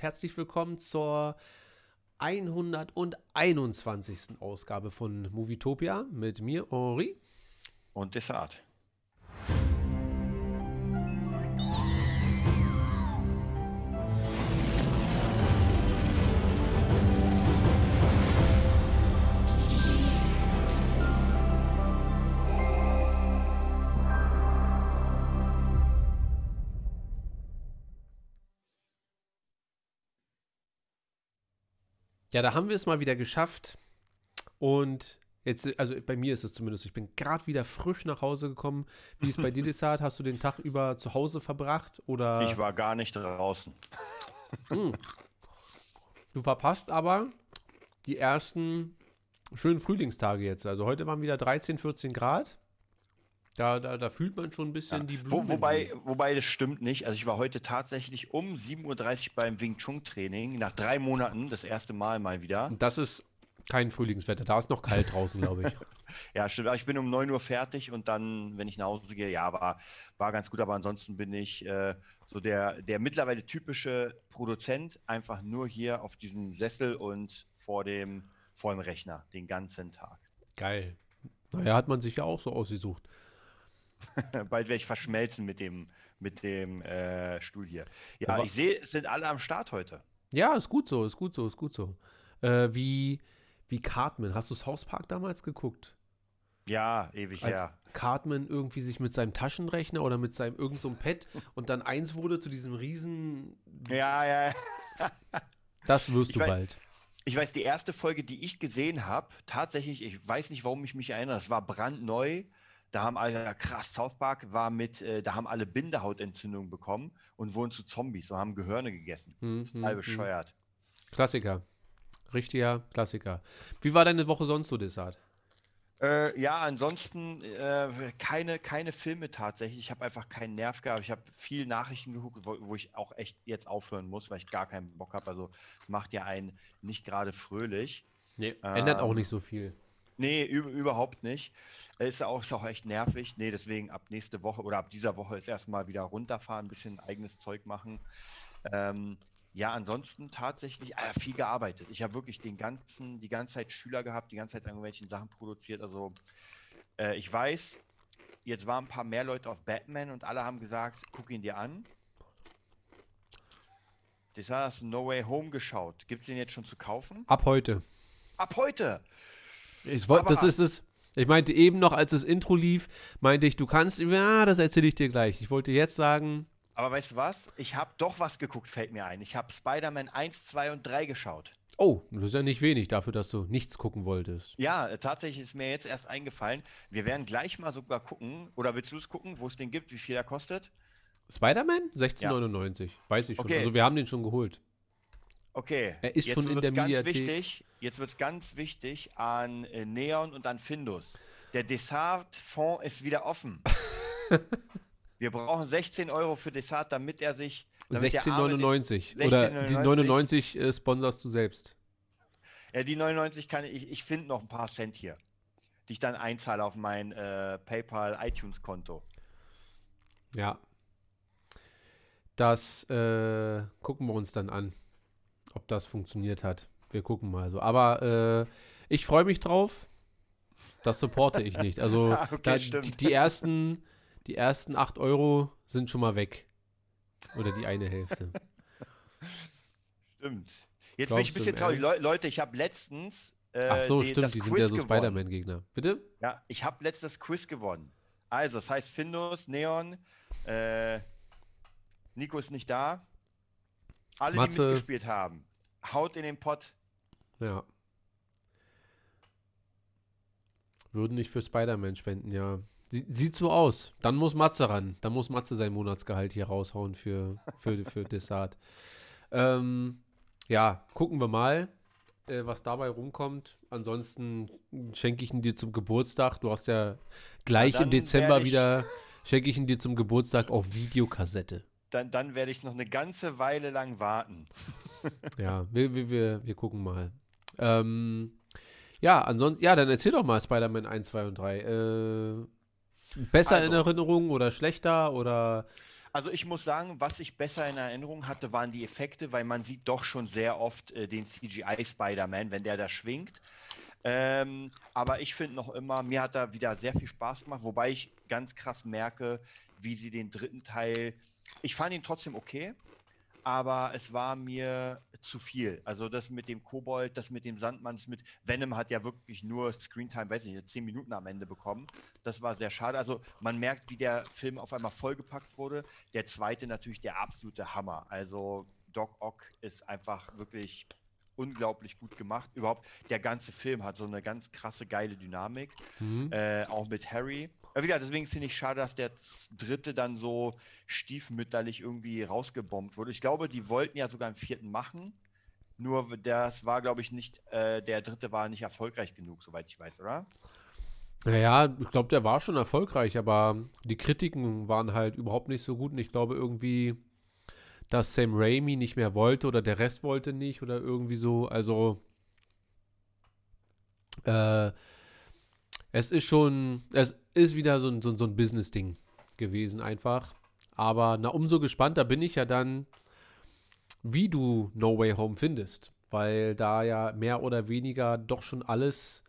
Herzlich willkommen zur 121. Ausgabe von Movietopia mit mir, Henri. Und Desart. Ja, da haben wir es mal wieder geschafft. Und jetzt, also bei mir ist es zumindest, ich bin gerade wieder frisch nach Hause gekommen. Wie ist bei dir, Desart? Hast du den Tag über zu Hause verbracht? Oder? Ich war gar nicht draußen. Hm. Du verpasst aber die ersten schönen Frühlingstage jetzt. Also heute waren wieder 13, 14 Grad. Da, da, da fühlt man schon ein bisschen Ja. die Wo, Blumen. wobei, wobei das stimmt nicht. Also ich war heute tatsächlich um 7.30 Uhr beim Wing Chun Training. Nach drei Monaten, das erste Mal mal wieder. Und das ist kein Frühlingswetter. Da ist noch kalt draußen, glaube ich. Ja, stimmt. Aber ich bin um 9 Uhr fertig und dann, wenn ich nach Hause gehe, ja, war, war ganz gut. Aber ansonsten bin ich äh, so der, der mittlerweile typische Produzent, einfach nur hier auf diesem Sessel und vor dem, vor dem Rechner den ganzen Tag. Geil. Naja, hat man sich ja auch so ausgesucht. Bald werde ich verschmelzen mit dem, mit dem äh, Stuhl hier. Ja, Aber- ich sehe, es sind alle am Start heute. Ja, ist gut so, ist gut so, ist gut so. Äh, wie, wie Cartman. Hast du South Park damals geguckt? Ja, ewig Als her. Cartman irgendwie sich mit seinem Taschenrechner oder mit seinem irgend so einem Pad und dann eins wurde zu diesem riesen. Ja, ja. Das wirst Ich du weiß- bald. Ich weiß, die erste Folge, die ich gesehen habe, tatsächlich, ich weiß nicht, warum ich mich erinnere, es war brandneu. Da haben alle, krass, South Park war mit, äh, da haben alle Bindehautentzündungen bekommen und wurden zu Zombies und haben Gehirne gegessen. Hm, Total hm, hm. bescheuert. Klassiker. Richtiger Klassiker. Wie war deine Woche sonst so, Desart? Äh, ja, ansonsten äh, keine, keine Filme tatsächlich. Ich habe einfach keinen Nerv gehabt. Ich habe viel Nachrichten geguckt, wo, wo ich auch echt jetzt aufhören muss, weil ich gar keinen Bock habe. Also macht ja einen nicht gerade fröhlich. Nee, ändert auch Ähm, nicht so viel. Nee, üb überhaupt nicht. Ist auch, ist auch echt nervig. Nee, deswegen ab nächste Woche oder ab dieser Woche ist erstmal wieder runterfahren, ein bisschen eigenes Zeug machen. Ähm, ja, ansonsten tatsächlich äh, viel gearbeitet. Ich habe wirklich den ganzen, die ganze Zeit Schüler gehabt, die ganze Zeit irgendwelchen Sachen produziert. Also äh, ich weiß, jetzt waren ein paar mehr Leute auf Batman und alle haben gesagt, guck ihn dir an. Das hast du No Way Home geschaut. Gibt es den jetzt schon zu kaufen? Ab heute. Ab heute! Ich wollt, das ist es. Ich meinte eben noch, als das Intro lief, meinte ich, du kannst, ja, das erzähle ich dir gleich. Ich wollte jetzt sagen, Aber weißt du was? Ich habe doch was geguckt, fällt mir ein. Ich habe Spider-Man 1, 2 und 3 geschaut. oh, das ist ja nicht wenig dafür, dass du nichts gucken wolltest. Ja, äh, tatsächlich ist mir jetzt erst eingefallen. Wir werden gleich mal sogar gucken. Oder willst du es gucken, wo es den gibt, wie viel er kostet? Spider-Man? 16,99. Weiß ich schon. Okay. Also wir haben den schon geholt. Okay. Er ist jetzt schon in der ganz Mediathek. wichtig. Jetzt wird es ganz wichtig an äh, Neon und an Findus. Der Dessert-Fonds ist wieder offen. Wir brauchen 16 Euro für Dessert, damit er sich. Damit der arme Des- 16,99. Oder die 16,99. 99 äh, sponsorst du selbst. Ja, die 99 kann ich, ich finde noch ein paar Cent hier, die ich dann einzahle auf mein äh, PayPal iTunes Konto. Ja. Das äh, gucken wir uns dann an, ob das funktioniert hat. Wir gucken mal so. Aber äh, ich freue mich drauf. Das supporte ich nicht. Also Ah, okay, da, die, die, ersten, die ersten 8 Euro sind schon mal weg. Oder die eine Hälfte. Stimmt. Jetzt bin Glaubst ich ein bisschen traurig. Leu Leute, ich habe letztens. Äh, Ach so, die- stimmt, die sind Quiz ja so. Spider-Man-Gegner. Bitte? Ja, ich habe letztes Quiz gewonnen. Also, das heißt Findus, Neon, äh, Nico ist nicht da. Alle, Matze. die mitgespielt haben, haut in den Pott. Ja. Würden nicht für Spider-Man spenden, ja. Sie, sieht so aus. Dann muss Matze ran. Dann muss Matze sein Monatsgehalt hier raushauen für, für, für Dessert. Ähm, ja, gucken wir mal, äh, was dabei rumkommt. Ansonsten schenke ich ihn dir zum Geburtstag. Du hast ja gleich dann im Dezember wieder, schenke ich ihn dir zum Geburtstag auf Videokassette. Dann, dann werde ich noch eine ganze Weile lang warten. Ja, wir, wir, wir, gucken mal. Ähm, ja, ansonsten, ja, dann erzähl doch mal Spider-Man 1, 2 und 3. Äh, besser in Also. Erinnerung oder schlechter oder Also ich muss sagen, was ich besser in Erinnerung hatte, waren die Effekte, weil man sieht doch schon sehr oft äh, den CGI Spider-Man, wenn der da schwingt. Ähm, aber ich finde noch immer, mir hat da wieder sehr viel Spaß gemacht, wobei ich ganz krass merke, wie sie den dritten Teil. Ich fand ihn trotzdem okay, aber es war mir zu viel. Also das mit dem Kobold, das mit dem Sandmann, das mit Venom hat ja wirklich nur Screentime, weiß ich nicht, zehn Minuten am Ende bekommen. Das war sehr schade. Also man merkt, wie der Film auf einmal vollgepackt wurde. Der zweite natürlich der absolute Hammer. Also Doc Ock ist einfach wirklich unglaublich gut gemacht. Überhaupt der ganze Film hat so eine ganz krasse, geile Dynamik. Mhm. Äh, auch mit Harry. Aber deswegen finde ich schade, dass der dritte dann so stiefmütterlich irgendwie rausgebombt wurde. Ich glaube, die wollten ja sogar einen vierten machen. Nur das war, glaube ich, nicht, äh, der dritte war nicht erfolgreich genug, soweit ich weiß, oder? Naja, ich glaube, der war schon erfolgreich, aber die Kritiken waren halt überhaupt nicht so gut. Und ich glaube irgendwie, dass Sam Raimi nicht mehr wollte oder der Rest wollte nicht oder irgendwie so. Also, äh, es ist schon, es ist wieder so ein, so, so ein Business-Ding gewesen einfach. Aber na, umso gespannter bin ich ja dann, wie du No Way Home findest. Weil da ja mehr oder weniger doch schon alles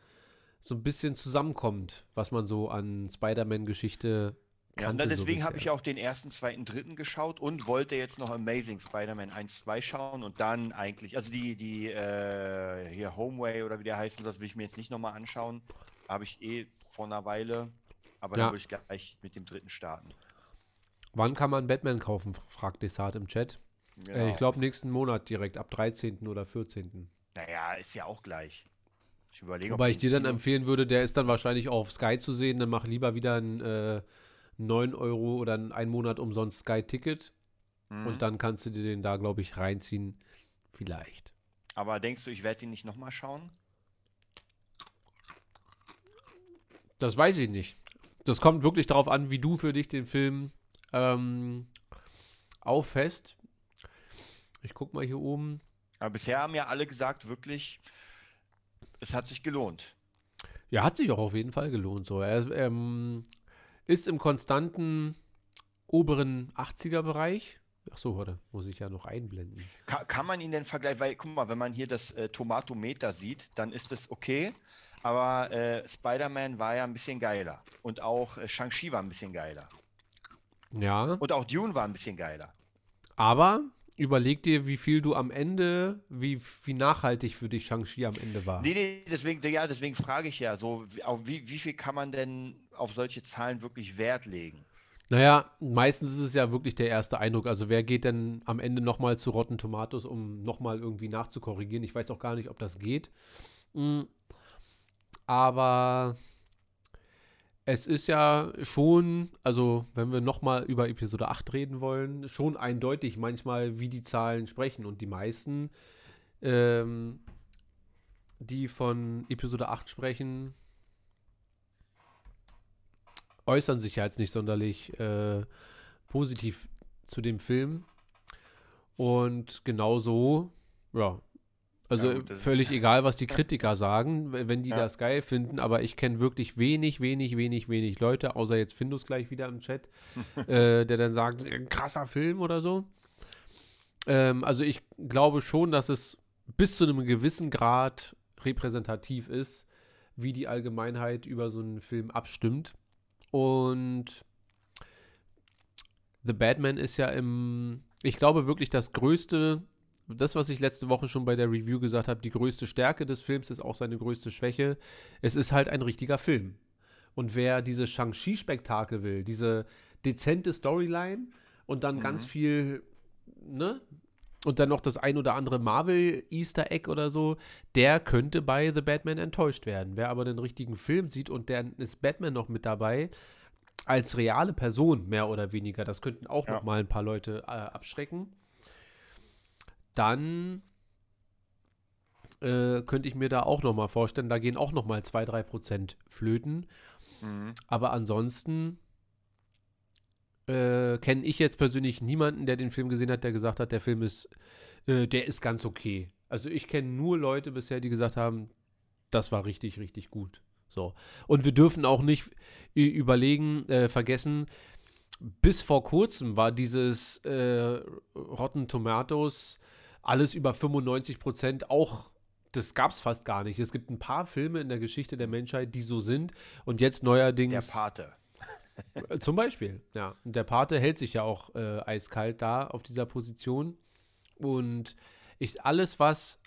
so ein bisschen zusammenkommt, was man so an Spider-Man-Geschichte ja, und deswegen so habe ich auch den ersten, zweiten, dritten geschaut und wollte jetzt noch Amazing Spider-Man 1, 2 schauen und dann eigentlich, also die, die, äh, hier Homeway oder wie der heißt, das will ich mir jetzt nicht nochmal anschauen. Habe ich eh vor einer Weile, aber ja. dann würde ich gleich mit dem dritten starten. Wann kann man Batman kaufen? fragt Desart im Chat. Genau. Äh, ich glaube nächsten Monat direkt, ab 13. oder 14. Naja, ist ja auch gleich. Ich überlege, Wobei ich dir dann empfehlen würde, der ist dann wahrscheinlich auch auf Sky zu sehen, dann mach lieber wieder ein äh, 9 Euro oder ein Monat umsonst Sky-Ticket. Mhm. Und dann kannst du dir den da, glaube ich, reinziehen. Vielleicht. Aber denkst du, ich werde ihn nicht nochmal schauen? Das weiß ich nicht. Das kommt wirklich darauf an, wie du für dich den Film ähm, auffasst. Ich guck mal hier oben. Aber bisher haben ja alle gesagt, wirklich, es hat sich gelohnt. Ja, hat sich auch auf jeden Fall gelohnt. So. Er, ähm, ist im konstanten oberen 80er-Bereich. Ach so, warte, muss ich ja noch einblenden. Kann, kann man ihn denn vergleichen? Weil, guck mal, wenn man hier das äh, Tomatometer sieht, dann ist es okay. Aber äh, Spider-Man war ja ein bisschen geiler. Und auch äh, Shang-Chi war ein bisschen geiler. Ja. Und auch Dune war ein bisschen geiler. Aber überleg dir, wie viel du am Ende, wie, wie nachhaltig für dich Shang-Chi am Ende war. Nee, nee, deswegen, ja, deswegen frage ich ja so, auf wie, wie viel kann man denn auf solche Zahlen wirklich Wert legen? Naja, meistens ist es ja wirklich der erste Eindruck. Also wer geht denn am Ende nochmal zu Rotten Tomatoes, um nochmal irgendwie nachzukorrigieren? Ich weiß auch gar nicht, ob das geht. Mhm. Aber es ist ja schon, also wenn wir nochmal über Episode 8 reden wollen, schon eindeutig manchmal, wie die Zahlen sprechen. Und die meisten, ähm, die von Episode 8 sprechen, äußern sich ja jetzt nicht sonderlich äh, positiv zu dem Film. Und genau so, ja, also ja, gut, völlig egal, was die Kritiker sagen, wenn die ja. das geil finden, aber ich kenne wirklich wenig, wenig, wenig, wenig Leute, außer jetzt Findus gleich wieder im Chat, äh, der dann sagt, ein krasser Film oder so. Ähm, also ich glaube schon, dass es bis zu einem gewissen Grad repräsentativ ist, wie die Allgemeinheit über so einen Film abstimmt. Und The Batman ist ja im, ich glaube wirklich das größte das, was ich letzte Woche schon bei der Review gesagt habe, die größte Stärke des Films ist auch seine größte Schwäche. Es ist halt ein richtiger Film. Und wer diese Shang-Chi-Spektakel will, diese dezente Storyline und dann mhm. ganz viel, ne? Und dann noch das ein oder andere Marvel-Easter Egg oder so, der könnte bei The Batman enttäuscht werden. Wer aber den richtigen Film sieht und dann ist Batman noch mit dabei, als reale Person mehr oder weniger, das könnten auch ja. noch mal ein paar Leute äh, abschrecken dann äh, könnte ich mir da auch noch mal vorstellen, da gehen auch noch mal 2-3 Prozent flöten. Mhm. Aber ansonsten äh, kenne ich jetzt persönlich niemanden, der den Film gesehen hat, der gesagt hat, der Film ist, äh, der ist ganz okay. Also ich kenne nur Leute bisher, die gesagt haben, das war richtig, richtig gut. So. Und wir dürfen auch nicht überlegen, äh, vergessen, bis vor kurzem war dieses äh, Rotten Tomatoes alles über 95 Prozent auch das gab es fast gar nicht. Es gibt ein paar Filme in der Geschichte der Menschheit, die so sind. Und jetzt neuerdings. Der Pate. Zum Beispiel, ja. Und der Pate hält sich ja auch äh, eiskalt da auf dieser Position. Und ich, alles, was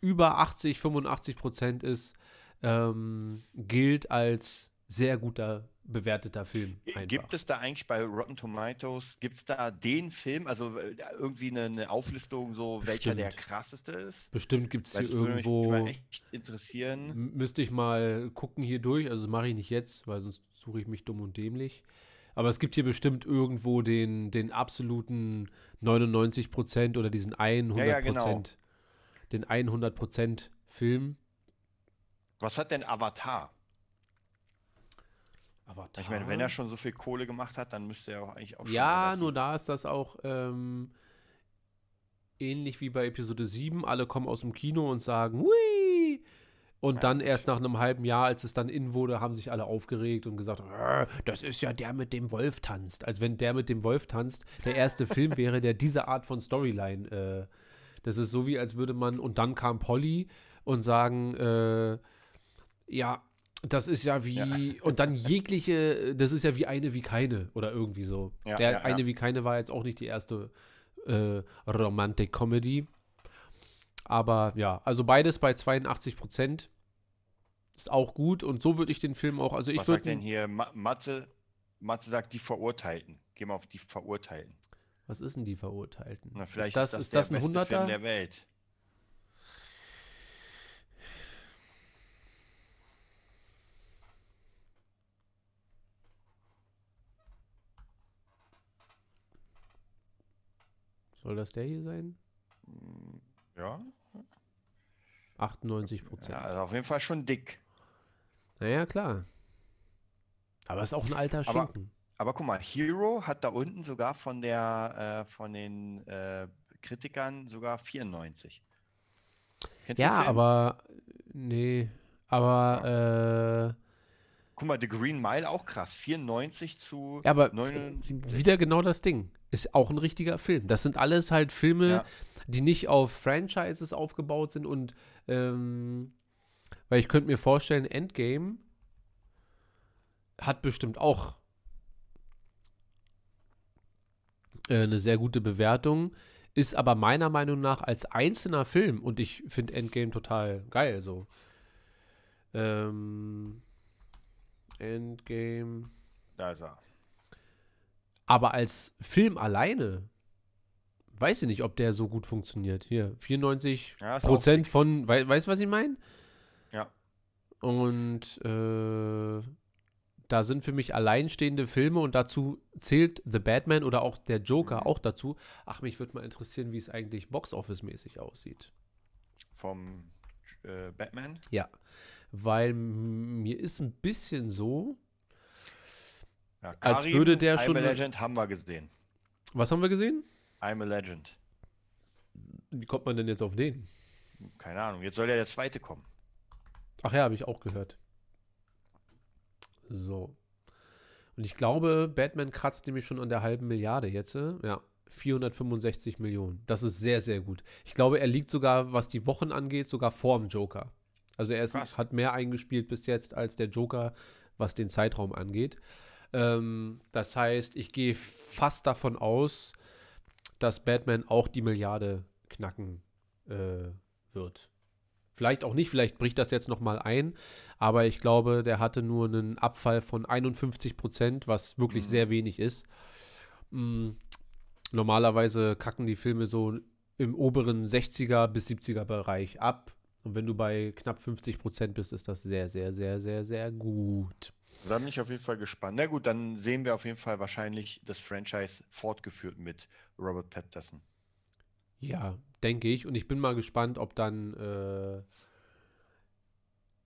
über 80, 85 Prozent ist, ähm, gilt als sehr guter bewerteter Film. Einfach. Gibt es da eigentlich bei Rotten Tomatoes, gibt es da den Film, also äh, irgendwie eine, eine Auflistung, so Bestimmt. welcher der krasseste ist? Bestimmt gibt es hier irgendwo. Würde mich echt interessieren. Müsste ich mal gucken hier durch, also das mache ich nicht jetzt, weil sonst suche ich mich dumm und dämlich. Aber es gibt hier bestimmt irgendwo den, den absoluten 99% oder diesen 100%, ja, ja, genau. den 100% Film. Was hat denn Avatar? Avatar. Ich meine, wenn er schon so viel Kohle gemacht hat, dann müsste er auch eigentlich auch schon. Ja, nur da ist das auch ähm, ähnlich wie bei Episode 7. Alle kommen aus dem Kino und sagen, Hui! Und ja, dann erst nach einem halben Jahr, als es dann in wurde, haben sich alle aufgeregt und gesagt, äh, das ist ja der mit dem Wolf tanzt. Als wenn der mit dem Wolf tanzt der erste Film wäre, der diese Art von Storyline. Äh, das ist so wie, als würde man, und dann kam Polly und sagen, äh, ja, das ist ja wie, ja. und dann jegliche, das ist ja wie eine wie keine oder irgendwie so. Ja, Der eine wie keine war jetzt auch nicht die erste äh, Romantic-Comedy. Aber ja, also beides bei 82 Prozent ist auch gut und so würde ich den Film auch, also ich. Was sagt denn hier Matze? Matze sagt die Verurteilten. Gehen wir auf die Verurteilten. Was ist denn die Verurteilten? Na, vielleicht ist das, ist das, ist das ein Hunderter? Film der Welt. Soll das der hier sein? Ja. 98 Prozent. Ja, also auf jeden Fall schon dick. Naja, klar. Aber ist auch ein alter aber, Schinken. Aber guck mal, Hero hat da unten sogar von der äh, von den äh, Kritikern sogar 94. Kennst ja, aber nee, aber äh, Guck mal, The Green Mile auch krass. 94 zu ja, aber 79. Wieder genau das Ding. Ist auch ein richtiger Film. Das sind alles halt Filme, ja. die nicht auf Franchises aufgebaut sind und ähm, weil ich könnte mir vorstellen, Endgame hat bestimmt auch äh, eine sehr gute Bewertung, ist aber meiner Meinung nach als einzelner Film und ich finde Endgame total geil so. Ähm, Endgame. Da ist er. Aber als Film alleine weiß ich nicht, ob der so gut funktioniert. Hier, 94 ja, Prozent von, we weißt du, was ich meine? Ja. Und äh, da sind für mich alleinstehende Filme und dazu zählt The Batman oder auch der Joker mhm. auch dazu. Ach, mich würde mal interessieren, wie es eigentlich Boxoffice-mäßig aussieht. Vom äh, Batman? Ja weil mir ist ein bisschen so, ja, Karim, als würde der schon. I'm a Legend haben wir gesehen. Was haben wir gesehen? I'm a Legend. Wie kommt man denn jetzt auf den? Keine Ahnung, jetzt soll ja der zweite kommen. Ach ja, habe ich auch gehört. So. Und ich glaube, Batman kratzt nämlich schon an der halben Milliarde jetzt. Äh? Ja, 465 Millionen. Das ist sehr, sehr gut. Ich glaube, er liegt sogar, was die Wochen angeht, sogar vor dem Joker. Also er ist, hat mehr eingespielt bis jetzt als der Joker, was den Zeitraum angeht. Ähm, das heißt, ich gehe fast davon aus, dass Batman auch die Milliarde knacken äh, wird. Vielleicht auch nicht, vielleicht bricht das jetzt nochmal ein, aber ich glaube, der hatte nur einen Abfall von 51 Prozent, was wirklich mhm. sehr wenig ist. Mhm. Normalerweise kacken die Filme so im oberen 60er bis 70er Bereich ab. Und wenn du bei knapp 50 Prozent bist, ist das sehr, sehr, sehr, sehr, sehr gut. Da bin ich auf jeden Fall gespannt. Na gut, dann sehen wir auf jeden Fall wahrscheinlich das Franchise fortgeführt mit Robert Patterson. Ja, denke ich. Und ich bin mal gespannt, ob dann äh,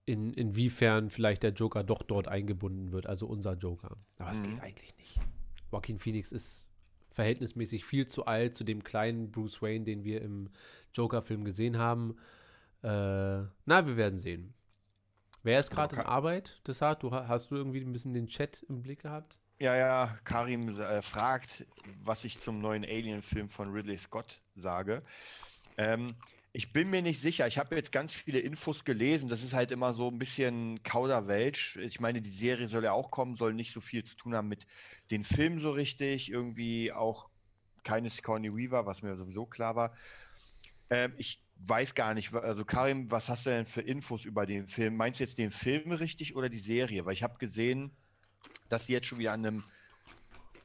in, inwiefern vielleicht der Joker doch dort eingebunden wird, also unser Joker. Aber es mhm. geht eigentlich nicht. Joaquin Phoenix ist verhältnismäßig viel zu alt zu dem kleinen Bruce Wayne, den wir im Joker-Film gesehen haben. Äh, na, wir werden sehen. Wer ist gerade in Arbeit, Desart? Du hast du irgendwie ein bisschen den Chat im Blick gehabt? Ja, ja, Karim äh, fragt, was ich zum neuen Alien-Film von Ridley Scott sage. Ähm, ich bin mir nicht sicher. Ich habe jetzt ganz viele Infos gelesen. Das ist halt immer so ein bisschen Kauderwelsch. Ich meine, die Serie soll ja auch kommen, soll nicht so viel zu tun haben mit den Filmen so richtig. Irgendwie auch keine Sigourney Weaver, was mir sowieso klar war. Ähm, ich weiß gar nicht. Also Karim, was hast du denn für Infos über den Film? Meinst du jetzt den Film richtig oder die Serie? Weil ich habe gesehen, dass sie jetzt schon wieder an einem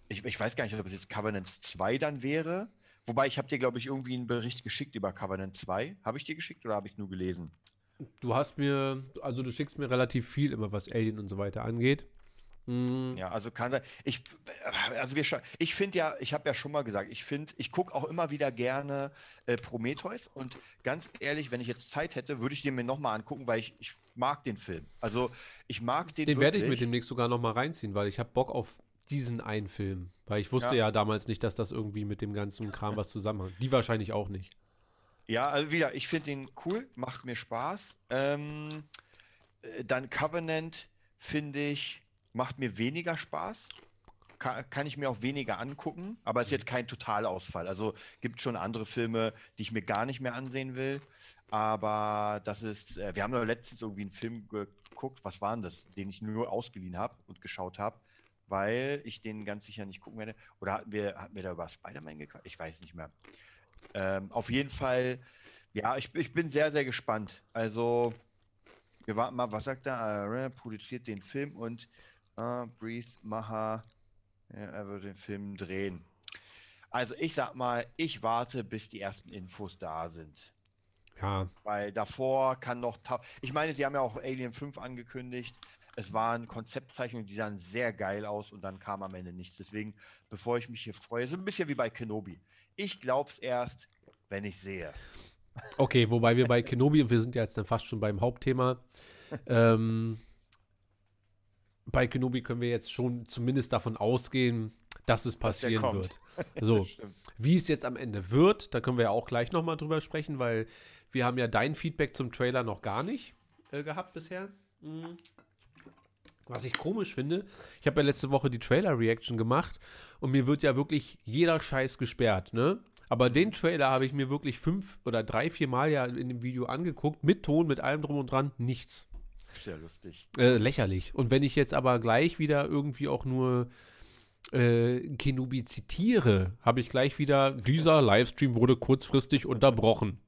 ich, ich, weiß gar nicht, ob es jetzt Covenant 2 dann wäre Wobei, ich habe dir, glaube ich, irgendwie einen Bericht geschickt über Covenant 2. Habe ich dir geschickt oder habe ich nur gelesen? Du hast mir, also du schickst mir relativ viel immer, was Alien und so weiter angeht. Mhm. Ja, also kann sein. Ich, also wir ich finde ja, ich habe ja schon mal gesagt, ich finde, ich gucke auch immer wieder gerne äh, Prometheus und ganz ehrlich, wenn ich jetzt Zeit hätte, würde ich den mir nochmal angucken, weil ich, ich mag den Film. Also ich mag den. Den werde ich mit demnächst sogar nochmal reinziehen, weil ich habe Bock auf diesen einen Film. Weil ich wusste ja. ja damals nicht, dass das irgendwie mit dem ganzen Kram was zusammenhängt. Die wahrscheinlich auch nicht. Ja, also wieder, ich finde den cool, macht mir Spaß. Ähm, äh, dann Covenant, finde ich, macht mir weniger Spaß. Kann, kann, ich mir auch weniger angucken, aber ist jetzt kein Totalausfall. Also gibt schon andere Filme, die ich mir gar nicht mehr ansehen will. Aber das ist, äh, wir haben ja letztens irgendwie einen Film geguckt, was war denn das, den ich nur ausgeliehen habe und geschaut habe weil ich den ganz sicher nicht gucken werde. Oder hatten wir, hatten wir da über Spider-Man gequatscht? Ich weiß nicht mehr. Ähm, auf jeden Fall, ja, ich, ich bin sehr, sehr gespannt. Also, wir warten mal, was sagt er? Uh, produziert den Film und uh, Breathe Maha, ja, er wird den Film drehen. Also, ich sag mal, ich warte, bis die ersten Infos da sind. Ja. Weil davor kann noch. Ich meine, sie haben ja auch Alien 5 angekündigt. Es waren Konzeptzeichnungen, die sahen sehr geil aus und dann kam am Ende nichts. Deswegen, bevor ich mich hier freue, ist ein bisschen wie bei Kenobi. Ich glaube es erst, wenn ich sehe. Okay, wobei wir bei Kenobi, und wir sind ja jetzt dann fast schon beim Hauptthema, ähm, bei Kenobi können wir jetzt schon zumindest davon ausgehen, dass es passieren dass wird. So, wie es jetzt am Ende wird, da können wir ja auch gleich nochmal drüber sprechen, weil wir haben ja dein Feedback zum Trailer noch gar nicht äh, gehabt bisher. Mhm. Was ich komisch finde, ich habe ja letzte Woche die Trailer-Reaction gemacht und mir wird ja wirklich jeder Scheiß gesperrt, ne? Aber den Trailer habe ich mir wirklich fünf oder drei, vier Mal ja in dem Video angeguckt, mit Ton, mit allem drum und dran, nichts. Sehr lustig. Äh, lächerlich. Und wenn ich jetzt aber gleich wieder irgendwie auch nur äh, Kenobi zitiere, habe ich gleich wieder, dieser Livestream wurde kurzfristig unterbrochen.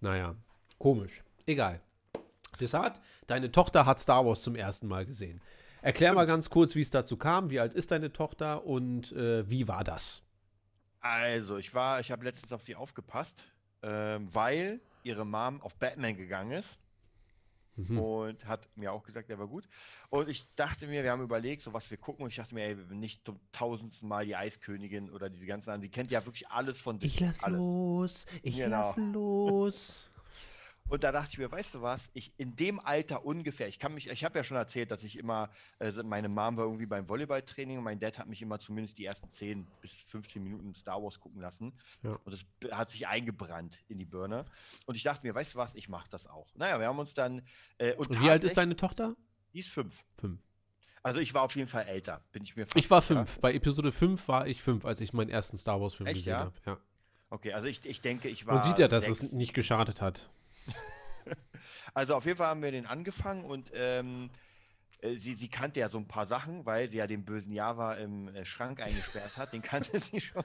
Naja, komisch. Egal. Desart, deine Tochter hat Star Wars zum ersten Mal gesehen. Erklär mal ganz kurz, wie es dazu kam. Wie alt ist deine Tochter und äh, wie war das? Also, ich war, ich habe letztens auf sie aufgepasst, ähm, weil ihre Mom auf Batman gegangen ist. Mhm. Und hat mir auch gesagt, der war gut. Und ich dachte mir, wir haben überlegt, so was wir gucken. Und ich dachte mir, ey, nicht zum tausendsten Mal die Eiskönigin oder diese ganzen anderen. Die kennt ja wirklich alles von Disney. Ich lass alles. los. Ich genau. lass los. Und da dachte ich mir, weißt du was, ich in dem Alter ungefähr, ich kann mich, ich habe ja schon erzählt, dass ich immer, äh, meine Mom war irgendwie beim Volleyballtraining und mein Dad hat mich immer zumindest die ersten 10 bis 15 Minuten Star Wars gucken lassen. Ja. Und das hat sich eingebrannt in die Birne. Und ich dachte mir, weißt du was, ich mache das auch. Naja, wir haben uns dann. Äh, und, und wie alt ist deine Tochter? Die ist fünf. Fünf. Also ich war auf jeden Fall älter, bin ich mir fast Ich war fünf. Bei Episode 5 war ich fünf, als ich meinen ersten Star Wars-Film gesehen ja? habe. Ja. Okay, also ich, ich denke, ich war. Man sieht ja, dass sechs. es nicht geschadet hat. also auf jeden Fall haben wir den angefangen und ähm, äh, sie, sie kannte ja so ein paar Sachen, weil sie ja den bösen Java im äh, Schrank eingesperrt hat. Den kannte sie schon.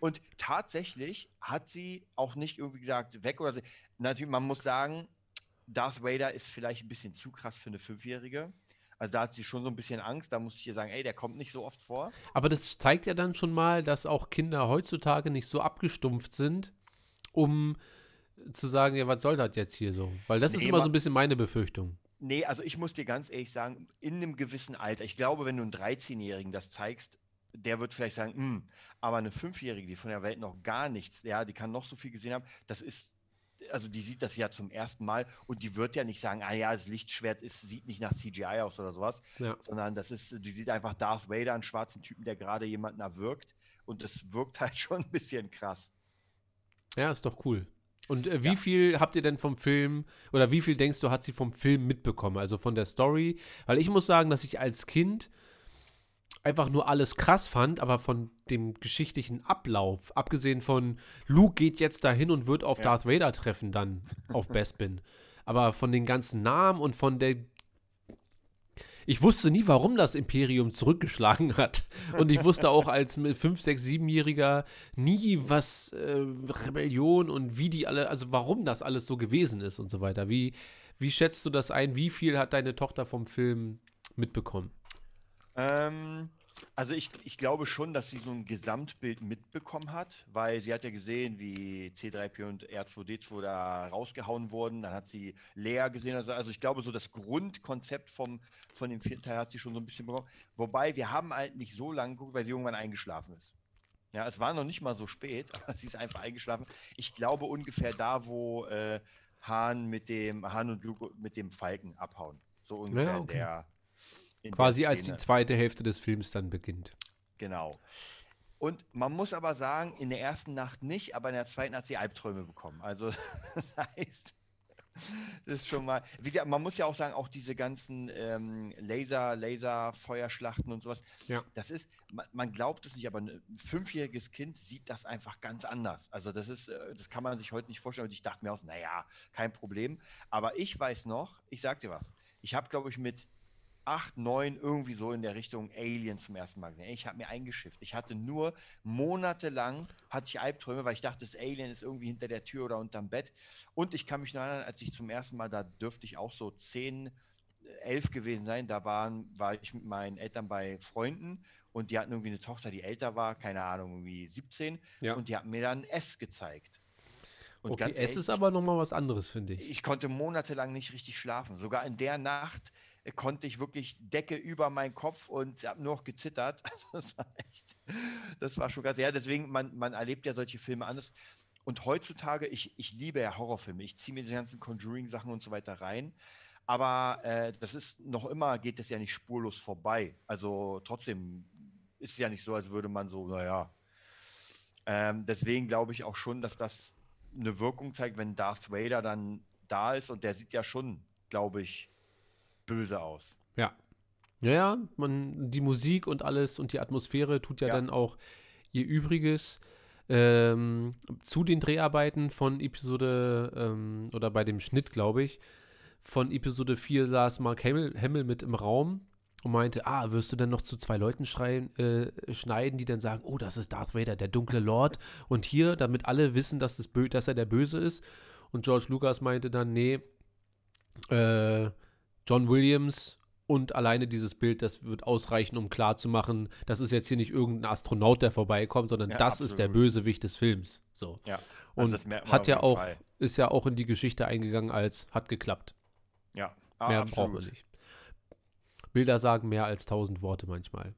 Und tatsächlich hat sie auch nicht irgendwie gesagt, weg oder so. Natürlich, man muss sagen, Darth Vader ist vielleicht ein bisschen zu krass für eine Fünfjährige. Also da hat sie schon so ein bisschen Angst. Da musste ich ihr sagen, ey, der kommt nicht so oft vor. Aber das zeigt ja dann schon mal, dass auch Kinder heutzutage nicht so abgestumpft sind, um zu sagen, ja, was soll das jetzt hier so? Weil das nee, ist immer so ein bisschen meine Befürchtung. Nee, also ich muss dir ganz ehrlich sagen, in einem gewissen Alter, ich glaube, wenn du einen 13-Jährigen das zeigst, der wird vielleicht sagen, hm, aber eine Fünfjährige, die von der Welt noch gar nichts, ja, die kann noch so viel gesehen haben, das ist, also die sieht das ja zum ersten Mal und die wird ja nicht sagen, ah ja, das Lichtschwert ist, sieht nicht nach CGI aus oder sowas, ja. sondern das ist, die sieht einfach Darth Vader, einen schwarzen Typen, der gerade jemanden erwürgt und es wirkt halt schon ein bisschen krass. Ja, ist doch cool. Und äh, wie ja. viel habt ihr denn vom Film oder wie viel denkst du, hat sie vom Film mitbekommen? Also von der Story? Weil ich muss sagen, dass ich als Kind einfach nur alles krass fand, aber von dem geschichtlichen Ablauf, abgesehen von Luke geht jetzt dahin und wird auf Ja. Darth Vader treffen, dann auf Bespin. Aber von den ganzen Namen und von der. Ich wusste nie, warum das Imperium zurückgeschlagen hat. Und ich wusste auch als 5, 6, 7-Jähriger nie, was äh, Rebellion und wie die alle, also warum das alles so gewesen ist und so weiter. Wie, wie schätzt du das ein? Wie viel hat deine Tochter vom Film mitbekommen? Ähm, also ich, ich glaube schon, dass sie so ein Gesamtbild mitbekommen hat, weil sie hat ja gesehen, wie C3P und R2D2 da rausgehauen wurden. Dann hat sie Lea gesehen. Also, also ich glaube, so das Grundkonzept vom, von dem vierten Teil hat sie schon so ein bisschen bekommen. Wobei wir haben halt nicht so lange geguckt, weil sie irgendwann eingeschlafen ist. Ja, es war noch nicht mal so spät, aber sie ist einfach eingeschlafen. Ich glaube ungefähr da, wo äh, Han mit dem Han und Luke mit dem Falken abhauen. So ungefähr Ja, okay. der Quasi als die zweite Hälfte des Films dann beginnt. Genau. Und man muss aber sagen, in der ersten Nacht nicht, aber in der zweiten hat sie Albträume bekommen. Also das heißt, das ist schon mal. Wie gesagt, man muss ja auch sagen, auch diese ganzen ähm, Laser, Laserfeuerschlachten und sowas. Ja. Das ist, man, man glaubt es nicht, aber ein fünfjähriges Kind sieht das einfach ganz anders. Also das ist, äh, das kann man sich heute nicht vorstellen. Und ich dachte mir aus, naja, kein Problem. Aber ich weiß noch, ich sag dir was. Ich habe, glaube ich, mit 8, 9 irgendwie so in der Richtung Alien zum ersten Mal gesehen. Ich habe mir eingeschifft. Ich hatte nur monatelang hatte ich Albträume, weil ich dachte, das Alien ist irgendwie hinter der Tür oder unterm Bett. Und ich kann mich noch erinnern, als ich zum ersten Mal, da dürfte ich auch so 10, 11 gewesen sein. Da waren, war ich mit meinen Eltern bei Freunden und die hatten irgendwie eine Tochter, die älter war, keine Ahnung, irgendwie 17. Ja. Und die hatten mir dann S gezeigt. Und okay, ehrlich, ist aber nochmal was anderes, finde ich. ich konnte monatelang nicht richtig schlafen. Sogar in der Nacht konnte ich wirklich Decke über meinen Kopf und habe nur noch gezittert. Das war echt, das war schon ganz, ja, deswegen, man, man erlebt ja solche Filme anders. Und heutzutage, ich, ich liebe ja Horrorfilme. Ich ziehe mir die ganzen Conjuring-Sachen und so weiter rein. Aber äh, das ist noch immer, geht das ja nicht spurlos vorbei. Also trotzdem ist es ja nicht so, als würde man so, naja. Ähm, deswegen glaube ich auch schon, dass das eine Wirkung zeigt, wenn Darth Vader dann da ist und der sieht ja schon, glaube ich, böse aus. Ja. Ja, ja, man, die Musik und alles und die Atmosphäre tut ja, Ja. dann auch ihr Übriges. Ähm, zu den Dreharbeiten von Episode, ähm, oder bei dem Schnitt, glaube ich, von Episode 4 saß Mark Hamill, Hamill mit im Raum und meinte, ah, wirst du denn noch zu zwei Leuten schreien, äh, schneiden, die dann sagen, oh, das ist Darth Vader, der dunkle Lord. Und hier, damit alle wissen, dass, das dass er der Böse ist. Und George Lucas meinte dann, nee, äh, John Williams und alleine dieses Bild, das wird ausreichen, um klarzumachen, das ist jetzt hier nicht irgendein Astronaut, der vorbeikommt, sondern Ja, das ist der absolut. Bösewicht des Films. So. Ja. Und merkt man hat ja auch, Fall. ist ja auch in die Geschichte eingegangen als hat geklappt. Ja, ah, mehr absolut. brauchen wir nicht. Bilder sagen mehr als tausend Worte manchmal.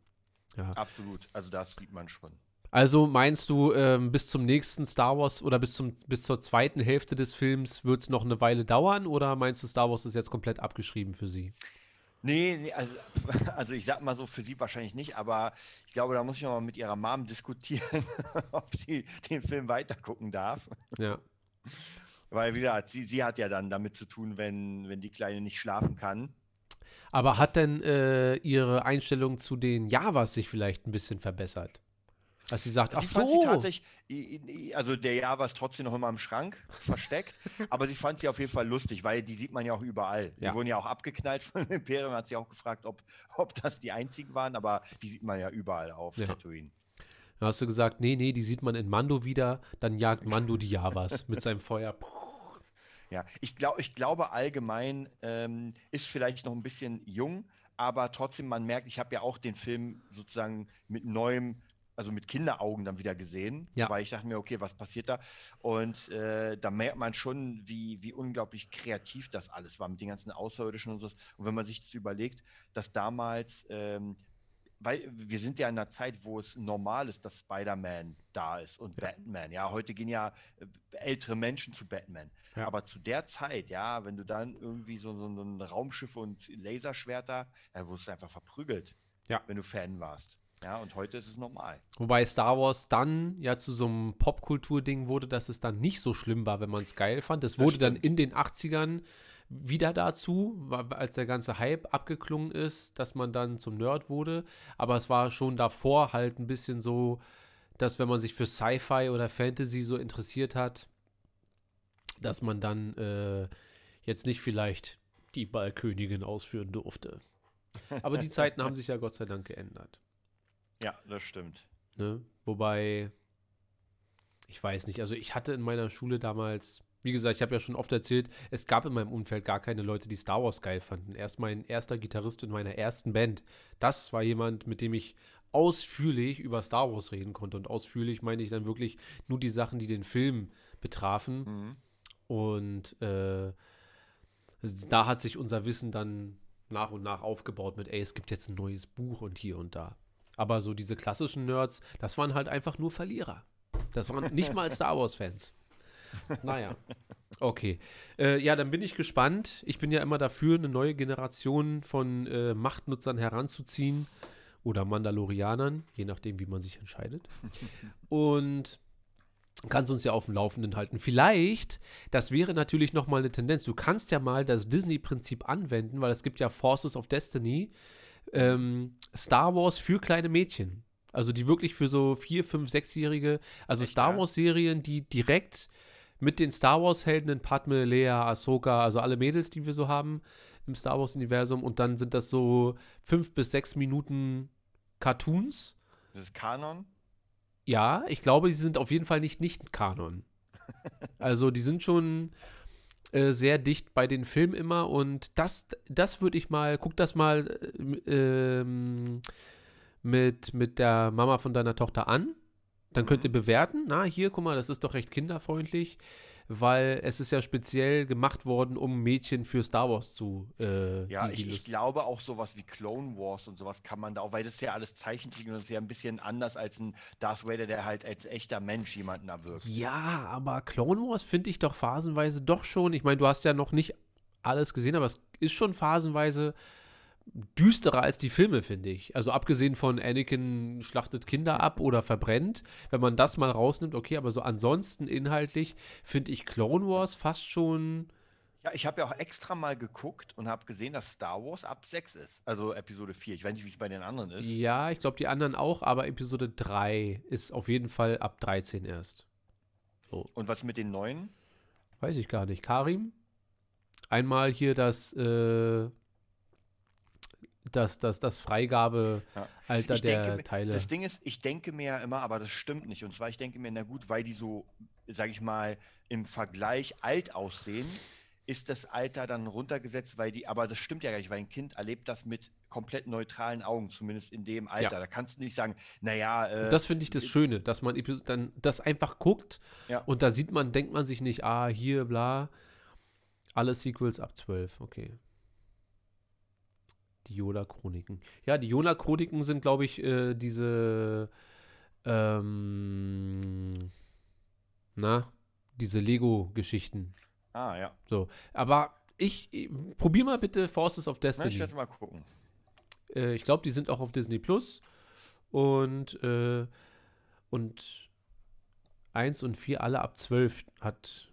Ja. Absolut. Also das sieht man schon. Also meinst du, ähm, bis zum nächsten Star Wars oder bis, zum, bis zur zweiten Hälfte des Films wird es noch eine Weile dauern oder meinst du, Star Wars ist jetzt komplett abgeschrieben für sie? Nee, nee also, also ich sag mal so, für sie wahrscheinlich nicht, aber ich glaube, da muss ich noch mal mit ihrer Mom diskutieren, ob sie den Film weitergucken darf. Ja. Weil, wie gesagt, sie, sie hat ja dann damit zu tun, wenn, wenn die Kleine nicht schlafen kann. Aber hat denn äh, ihre Einstellung zu den Javas sich vielleicht ein bisschen verbessert? Dass sie sagt, ach sie fand sie so, tatsächlich, i- i- also der Java ist trotzdem noch immer im Schrank versteckt, aber sie fand sie auf jeden Fall lustig, weil die sieht man ja auch überall. Die Ja. wurden ja auch abgeknallt von dem Imperium, hat sie auch gefragt, ob, ob das die einzigen waren, aber die sieht man ja überall auf Ja. Tatooine. dann hast du gesagt, nee, nee, die sieht man in Mando wieder, dann jagt Mando die Javas mit seinem Feuer. Ja, ich, glaub, ich glaube allgemein ähm, ist vielleicht noch ein bisschen jung, aber trotzdem, man merkt, ich habe ja auch den Film sozusagen mit neuem, also mit Kinderaugen dann wieder gesehen, Ja. weil ich dachte mir, okay, was passiert da? Und äh, da merkt man schon, wie, wie unglaublich kreativ das alles war mit den ganzen Außerirdischen und so. Und wenn man sich das überlegt, dass damals, ähm, weil wir sind ja in einer Zeit, wo es normal ist, dass Spider-Man da ist und Ja. Batman. Ja, heute gehen ja äh, ältere Menschen zu Batman. Ja. Aber zu der Zeit, ja, wenn du dann irgendwie so, so, so ein Raumschiff und Laserschwerter, da wurdest du einfach verprügelt, Ja. wenn du Fan warst. Ja, und heute ist es normal. Wobei Star Wars dann ja zu so einem Popkultur-Ding wurde, dass es dann nicht so schlimm war, wenn man es geil fand. Es Das wurde dann in den 80ern wieder dazu, als der ganze Hype abgeklungen ist, dass man dann zum Nerd wurde. Aber es war schon davor halt ein bisschen so, dass wenn man sich für Sci-Fi oder Fantasy so interessiert hat, dass man dann äh, jetzt nicht vielleicht die Ballkönigin ausführen durfte. Aber die Zeiten haben sich ja Gott sei Dank geändert. Ja, das stimmt. Ne? Wobei, ich weiß nicht, also ich hatte in meiner Schule damals, wie gesagt, ich habe ja schon oft erzählt, es gab in meinem Umfeld gar keine Leute, die Star Wars geil fanden. Erst mein erster Gitarrist in meiner ersten Band, das war jemand, mit dem ich ausführlich über Star Wars reden konnte. Und ausführlich meine ich dann wirklich nur die Sachen, die den Film betrafen. Mhm. Und äh, da hat sich unser Wissen dann nach und nach aufgebaut mit, ey, es gibt jetzt ein neues Buch und hier und da. Aber so diese klassischen Nerds, das waren halt einfach nur Verlierer. Das waren nicht mal Star Wars-Fans. Naja. Okay. Äh, ja, dann bin ich gespannt. Ich bin ja immer dafür, eine neue Generation von äh, Machtnutzern heranzuziehen oder Mandalorianern, je nachdem, wie man sich entscheidet. Und kannst uns ja auf dem Laufenden halten. Vielleicht, das wäre natürlich noch mal eine Tendenz. Du kannst ja mal das Disney-Prinzip anwenden, weil es gibt ja Forces of Destiny, ähm, Star Wars für kleine Mädchen. Also die wirklich für so vier, fünf, sechsjährige, also Echt, Star Wars-Serien, die direkt mit den Star Wars-Helden in Padme, Lea, Ahsoka, also alle Mädels, die wir so haben im Star Wars-Universum. Und dann sind das so fünf bis sechs Minuten Cartoons. Das ist Kanon? Ja, ich glaube, die sind auf jeden Fall nicht nicht Kanon. Also die sind schon äh, sehr dicht bei den Filmen immer und das, das würde ich mal, guck das mal äh, ähm, mit, mit der Mama von deiner Tochter an. Dann könnt ihr mhm. bewerten, na hier, guck mal, das ist doch recht kinderfreundlich weil es ist ja speziell gemacht worden, um Mädchen für Star Wars zu. Äh, ja, ich, ich, glaube auch sowas wie Clone Wars und sowas kann man da auch, weil das ja alles Zeichentrick und das ist ja ein bisschen anders als ein Darth Vader, der halt als echter Mensch jemanden erwirkt. Ja, aber Clone Wars finde ich doch phasenweise doch schon. Ich meine, du hast ja noch nicht alles gesehen, aber es ist schon phasenweise düsterer als die Filme, finde ich. Also abgesehen von Anakin schlachtet Kinder ab oder verbrennt, wenn man das mal rausnimmt, okay, aber so ansonsten inhaltlich finde ich Clone Wars fast schon. Ja, ich habe ja auch extra mal geguckt und habe gesehen, dass Star Wars ab 6 ist, also Episode 4. Ich weiß nicht, wie es bei den anderen ist. Ja, ich glaube die anderen auch, aber Episode 3 ist auf jeden Fall ab 13 erst. So. Und was mit den neuen? Weiß ich gar nicht. Karim? Einmal hier das äh, das, das, das Freigabealter ja. der denke, Teile. Das Ding ist, ich denke mir ja immer, aber das stimmt nicht. Und zwar, ich denke mir, na gut, weil die so, sage ich mal, im Vergleich alt aussehen, ist das Alter dann runtergesetzt, weil die, aber das stimmt ja gar nicht, weil ein Kind erlebt das mit komplett neutralen Augen, zumindest in dem Alter. Ja. Da kannst du nicht sagen, naja. Äh, das finde ich das Schöne, dass man dann das einfach guckt ja. und da sieht man, denkt man sich nicht, ah, hier, bla. Alle Sequels ab 12, okay. Die Yoda-Chroniken. Ja, die Yoda-Chroniken sind, glaube ich, äh, diese, ähm, na, diese Lego-Geschichten. Ah, ja. So, aber ich, ich probier mal bitte Forces of Destiny. Na, ich werde mal gucken. Äh, ich glaube, die sind auch auf Disney Plus. Und, äh, und 1 und 4 alle ab 12 hat,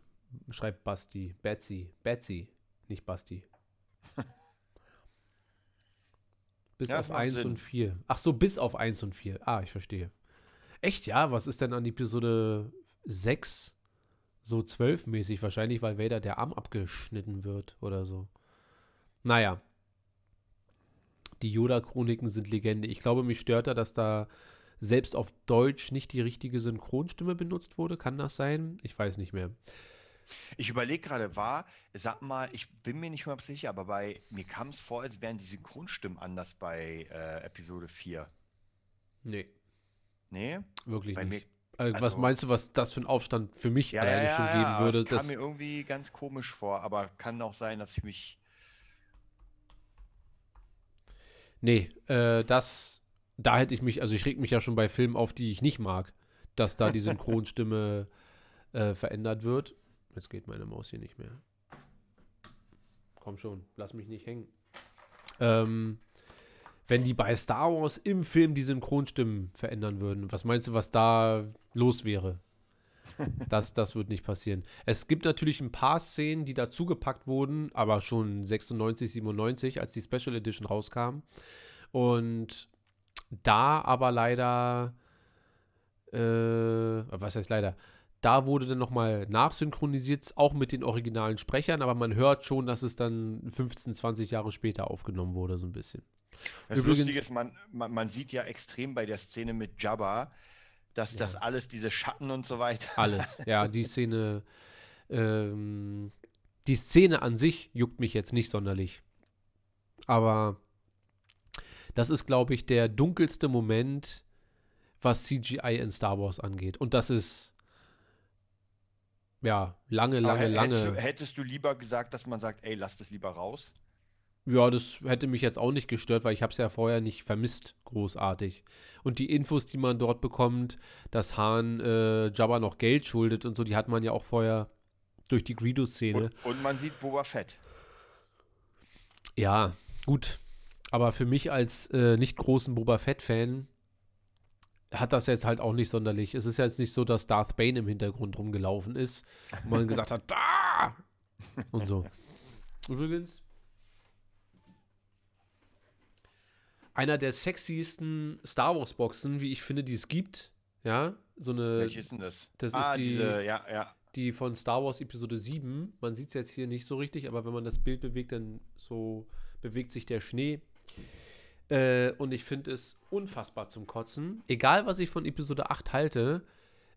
schreibt Basti, Betsy, Betsy, nicht Basti. Bis ja, auf 1 Sinn. und 4. Ach so, bis auf 1 und 4. Ah, ich verstehe. Echt, ja? Was ist denn an Episode 6 so 12-mäßig? Wahrscheinlich, weil Vader der Arm abgeschnitten wird oder so. Naja. Die Yoda-Chroniken sind Legende. Ich glaube, mich stört da, dass da selbst auf Deutsch nicht die richtige Synchronstimme benutzt wurde. Kann das sein? Ich weiß nicht mehr. Ich überlege gerade, war, sag mal, ich bin mir nicht mehr sicher, aber bei mir kam es vor, als wären die Synchronstimmen anders bei äh, Episode 4. Nee. Nee? Wirklich bei nicht. Mir, also, was meinst du, was das für ein Aufstand für mich ja, alleine ja, schon ja, geben würde? Das kam mir irgendwie ganz komisch vor, aber kann auch sein, dass ich mich. Nee, äh, das, da hätte ich mich, also ich reg mich ja schon bei Filmen auf, die ich nicht mag, dass da die Synchronstimme äh, verändert wird. Jetzt geht meine Maus hier nicht mehr. Komm schon, lass mich nicht hängen. Ähm, wenn die bei Star Wars im Film die Synchronstimmen verändern würden, was meinst du, was da los wäre? Das, das wird nicht passieren. Es gibt natürlich ein paar Szenen, die dazugepackt wurden, aber schon 96, 97, als die Special Edition rauskam. Und da aber leider, äh, was heißt leider, da wurde dann nochmal nachsynchronisiert, auch mit den originalen Sprechern, aber man hört schon, dass es dann 15, 20 Jahre später aufgenommen wurde, so ein bisschen. Das Übrigens, Lustige ist, man, man, man, sieht ja extrem bei der Szene mit Jabba, dass ja. das alles, diese Schatten und so weiter. Alles, ja, die Szene, ähm, die Szene an sich juckt mich jetzt nicht sonderlich. Aber das ist, glaube ich, der dunkelste Moment, was CGI in Star Wars angeht. Und das ist ja lange, lange, lange. Hättest du, hättest du lieber gesagt, dass man sagt, ey, lass das lieber raus? Ja, das hätte mich jetzt auch nicht gestört, weil ich habe es ja vorher nicht vermisst, großartig. Und die Infos, die man dort bekommt, dass Hahn äh, Jabba noch Geld schuldet und so, die hat man ja auch vorher durch die Greedo-Szene. Und, und, man sieht Boba Fett. Ja, gut. Aber für mich als äh, nicht großen Boba Fett-Fan hat das jetzt halt auch nicht sonderlich. Es ist jetzt nicht so, dass Darth Bane im Hintergrund rumgelaufen ist und man gesagt hat, da! Und so. Übrigens, einer der sexiesten Star Wars Boxen, wie ich finde, die es gibt. Ja, so eine. Welche ist denn das? Das ah, ist die, diese, ja, ja. die von Star Wars Episode 7. Man sieht es jetzt hier nicht so richtig, aber wenn man das Bild bewegt, dann so bewegt sich der Schnee. Äh, und ich finde es unfassbar zum Kotzen. Egal, was ich von Episode 8 halte,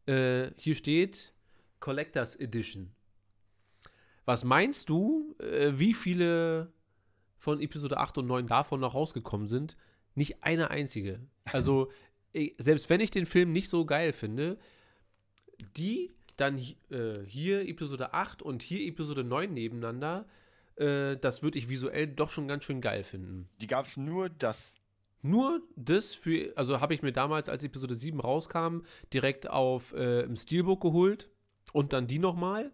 äh, hier steht Collectors Edition. Was meinst du, äh, wie viele von Episode 8 und 9 davon noch rausgekommen sind? Nicht eine einzige. Also, selbst wenn ich den Film nicht so geil finde, die dann äh, hier Episode 8 und hier Episode 9 nebeneinander, äh, das würde ich visuell doch schon ganz schön geil finden. Die gab es nur das. Nur das für, also habe ich mir damals, als Episode 7 rauskam, direkt auf äh, im Steelbook geholt und dann die nochmal.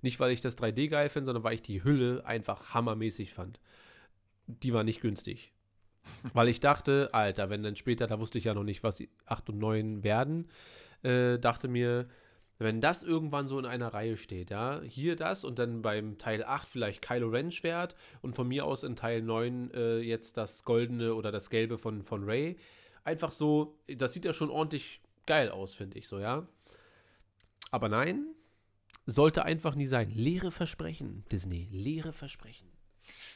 Nicht, weil ich das 3D geil finde, sondern weil ich die Hülle einfach hammermäßig fand. Die war nicht günstig. weil ich dachte, Alter, wenn dann später, da wusste ich ja noch nicht, was 8 und 9 werden, äh, dachte mir, wenn das irgendwann so in einer Reihe steht, ja, hier das und dann beim Teil 8 vielleicht Kylo Ren Schwert und von mir aus in Teil 9 äh, jetzt das goldene oder das gelbe von, von Ray. Einfach so, das sieht ja schon ordentlich geil aus, finde ich so, ja. Aber nein, sollte einfach nie sein. Leere Versprechen, Disney, leere Versprechen.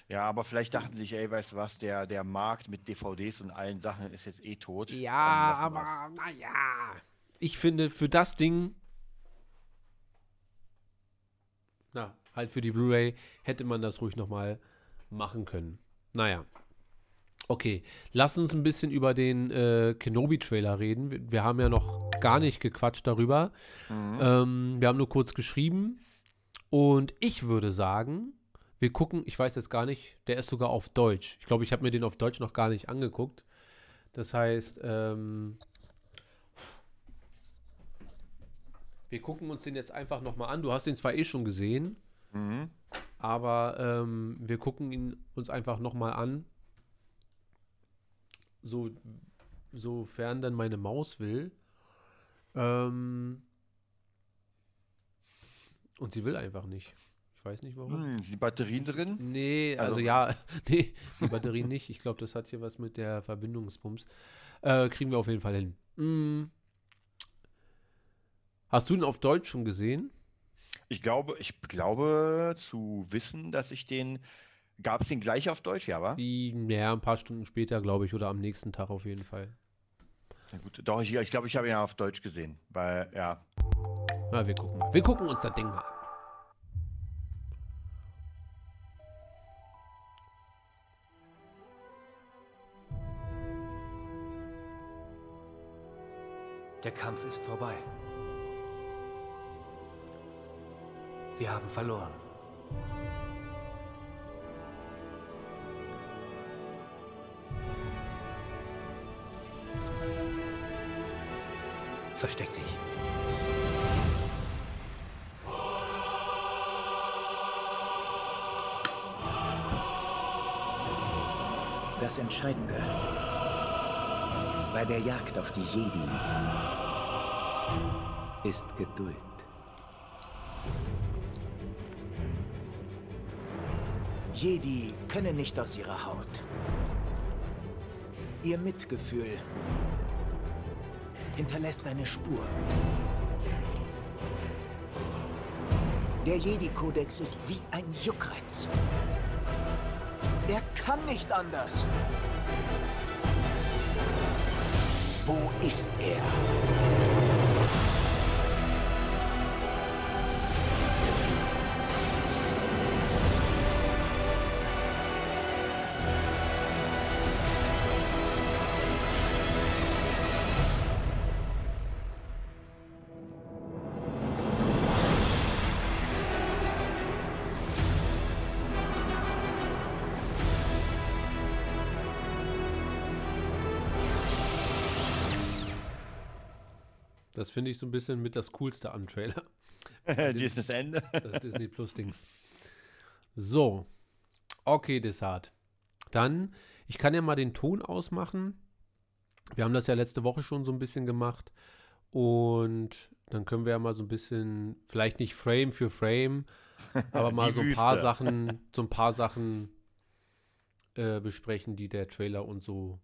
Ja, aber vielleicht dachten sich, ey, weißt du was, der, der Markt mit DVDs und allen Sachen ist jetzt eh tot. Ja, aber naja. Ich finde, für das Ding na, halt für die Blu-ray hätte man das ruhig nochmal machen können. Naja. Okay, lass uns ein bisschen über den äh, Kenobi-Trailer reden. Wir, wir, haben ja noch gar nicht gequatscht darüber. Mhm. Ähm, wir haben nur kurz geschrieben. Und ich würde sagen, wir gucken, ich weiß jetzt gar nicht, der ist sogar auf Deutsch. Ich glaube, ich habe mir den auf Deutsch noch gar nicht angeguckt. Das heißt, ähm, Wir gucken uns den jetzt einfach nochmal an. Du hast den zwar eh schon gesehen, mhm. aber ähm, wir gucken ihn uns einfach nochmal an. So, sofern dann meine Maus will. Ähm, und sie will einfach nicht. Ich weiß nicht warum. Hm, die Batterien drin? Nee, also, also ja, nee, die Batterien nicht. Ich glaube, das hat hier was mit der Verbindungspumps. Äh, kriegen wir auf jeden Fall hin. Mm. Hast du ihn auf Deutsch schon gesehen? Ich glaube, ich glaube zu wissen, dass ich den. Gab es den gleich auf Deutsch, ja, war? Ja, ein paar Stunden später, glaube ich, oder am nächsten Tag auf jeden Fall. Na gut, doch, ich, ich glaube, ich habe ihn auf Deutsch gesehen, weil, ja. Na, wir gucken mal. Wir gucken uns das Ding mal an. Der Kampf ist vorbei. Wir haben verloren. Versteck dich. Das Entscheidende bei der Jagd auf die Jedi ist Geduld. Jedi können nicht aus ihrer Haut. Ihr Mitgefühl hinterlässt eine Spur. Der Jedi-Kodex ist wie ein Juckreiz. Er kann nicht anders. Wo ist er? Finde ich so ein bisschen mit das Coolste am Trailer. Dieses Ende. Das Disney Plus Dings. So. Okay, Desart. Dann, ich kann ja mal den Ton ausmachen. Wir haben das ja letzte Woche schon so ein bisschen gemacht. Und dann können wir ja mal so ein bisschen, vielleicht nicht Frame für Frame, aber mal so ein paar Wüste. Sachen, so ein paar Sachen äh, besprechen, die der Trailer uns so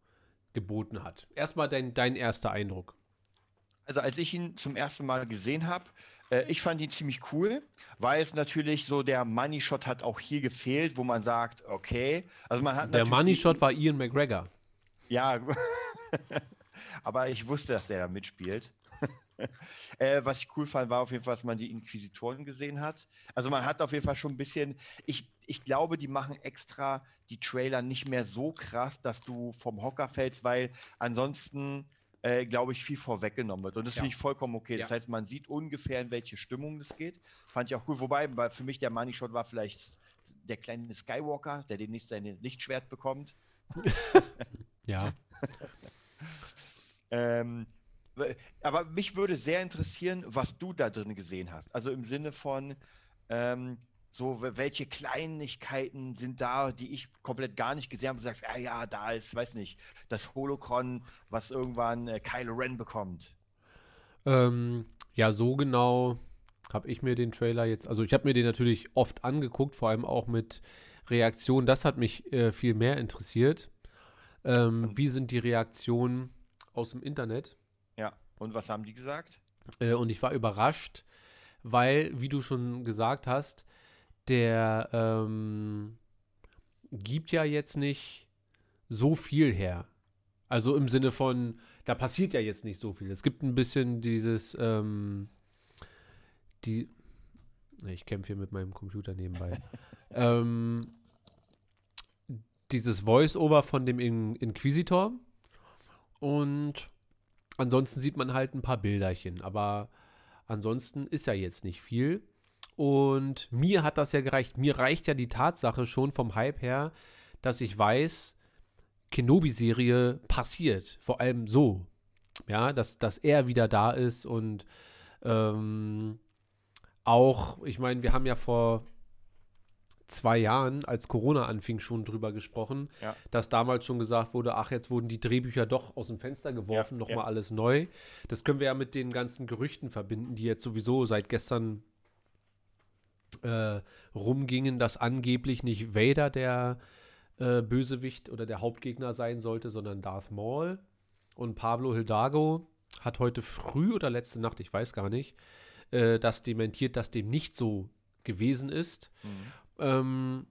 geboten hat. Erstmal dein, dein erster Eindruck. Also als ich ihn zum ersten Mal gesehen habe, äh, ich fand ihn ziemlich cool, weil es natürlich so der Money Shot hat auch hier gefehlt, wo man sagt, okay, also man hat Der Money Shot war Ian McGregor. Ja, aber ich wusste, dass der da mitspielt. äh, was ich cool fand, war auf jeden Fall, dass man die Inquisitoren gesehen hat. Also man hat auf jeden Fall schon ein bisschen, ich, ich glaube, die machen extra die Trailer nicht mehr so krass, dass du vom Hocker fällst, weil ansonsten, äh, glaube ich, viel vorweggenommen wird. Und das Ja. finde ich vollkommen okay. Das Ja. heißt, man sieht ungefähr, in welche Stimmung das geht. Fand ich auch cool. Wobei, weil für mich der Money Shot war vielleicht der kleine Skywalker, der demnächst sein Lichtschwert bekommt. Ja. Ähm, aber mich würde sehr interessieren, was du da drin gesehen hast. Also im Sinne von, ähm, so welche Kleinigkeiten sind da, die ich komplett gar nicht gesehen habe. Du sagst, ah ja, da ist, weiß nicht, das Holocron, was irgendwann äh, Kylo Ren bekommt. Ähm, ja, so genau habe ich mir den Trailer jetzt, also ich habe mir den natürlich oft angeguckt, vor allem auch mit Reaktionen. Das hat mich äh, viel mehr interessiert. Ähm, wie sind die Reaktionen aus dem Internet? Ja. Und was haben die gesagt? Äh, und ich war überrascht, weil, wie du schon gesagt hast, der ähm, gibt ja jetzt nicht so viel her. Also im Sinne von, da passiert ja jetzt nicht so viel. Es gibt ein bisschen dieses, ähm, die, ich kämpfe hier mit meinem Computer nebenbei. ähm, dieses Voice-Over von dem In Inquisitor und ansonsten sieht man halt ein paar Bilderchen, aber ansonsten ist ja jetzt nicht viel. Und mir hat das ja gereicht. Mir reicht ja die Tatsache schon vom Hype her, dass ich weiß, Kenobi-Serie passiert. Vor allem so. Ja, dass, dass er wieder da ist und ähm, auch, ich meine, wir haben ja vor zwei Jahren, als Corona anfing, schon drüber gesprochen, Ja. dass damals schon gesagt wurde, ach, jetzt wurden die Drehbücher doch aus dem Fenster geworfen, Ja, nochmal ja. alles neu. Das können wir ja mit den ganzen Gerüchten verbinden, die jetzt sowieso seit gestern äh, rumgingen, dass angeblich nicht Vader der äh, Bösewicht oder der Hauptgegner sein sollte, sondern Darth Maul. Und Pablo Hidalgo hat heute früh oder letzte Nacht, ich weiß gar nicht, äh, das dementiert, dass dem nicht so gewesen ist. Ähm,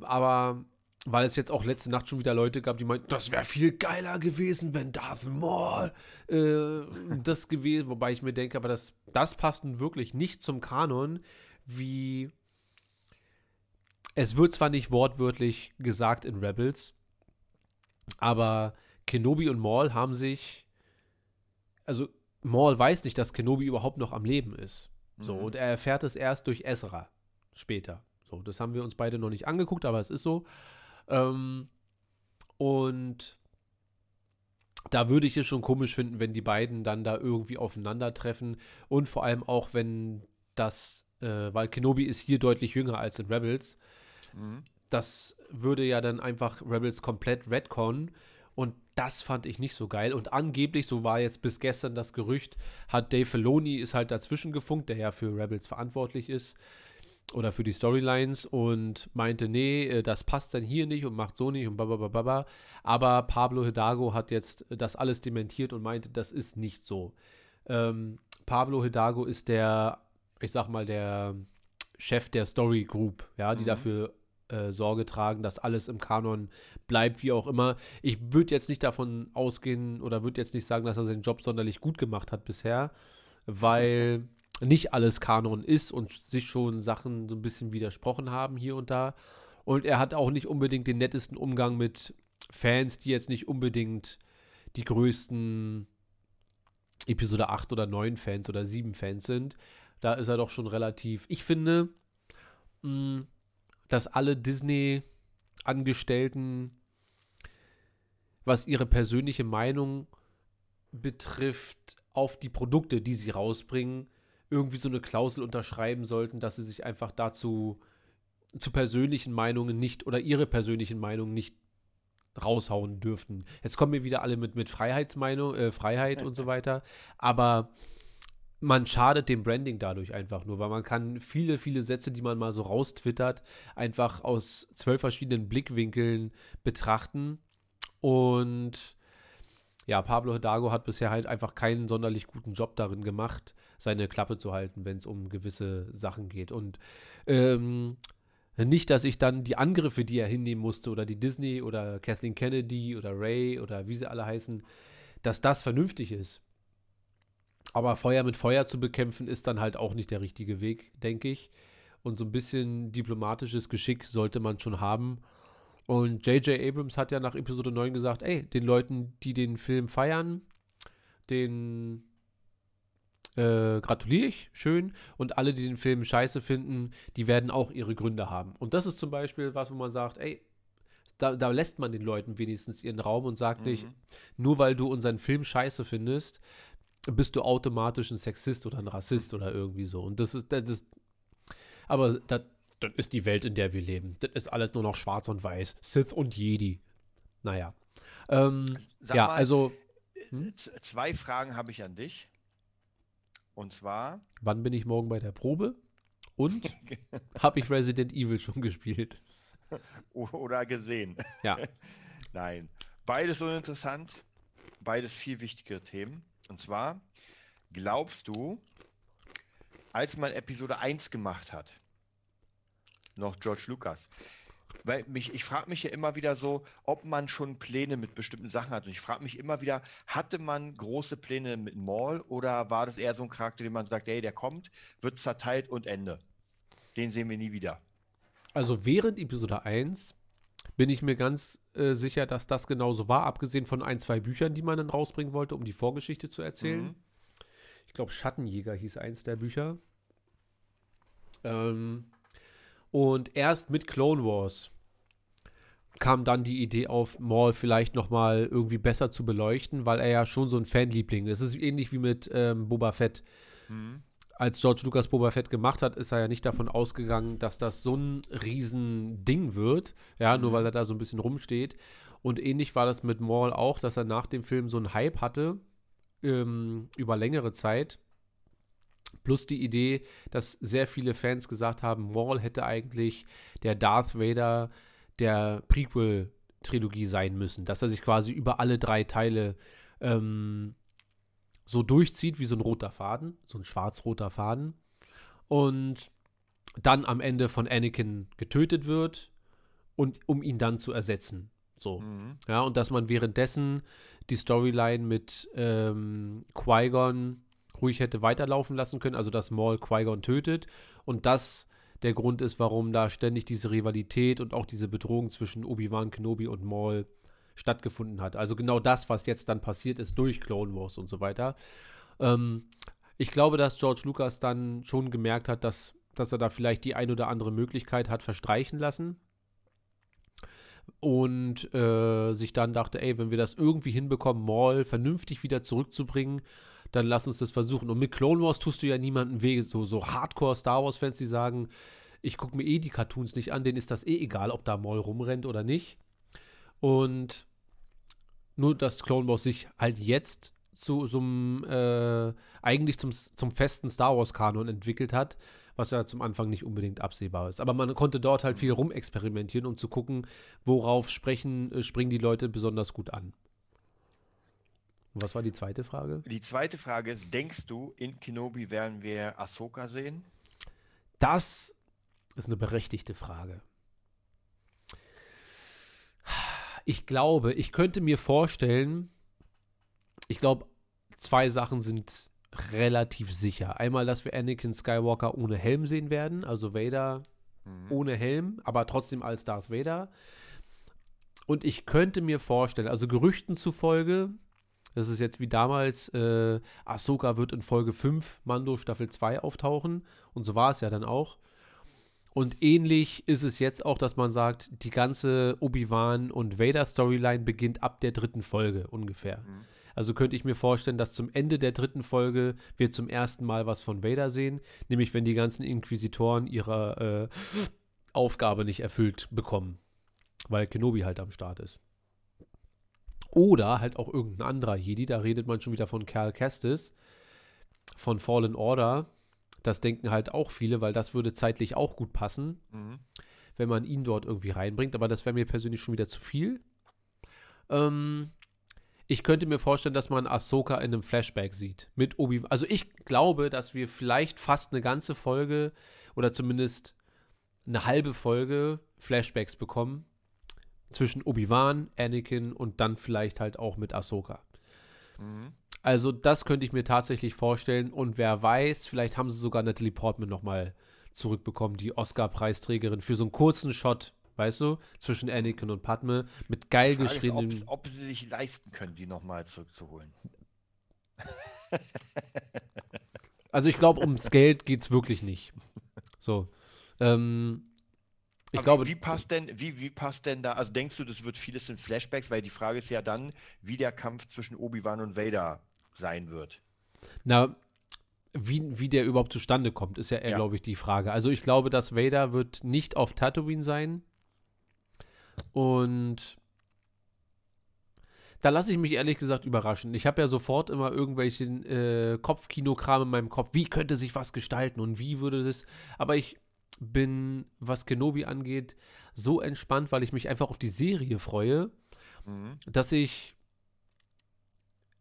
aber weil es jetzt auch letzte Nacht schon wieder Leute gab, die meinten, das wäre viel geiler gewesen, wenn Darth Maul äh, das gewesen, wobei ich mir denke, aber das, das passt nun wirklich nicht zum Kanon, wie es wird zwar nicht wortwörtlich gesagt in Rebels, aber Kenobi und Maul haben sich, also Maul weiß nicht, dass Kenobi überhaupt noch am Leben ist. So, und er erfährt es erst durch Ezra später. So, das haben wir uns beide noch nicht angeguckt, aber es ist so. Ähm, und da würde ich es schon komisch finden, wenn die beiden dann da irgendwie aufeinandertreffen. Und vor allem auch, wenn das, äh, weil Kenobi ist hier deutlich jünger als in Rebels, Mhm. das würde ja dann einfach Rebels komplett retcon und das fand ich nicht so geil. Und angeblich, so war jetzt bis gestern das Gerücht, hat Dave Filoni ist halt dazwischen gefunkt, der ja für Rebels verantwortlich ist, oder für die Storylines und meinte, nee, äh, das passt dann hier nicht und macht so nicht und bababababa. Aber Pablo Hidalgo hat jetzt das alles dementiert und meinte, das ist nicht so. Ähm, Pablo Hidalgo ist der, ich sag mal, der Chef der Story Group, ja, die Mhm. dafür äh, Sorge tragen, dass alles im Kanon bleibt, wie auch immer. Ich würde jetzt nicht davon ausgehen oder würde jetzt nicht sagen, dass er seinen Job sonderlich gut gemacht hat bisher, weil nicht alles Kanon ist und sich schon Sachen so ein bisschen widersprochen haben hier und da. Und er hat auch nicht unbedingt den nettesten Umgang mit Fans, die jetzt nicht unbedingt die größten Episode 8 oder 9 Fans oder 7 Fans sind. Da ist er doch schon relativ. Ich finde, mh, dass alle Disney-Angestellten, was ihre persönliche Meinung betrifft, auf die Produkte, die sie rausbringen, irgendwie so eine Klausel unterschreiben sollten, dass sie sich einfach dazu zu persönlichen Meinungen nicht oder ihre persönlichen Meinungen nicht raushauen dürften. Jetzt kommen wir wieder alle mit, mit Freiheitsmeinung, äh, Freiheit und so weiter, aber man schadet dem Branding dadurch einfach nur, weil man kann viele, viele Sätze, die man mal so raustwittert, einfach aus zwölf verschiedenen Blickwinkeln betrachten und ja, Pablo Hidalgo hat bisher halt einfach keinen sonderlich guten Job darin gemacht, seine Klappe zu halten, wenn es um gewisse Sachen geht. Und ähm, nicht, dass ich dann die Angriffe, die er hinnehmen musste, oder die Disney oder Kathleen Kennedy oder Ray oder wie sie alle heißen, dass das vernünftig ist. Aber Feuer mit Feuer zu bekämpfen, ist dann halt auch nicht der richtige Weg, denke ich. Und so ein bisschen diplomatisches Geschick sollte man schon haben. Und J.J. Abrams hat ja nach Episode 9 gesagt, ey, den Leuten, die den Film feiern, den äh, gratuliere ich, schön. Und alle, die den Film scheiße finden, die werden auch ihre Gründe haben. Und das ist zum Beispiel was, wo man sagt, ey, da, da lässt man den Leuten wenigstens ihren Raum und sagt nicht, Mhm. nur weil du unseren Film scheiße findest, bist du automatisch ein Sexist oder ein Rassist oder irgendwie so. Und das ist, das ist aber das, das ist die Welt, in der wir leben. Das ist alles nur noch schwarz und weiß. Sith und Jedi. Naja. Ähm, Sag ja, mal, also, Hm? Z- Zwei Fragen habe ich an dich. Und zwar, wann bin ich morgen bei der Probe? Und habe ich Resident Evil schon gespielt? oder gesehen. Ja. Nein. Beides uninteressant, beides viel wichtigere Themen. Und zwar, glaubst du, als man Episode 1 gemacht hat, noch George Lucas, weil mich, ich frage mich ja immer wieder so, ob man schon Pläne mit bestimmten Sachen hat. Und ich frage mich immer wieder, hatte man große Pläne mit Maul oder war das eher so ein Charakter, den man sagt, ey, der kommt, wird zerteilt und Ende. Den sehen wir nie wieder. Also während Episode 1 bin ich mir ganz äh, sicher, dass das genauso war, abgesehen von ein, zwei Büchern, die man dann rausbringen wollte, um die Vorgeschichte zu erzählen. Mhm. Ich glaube, Schattenjäger hieß eins der Bücher. Ähm, und erst mit Clone Wars kam dann die Idee auf, Maul vielleicht noch mal irgendwie besser zu beleuchten, weil er ja schon so ein Fanliebling ist. Es ist ähnlich wie mit ähm, Boba Fett. Mhm. Als George Lucas Boba Fett gemacht hat, ist er ja nicht davon ausgegangen, dass das so ein riesen Ding wird, ja, nur Mhm. weil er da so ein bisschen rumsteht. Und ähnlich war das mit Maul auch, dass er nach dem Film so einen Hype hatte, ähm, über längere Zeit. Plus die Idee, dass sehr viele Fans gesagt haben, Maul hätte eigentlich der Darth Vader der Prequel-Trilogie sein müssen. Dass er sich quasi über alle drei Teile ähm, so durchzieht wie so ein roter Faden, so ein schwarz-roter Faden. Und dann am Ende von Anakin getötet wird und um ihn dann zu ersetzen. So. Mhm. Ja, und dass man währenddessen die Storyline mit ähm, Qui-Gon ruhig hätte weiterlaufen lassen können, also dass Maul Qui-Gon tötet und das der Grund ist, warum da ständig diese Rivalität und auch diese Bedrohung zwischen Obi-Wan Kenobi und Maul stattgefunden hat. Also genau das, was jetzt dann passiert ist durch Clone Wars und so weiter. Ähm, ich glaube, dass George Lucas dann schon gemerkt hat, dass, dass er da vielleicht die ein oder andere Möglichkeit hat verstreichen lassen und äh, sich dann dachte, ey, wenn wir das irgendwie hinbekommen, Maul vernünftig wieder zurückzubringen, dann lass uns das versuchen. Und mit Clone Wars tust du ja niemanden weh, so, so Hardcore Star Wars-Fans, die sagen, ich gucke mir eh die Cartoons nicht an, denen ist das eh egal, ob da Maul rumrennt oder nicht. Und nur, dass Clone Wars sich halt jetzt zu so einem, äh, eigentlich zum, zum festen Star Wars-Kanon entwickelt hat was ja zum Anfang nicht unbedingt absehbar ist. Aber man konnte dort halt viel rumexperimentieren, um zu gucken, worauf sprechen, äh, springen die Leute besonders gut an. Und was war die zweite Frage? Die zweite Frage ist: Denkst du, in Kenobi werden wir Ahsoka sehen? Das ist eine berechtigte Frage. Ich glaube, ich könnte mir vorstellen, ich glaube, zwei Sachen sind relativ sicher. Einmal, dass wir Anakin Skywalker ohne Helm sehen werden, also Vader ohne Helm, aber trotzdem als Darth Vader. Und ich könnte mir vorstellen, also Gerüchten zufolge, das ist jetzt wie damals, äh, Ahsoka wird in Folge 5 Mando Staffel 2 auftauchen. Und so war es ja dann auch. Und ähnlich ist es jetzt auch, dass man sagt, die ganze Obi-Wan und Vader-Storyline beginnt ab der dritten Folge ungefähr. Also könnte ich mir vorstellen, dass zum Ende der dritten Folge wir zum ersten Mal was von Vader sehen, nämlich wenn die ganzen Inquisitoren ihre äh, Aufgabe nicht erfüllt bekommen, weil Kenobi halt am Start ist. Oder halt auch irgendein anderer Jedi, da redet man schon wieder von Cal Kestis, von Fallen Order. Das denken halt auch viele, weil das würde zeitlich auch gut passen, Mhm. wenn man ihn dort irgendwie reinbringt. Aber das wäre mir persönlich schon wieder zu viel. Ähm, ich könnte mir vorstellen, dass man Ahsoka in einem Flashback sieht. Mit Obi. Also ich glaube, dass wir vielleicht fast eine ganze Folge oder zumindest eine halbe Folge Flashbacks bekommen. Zwischen Obi-Wan, Anakin und dann vielleicht halt auch mit Ahsoka. Mhm. Also das könnte ich mir tatsächlich vorstellen. Und wer weiß, vielleicht haben sie sogar Natalie Portman nochmal zurückbekommen, die Oscar-Preisträgerin, für so einen kurzen Shot, weißt du, zwischen Anakin und Padme mit geil geschriebenen... ob, ob sie sich leisten können, die nochmal zurückzuholen. Also ich glaube, ums Geld geht es wirklich nicht. So. Ähm, ich Aber glaube, wie, wie passt denn, wie, wie passt denn da, also denkst du, das wird vieles in Flashbacks, weil die Frage ist ja dann, wie der Kampf zwischen Obi-Wan und Vader sein wird. na, wie, wie der überhaupt zustande kommt, ist ja eher, Ja. glaube ich, die Frage. Also ich glaube, dass Vader wird nicht auf Tatooine sein. Und da lasse ich mich ehrlich gesagt überraschen. Ich habe ja sofort immer irgendwelchen äh, Kopfkinokram in meinem Kopf. Wie könnte sich was gestalten und wie würde das. Aber ich bin, was Kenobi angeht, so entspannt, weil ich mich einfach auf die Serie freue, Mhm. dass ich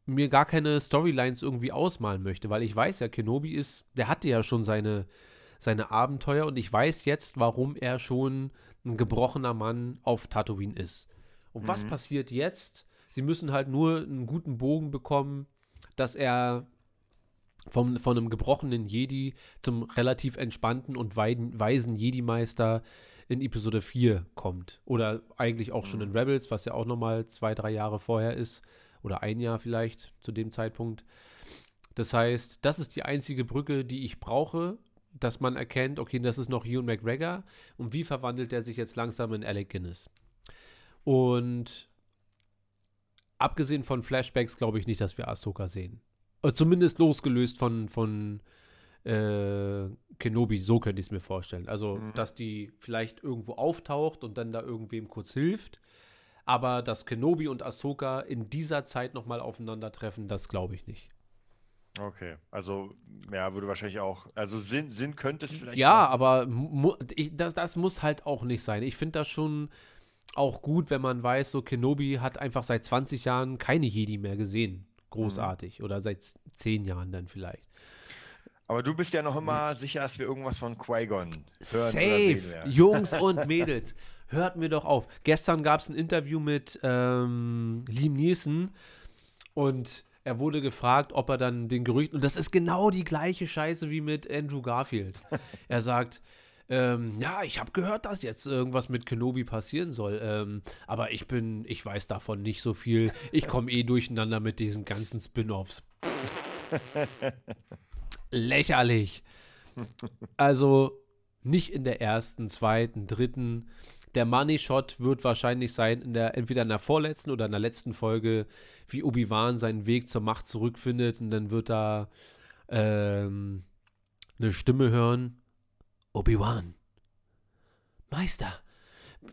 mir gar keine Storylines irgendwie ausmalen möchte, weil ich weiß ja, Kenobi ist, der hatte ja schon seine, seine Abenteuer und ich weiß jetzt, warum er schon ein gebrochener Mann auf Tatooine ist. Und was Mhm. passiert jetzt? Sie müssen halt nur einen guten Bogen bekommen, dass er vom, von einem gebrochenen Jedi zum relativ entspannten und weiden, weisen Jedi-Meister in Episode 4 kommt. Oder eigentlich auch schon in Rebels, was ja auch nochmal zwei, drei Jahre vorher ist. Oder ein Jahr vielleicht zu dem Zeitpunkt. Das heißt, das ist die einzige Brücke, die ich brauche, dass man erkennt, okay, das ist noch Ewan McGregor und wie verwandelt er sich jetzt langsam in Alec Guinness. Und abgesehen von Flashbacks glaube ich nicht, dass wir Ahsoka sehen. Äh, Zumindest losgelöst von, von äh, Kenobi, so könnte ich es mir vorstellen. Also, Mhm. dass die vielleicht irgendwo auftaucht und dann da irgendwem kurz hilft. Aber dass Kenobi und Ahsoka in dieser Zeit nochmal aufeinandertreffen, das glaube ich nicht. Okay, also ja, würde wahrscheinlich auch, also Sinn, Sinn könnte es vielleicht Ja, machen. aber mu ich, das, das muss halt auch nicht sein. Ich finde das schon auch gut, wenn man weiß, so Kenobi hat einfach seit 20 Jahren keine Jedi mehr gesehen. Großartig. Oder seit z- 10 Jahren dann vielleicht. Aber du bist ja noch immer sicher, dass wir irgendwas von Qui-Gon hören oder Safe, sehen werden. Jungs und Mädels, hört mir doch auf. Gestern gab es ein Interview mit ähm, Liam Neeson und er wurde gefragt, ob er dann den Gerüchten, und das ist genau die gleiche Scheiße wie mit Andrew Garfield. er sagt, ähm, ja, ich habe gehört, dass jetzt irgendwas mit Kenobi passieren soll, ähm, aber ich bin, ich weiß davon nicht so viel. Ich komme eh durcheinander mit diesen ganzen Spin-offs. Lächerlich. Also nicht in der ersten, zweiten, dritten. Der Money Shot wird wahrscheinlich sein, in der, entweder in der vorletzten oder in der letzten Folge, wie Obi-Wan seinen Weg zur Macht zurückfindet und dann wird da ähm, eine Stimme hören. Obi-Wan. Meister,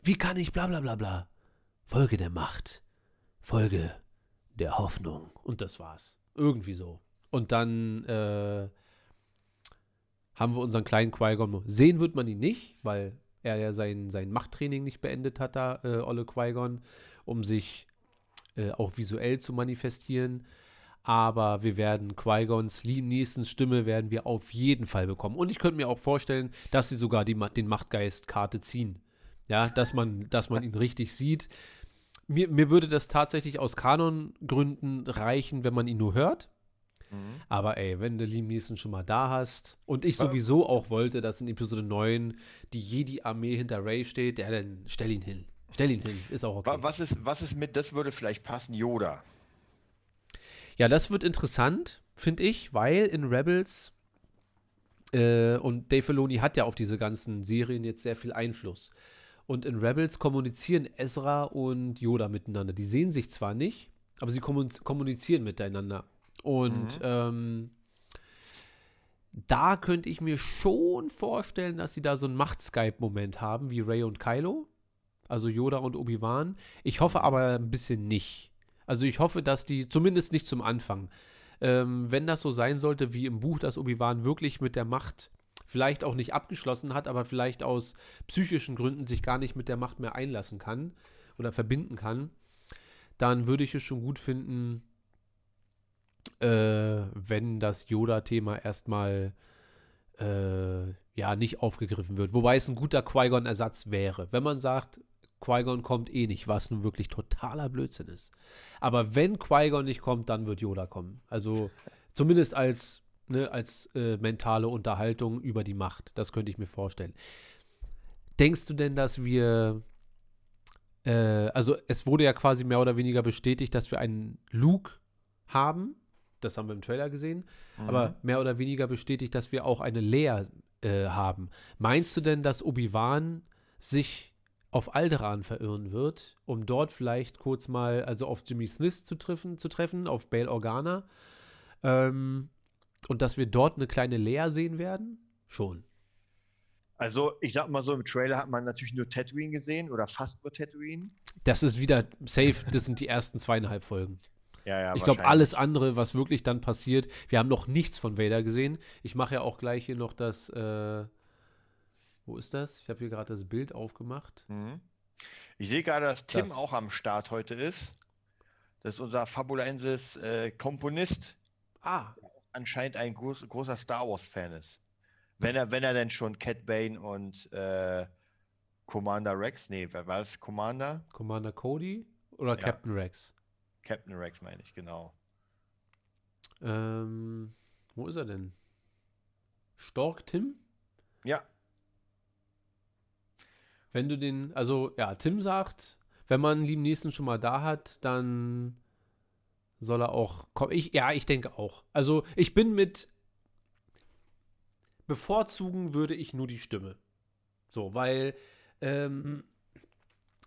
wie kann ich bla bla bla bla? Folge der Macht. Folge der Hoffnung. Und das war's. Irgendwie so. Und dann äh, haben wir unseren kleinen Qui-Gon. Sehen wird man ihn nicht, weil er ja sein, sein Machttraining nicht beendet hat, da äh, Olle Qui-Gon, um sich äh, auch visuell zu manifestieren. Aber wir werden Qui-Gons Neesons Stimme werden wir auf jeden Fall bekommen. Und ich könnte mir auch vorstellen, dass sie sogar die, den Machtgeist-Karte ziehen. Ja, dass man, dass man ihn richtig sieht. Mir, mir würde das tatsächlich aus Kanongründen reichen, wenn man ihn nur hört. Mhm. Aber ey, wenn du Liam Neeson schon mal da hast und ich sowieso auch wollte, dass in Episode 9 die Jedi-Armee hinter Ray steht, ja, dann stell ihn hin. Stell ihn hin, ist auch okay. Was ist, was ist mit, das würde vielleicht passen, Yoda? Ja, das wird interessant, finde ich, weil in Rebels äh, und Dave Filoni hat ja auf diese ganzen Serien jetzt sehr viel Einfluss. Und in Rebels kommunizieren Ezra und Yoda miteinander. Die sehen sich zwar nicht, aber sie kommunizieren miteinander. Und mhm. ähm, da könnte ich mir schon vorstellen, dass sie da so einen Macht-Skype-Moment haben, wie Ray und Kylo. Also Yoda und Obi-Wan. Ich hoffe aber ein bisschen nicht. Also ich hoffe, dass die, zumindest nicht zum Anfang, ähm, wenn das so sein sollte wie im Buch, dass Obi-Wan wirklich mit der Macht vielleicht auch nicht abgeschlossen hat, aber vielleicht aus psychischen Gründen sich gar nicht mit der Macht mehr einlassen kann oder verbinden kann, dann würde ich es schon gut finden, äh, wenn das Yoda-Thema erstmal äh, ja nicht aufgegriffen wird. Wobei es ein guter Qui-Gon-Ersatz wäre. Wenn man sagt, Qui-Gon kommt eh nicht, was nun wirklich totaler Blödsinn ist. Aber wenn Qui-Gon nicht kommt, dann wird Yoda kommen. Also zumindest als, ne, als äh, mentale Unterhaltung über die Macht. Das könnte ich mir vorstellen. Denkst du denn, dass wir äh, also es wurde ja quasi mehr oder weniger bestätigt, dass wir einen Luke haben, das haben wir im Trailer gesehen. Mhm. Aber mehr oder weniger bestätigt, dass wir auch eine Lea äh, haben. Meinst du denn, dass Obi-Wan sich auf Alderaan verirren wird, um dort vielleicht kurz mal, also auf Jimmy Smith zu treffen, zu treffen auf Bail Organa? Ähm, und dass wir dort eine kleine Lea sehen werden? Schon. Also, ich sag mal so, im Trailer hat man natürlich nur Tatooine gesehen oder fast nur Tatooine. Das ist wieder safe, das sind die ersten zweieinhalb Folgen. Ja, ja, ich glaube, alles andere, was wirklich dann passiert, wir haben noch nichts von Vader gesehen. Ich mache ja auch gleich hier noch das, äh, wo ist das? Ich habe hier gerade das Bild aufgemacht. Mhm. Ich sehe gerade, dass Tim das. auch am Start heute ist. Das ist unser Fabulensis äh, Komponist. Ah. Anscheinend ein groß, großer Star Wars-Fan ist. Wenn er, wenn er denn schon Cat Bane und äh, Commander Rex, nee, wer war das? Commander? Commander Cody oder ja. Captain Rex? Captain Rex meine ich, genau. Ähm, wo ist er denn? Stork Tim? Ja. Wenn du den, also ja, Tim sagt, wenn man lieben Nächsten schon mal da hat, dann soll er auch kommen. Ich, ja, ich denke auch. Also ich bin mit bevorzugen würde ich nur die Stimme. So, weil ähm,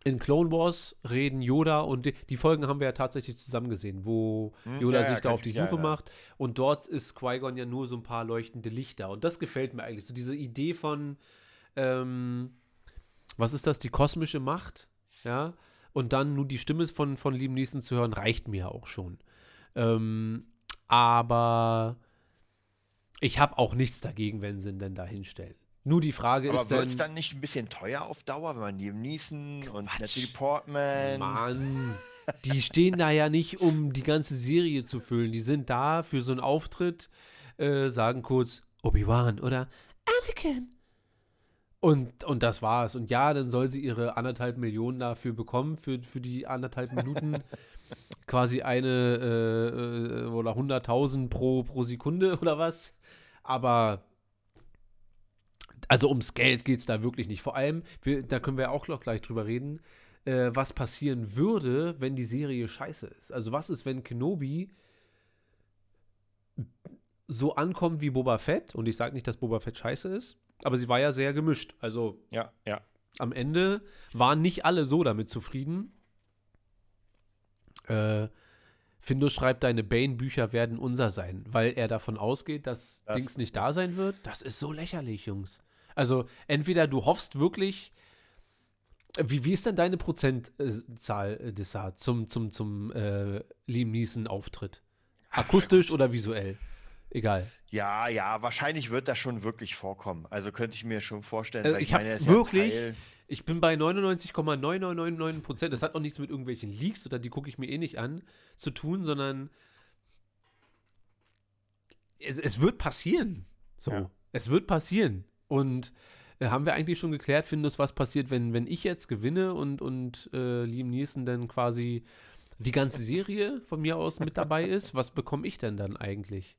in Clone Wars reden Yoda und die, die, Folgen haben wir ja tatsächlich zusammen gesehen, wo hm, Yoda ja, sich ja, da auf die Suche ja, macht und dort ist Qui-Gon ja nur so ein paar leuchtende Lichter und das gefällt mir eigentlich so diese Idee von ähm, was ist das die kosmische Macht ja und dann nur die Stimme von von Liam Neeson zu hören reicht mir auch schon ähm, aber ich habe auch nichts dagegen wenn sie ihn denn da hinstellen nur die Frage Aber ist dann. wird es dann nicht ein bisschen teuer auf Dauer, wenn man Liam Neeson und Natalie Portman. Mann, die stehen da ja nicht, um die ganze Serie zu füllen. Die sind da für so einen Auftritt, äh, sagen kurz Obi-Wan oder Anakin. Und, und das war's. Und ja, dann soll sie ihre anderthalb Millionen dafür bekommen, für, für die anderthalb Minuten. quasi eine äh, äh oder 100.000 pro, pro Sekunde oder was. Aber also ums Geld geht es da wirklich nicht. Vor allem, wir, da können wir auch noch gleich drüber reden, äh, was passieren würde, wenn die Serie scheiße ist. Also was ist, wenn Kenobi so ankommt wie Boba Fett? Und ich sage nicht, dass Boba Fett scheiße ist, aber sie war ja sehr gemischt. Also ja, ja. am Ende waren nicht alle so damit zufrieden. Äh, Findus schreibt, deine Bane-Bücher werden unser sein, weil er davon ausgeht, dass das Dings nicht da sein wird. Das ist so lächerlich, Jungs. Also entweder du hoffst wirklich, wie, wie ist denn deine Prozentzahl, äh, zum, zum, zum äh, Liam Neeson-Auftritt? Akustisch oder visuell? Egal. Ja, ja, wahrscheinlich wird das schon wirklich vorkommen. Also könnte ich mir schon vorstellen. Also weil ich hab meine, ist wirklich- Teil, Ich bin bei 99,9999 Prozent. Das hat auch nichts mit irgendwelchen Leaks oder die gucke ich mir eh nicht an zu tun, sondern es, es wird passieren. So, Ja. es wird passieren. Und äh, haben wir eigentlich schon geklärt, Findus, was passiert, wenn, wenn ich jetzt gewinne und, und äh, Liam Neeson dann quasi die ganze Serie von mir aus mit dabei ist? Was bekomme ich denn dann eigentlich?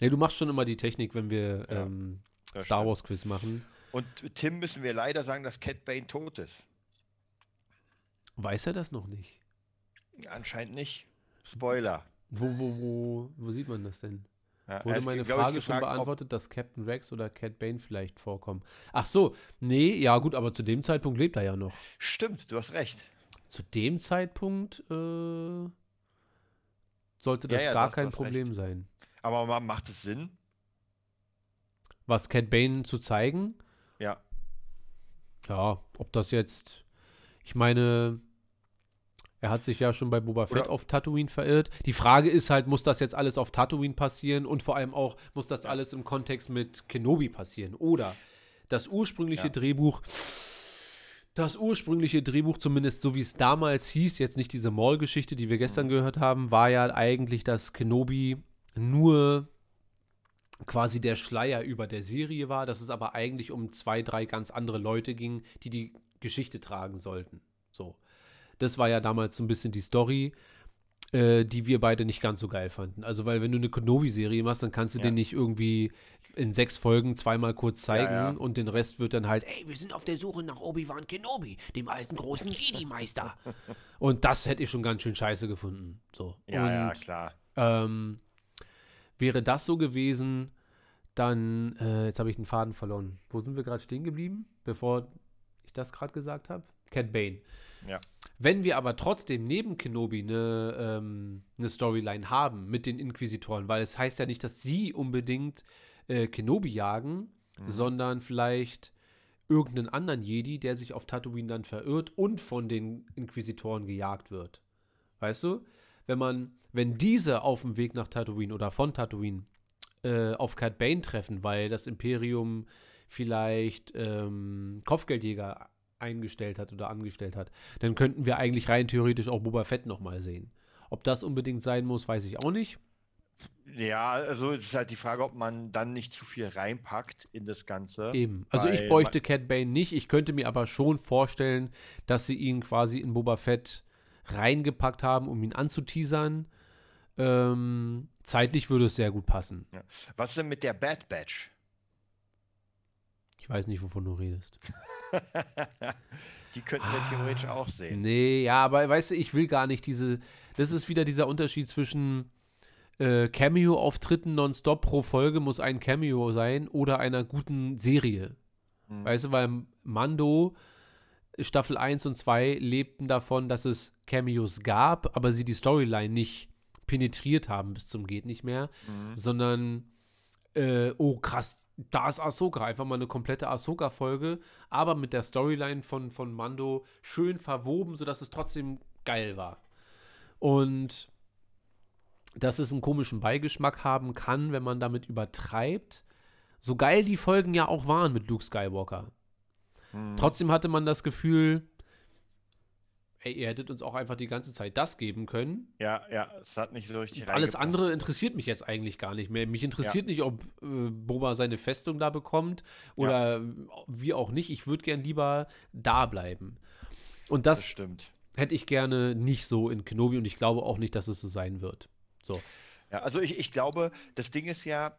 Ja, du machst schon immer die Technik, wenn wir Ja, ähm, Star stimmt. Wars Quiz machen. Und Tim müssen wir leider sagen, dass Cat Bane tot ist. Weiß er das noch nicht? Anscheinend nicht. Spoiler. Wo, wo, wo, wo sieht man das denn? Ja, Wurde meine glaub Frage schon gefragt, ob- beantwortet, dass Captain Rex oder Cat Bane vielleicht vorkommen? Ach so, nee, ja gut, aber zu dem Zeitpunkt lebt er ja noch. Stimmt, du hast recht. Zu dem Zeitpunkt äh, sollte Ja, das ja, gar doch, du kein Problem recht. sein. Aber ma- macht es Sinn? Was Cat Bane zu zeigen, Ja. ja, ob das jetzt, ich meine, er hat sich ja schon bei Boba Fett Oder- auf Tatooine verirrt. Die Frage ist halt, muss das jetzt alles auf Tatooine passieren und vor allem auch, muss das alles im Kontext mit Kenobi passieren? Oder das ursprüngliche Ja. Drehbuch, das ursprüngliche Drehbuch, zumindest so wie es damals hieß, jetzt nicht diese Maul-Geschichte, die wir gestern gehört haben, war ja eigentlich, dass Kenobi nur quasi der Schleier über der Serie war, dass es aber eigentlich um zwei, drei ganz andere Leute ging, die die Geschichte tragen sollten. So. Das war ja damals so ein bisschen die Story, äh, die wir beide nicht ganz so geil fanden. Also, weil wenn du eine Kenobi-Serie machst, dann kannst du Ja. den nicht irgendwie in sechs Folgen zweimal kurz zeigen Ja, ja. und den Rest wird dann halt, ey, wir sind auf der Suche nach Obi-Wan Kenobi, dem alten großen Jedi-Meister. und das hätte ich schon ganz schön scheiße gefunden. So. Ja, und, ja, klar. ähm, wäre das so gewesen, dann, äh, jetzt habe ich den Faden verloren. Wo sind wir gerade stehen geblieben, bevor ich das gerade gesagt habe? Cat Bane. Ja. Wenn wir aber trotzdem neben Kenobi eine, ähm, eine Storyline haben mit den Inquisitoren, weil es heißt ja nicht, dass sie unbedingt äh, Kenobi jagen, sondern vielleicht irgendeinen anderen Jedi, der sich auf Tatooine dann verirrt und von den Inquisitoren gejagt wird. Weißt du? Wenn man, wenn diese auf dem Weg nach Tatooine oder von Tatooine äh, auf Cat Bane treffen, weil das Imperium vielleicht ähm, Kopfgeldjäger eingestellt hat oder angestellt hat, dann könnten wir eigentlich rein theoretisch auch Boba Fett nochmal sehen. Ob das unbedingt sein muss, weiß ich auch nicht. Ja, also es ist halt die Frage, ob man dann nicht zu viel reinpackt in das Ganze. Eben. Also ich bräuchte Cat Bane nicht. Ich könnte mir aber schon vorstellen, dass sie ihn quasi in Boba Fett reingepackt haben, um ihn anzuteasern. Ähm, zeitlich würde es sehr gut passen. Was ist denn mit der Bad Batch? Ich weiß nicht, wovon du redest. Die könnten wir theoretisch auch sehen. Nee, ja, aber weißt du, ich will gar nicht diese. Das ist wieder dieser Unterschied zwischen äh, Cameo-Auftritten nonstop pro Folge muss ein Cameo sein oder einer guten Serie. Hm. Weißt du, weil Mando Staffel 1 und 2 lebten davon, dass es Cameos gab, aber sie die Storyline nicht penetriert haben bis zum geht nicht mehr, Mhm. sondern äh, oh krass, da ist Ahsoka, einfach mal eine komplette Ahsoka-Folge, aber mit der Storyline von, von Mando schön verwoben, sodass es trotzdem geil war. Und dass es einen komischen Beigeschmack haben kann, wenn man damit übertreibt. So geil die Folgen ja auch waren mit Luke Skywalker. Mhm. Trotzdem hatte man das Gefühl, ey, ihr hättet uns auch einfach die ganze Zeit das geben können. Ja, ja, es hat nicht so richtig Alles andere interessiert mich jetzt eigentlich gar nicht mehr. Mich interessiert nicht, ob äh, Boba seine Festung da bekommt oder wie auch nicht. Ich würde gern lieber da bleiben. Und Das das stimmt. hätte ich gerne nicht so in Kenobi und ich glaube auch nicht, dass es so sein wird. So. Ja, also ich, ich glaube, das Ding ist ja,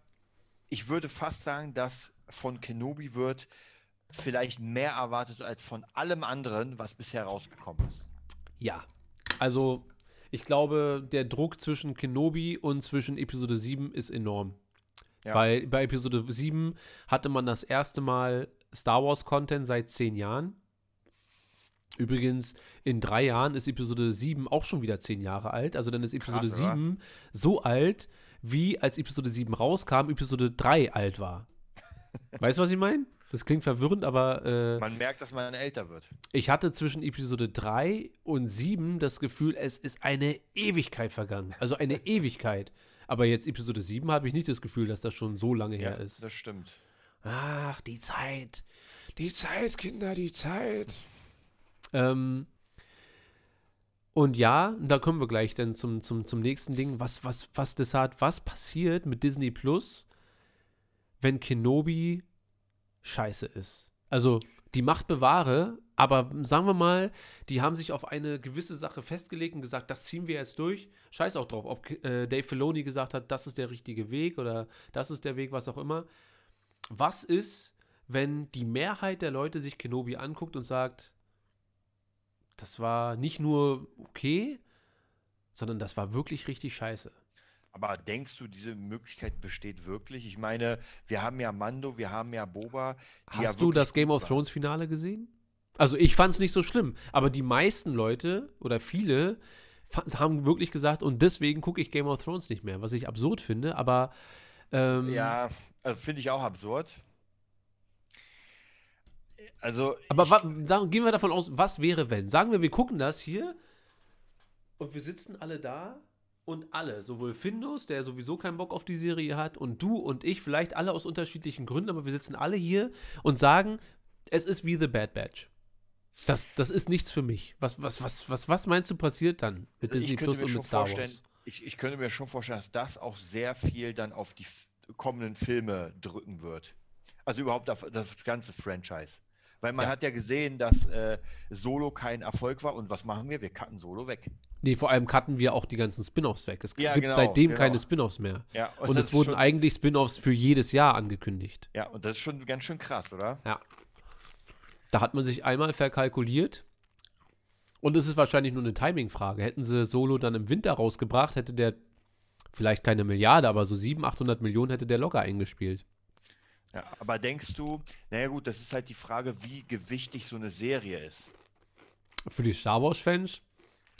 ich würde fast sagen, dass von Kenobi wird vielleicht mehr erwartet als von allem anderen, was bisher rausgekommen ist. Ja. Also, ich glaube, der Druck zwischen Kenobi und zwischen Episode 7 ist enorm. Ja. Weil bei Episode 7 hatte man das erste Mal Star Wars Content seit zehn Jahren. Übrigens, in drei Jahren ist Episode 7 auch schon wieder zehn Jahre alt. Also dann ist Episode Krass, oder? 7 so alt, wie als Episode 7 rauskam, Episode 3 alt war. weißt du, was ich meine? Das klingt verwirrend, aber äh, Man merkt, dass man älter wird. ich hatte zwischen Episode 3 und 7 das Gefühl, es ist eine Ewigkeit vergangen. Also eine Ewigkeit. Aber jetzt Episode 7 habe ich nicht das Gefühl, dass das schon so lange Ja, her ist. das stimmt. Ach, die Zeit. Die Zeit, Kinder, die Zeit. Ähm, und ja, da kommen wir gleich dann zum, zum, zum nächsten Ding. Was, was, was das hat, was passiert mit Disney Plus, wenn Kenobi scheiße ist? Also, die Macht bewahre, aber sagen wir mal, die haben sich auf eine gewisse Sache festgelegt und gesagt, das ziehen wir jetzt durch. Scheiß auch drauf, ob äh, Dave Filoni gesagt hat, das ist der richtige Weg oder das ist der Weg, was auch immer. Was ist, wenn die Mehrheit der Leute sich Kenobi anguckt und sagt, das war nicht nur okay, sondern das war wirklich richtig scheiße. Aber denkst du, diese Möglichkeit besteht wirklich? Ich meine, wir haben ja Mando, wir haben ja Boba. die ja Hast du das Game of. Thrones Finale gesehen? Also ich fand es nicht so schlimm, aber die meisten Leute oder viele haben wirklich gesagt, und deswegen gucke ich Game of Thrones nicht mehr, was ich absurd finde, aber ähm, Ja, also finde ich auch absurd. Also, Aber sagen, gehen wir davon aus, was wäre, wenn? Sagen wir, wir gucken das hier und wir sitzen alle da und alle, sowohl Findus, der sowieso keinen Bock auf die Serie hat, und du und ich, vielleicht alle aus unterschiedlichen Gründen, aber wir sitzen alle hier und sagen, es ist wie The Bad Batch. Das, das ist nichts für mich. Was, was, was, was, was meinst du passiert dann mit also Disney Plus und mit Star Wars? ich, ich könnte mir schon vorstellen, dass das auch sehr viel dann auf die kommenden Filme drücken wird. Also überhaupt auf das ganze Franchise. Weil man Ja. hat ja gesehen, dass äh, Solo kein Erfolg war. Und was machen wir? Wir cutten Solo weg. Nee, vor allem cutten wir auch die ganzen Spin-Offs weg. Es Ja, gibt genau, seitdem genau. keine Spin-Offs mehr. Ja, Und, das es wurden schon, eigentlich Spin-Offs für jedes Jahr angekündigt. ja, und das ist schon ganz schön krass, oder? Ja. Da hat man sich einmal verkalkuliert. Und es ist wahrscheinlich nur eine Timing-Frage. Hätten sie Solo dann im Winter rausgebracht, hätte der vielleicht keine Milliarde, aber so 700, 800 Millionen hätte der locker eingespielt. Ja, aber denkst du, naja gut, das ist halt die Frage, wie gewichtig so eine Serie ist. Für die Star Wars-Fans.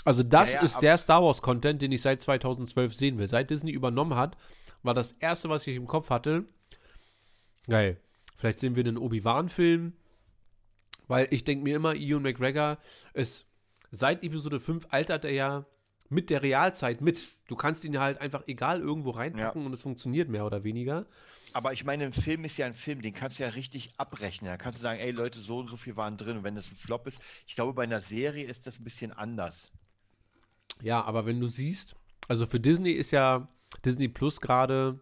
Also, das Ja, ja, ist der Star Wars-Content, den ich seit 2012 sehen will. Seit Disney übernommen hat, war das erste, was ich im Kopf hatte. Geil. Vielleicht sehen wir einen Obi-Wan-Film. Weil ich denke mir immer, Ian McGregor ist seit Episode 5 altert er ja mit der Realzeit mit. Du kannst ihn ja halt einfach egal irgendwo reinpacken und es funktioniert mehr oder weniger. Aber ich meine, ein Film ist ja ein Film, den kannst du ja richtig abrechnen. Da kannst du sagen, ey Leute, so und so viel waren drin. Und wenn das ein Flop ist, ich glaube, bei einer Serie ist das ein bisschen anders. Ja, aber wenn du siehst, also für Disney ist ja Disney Plus gerade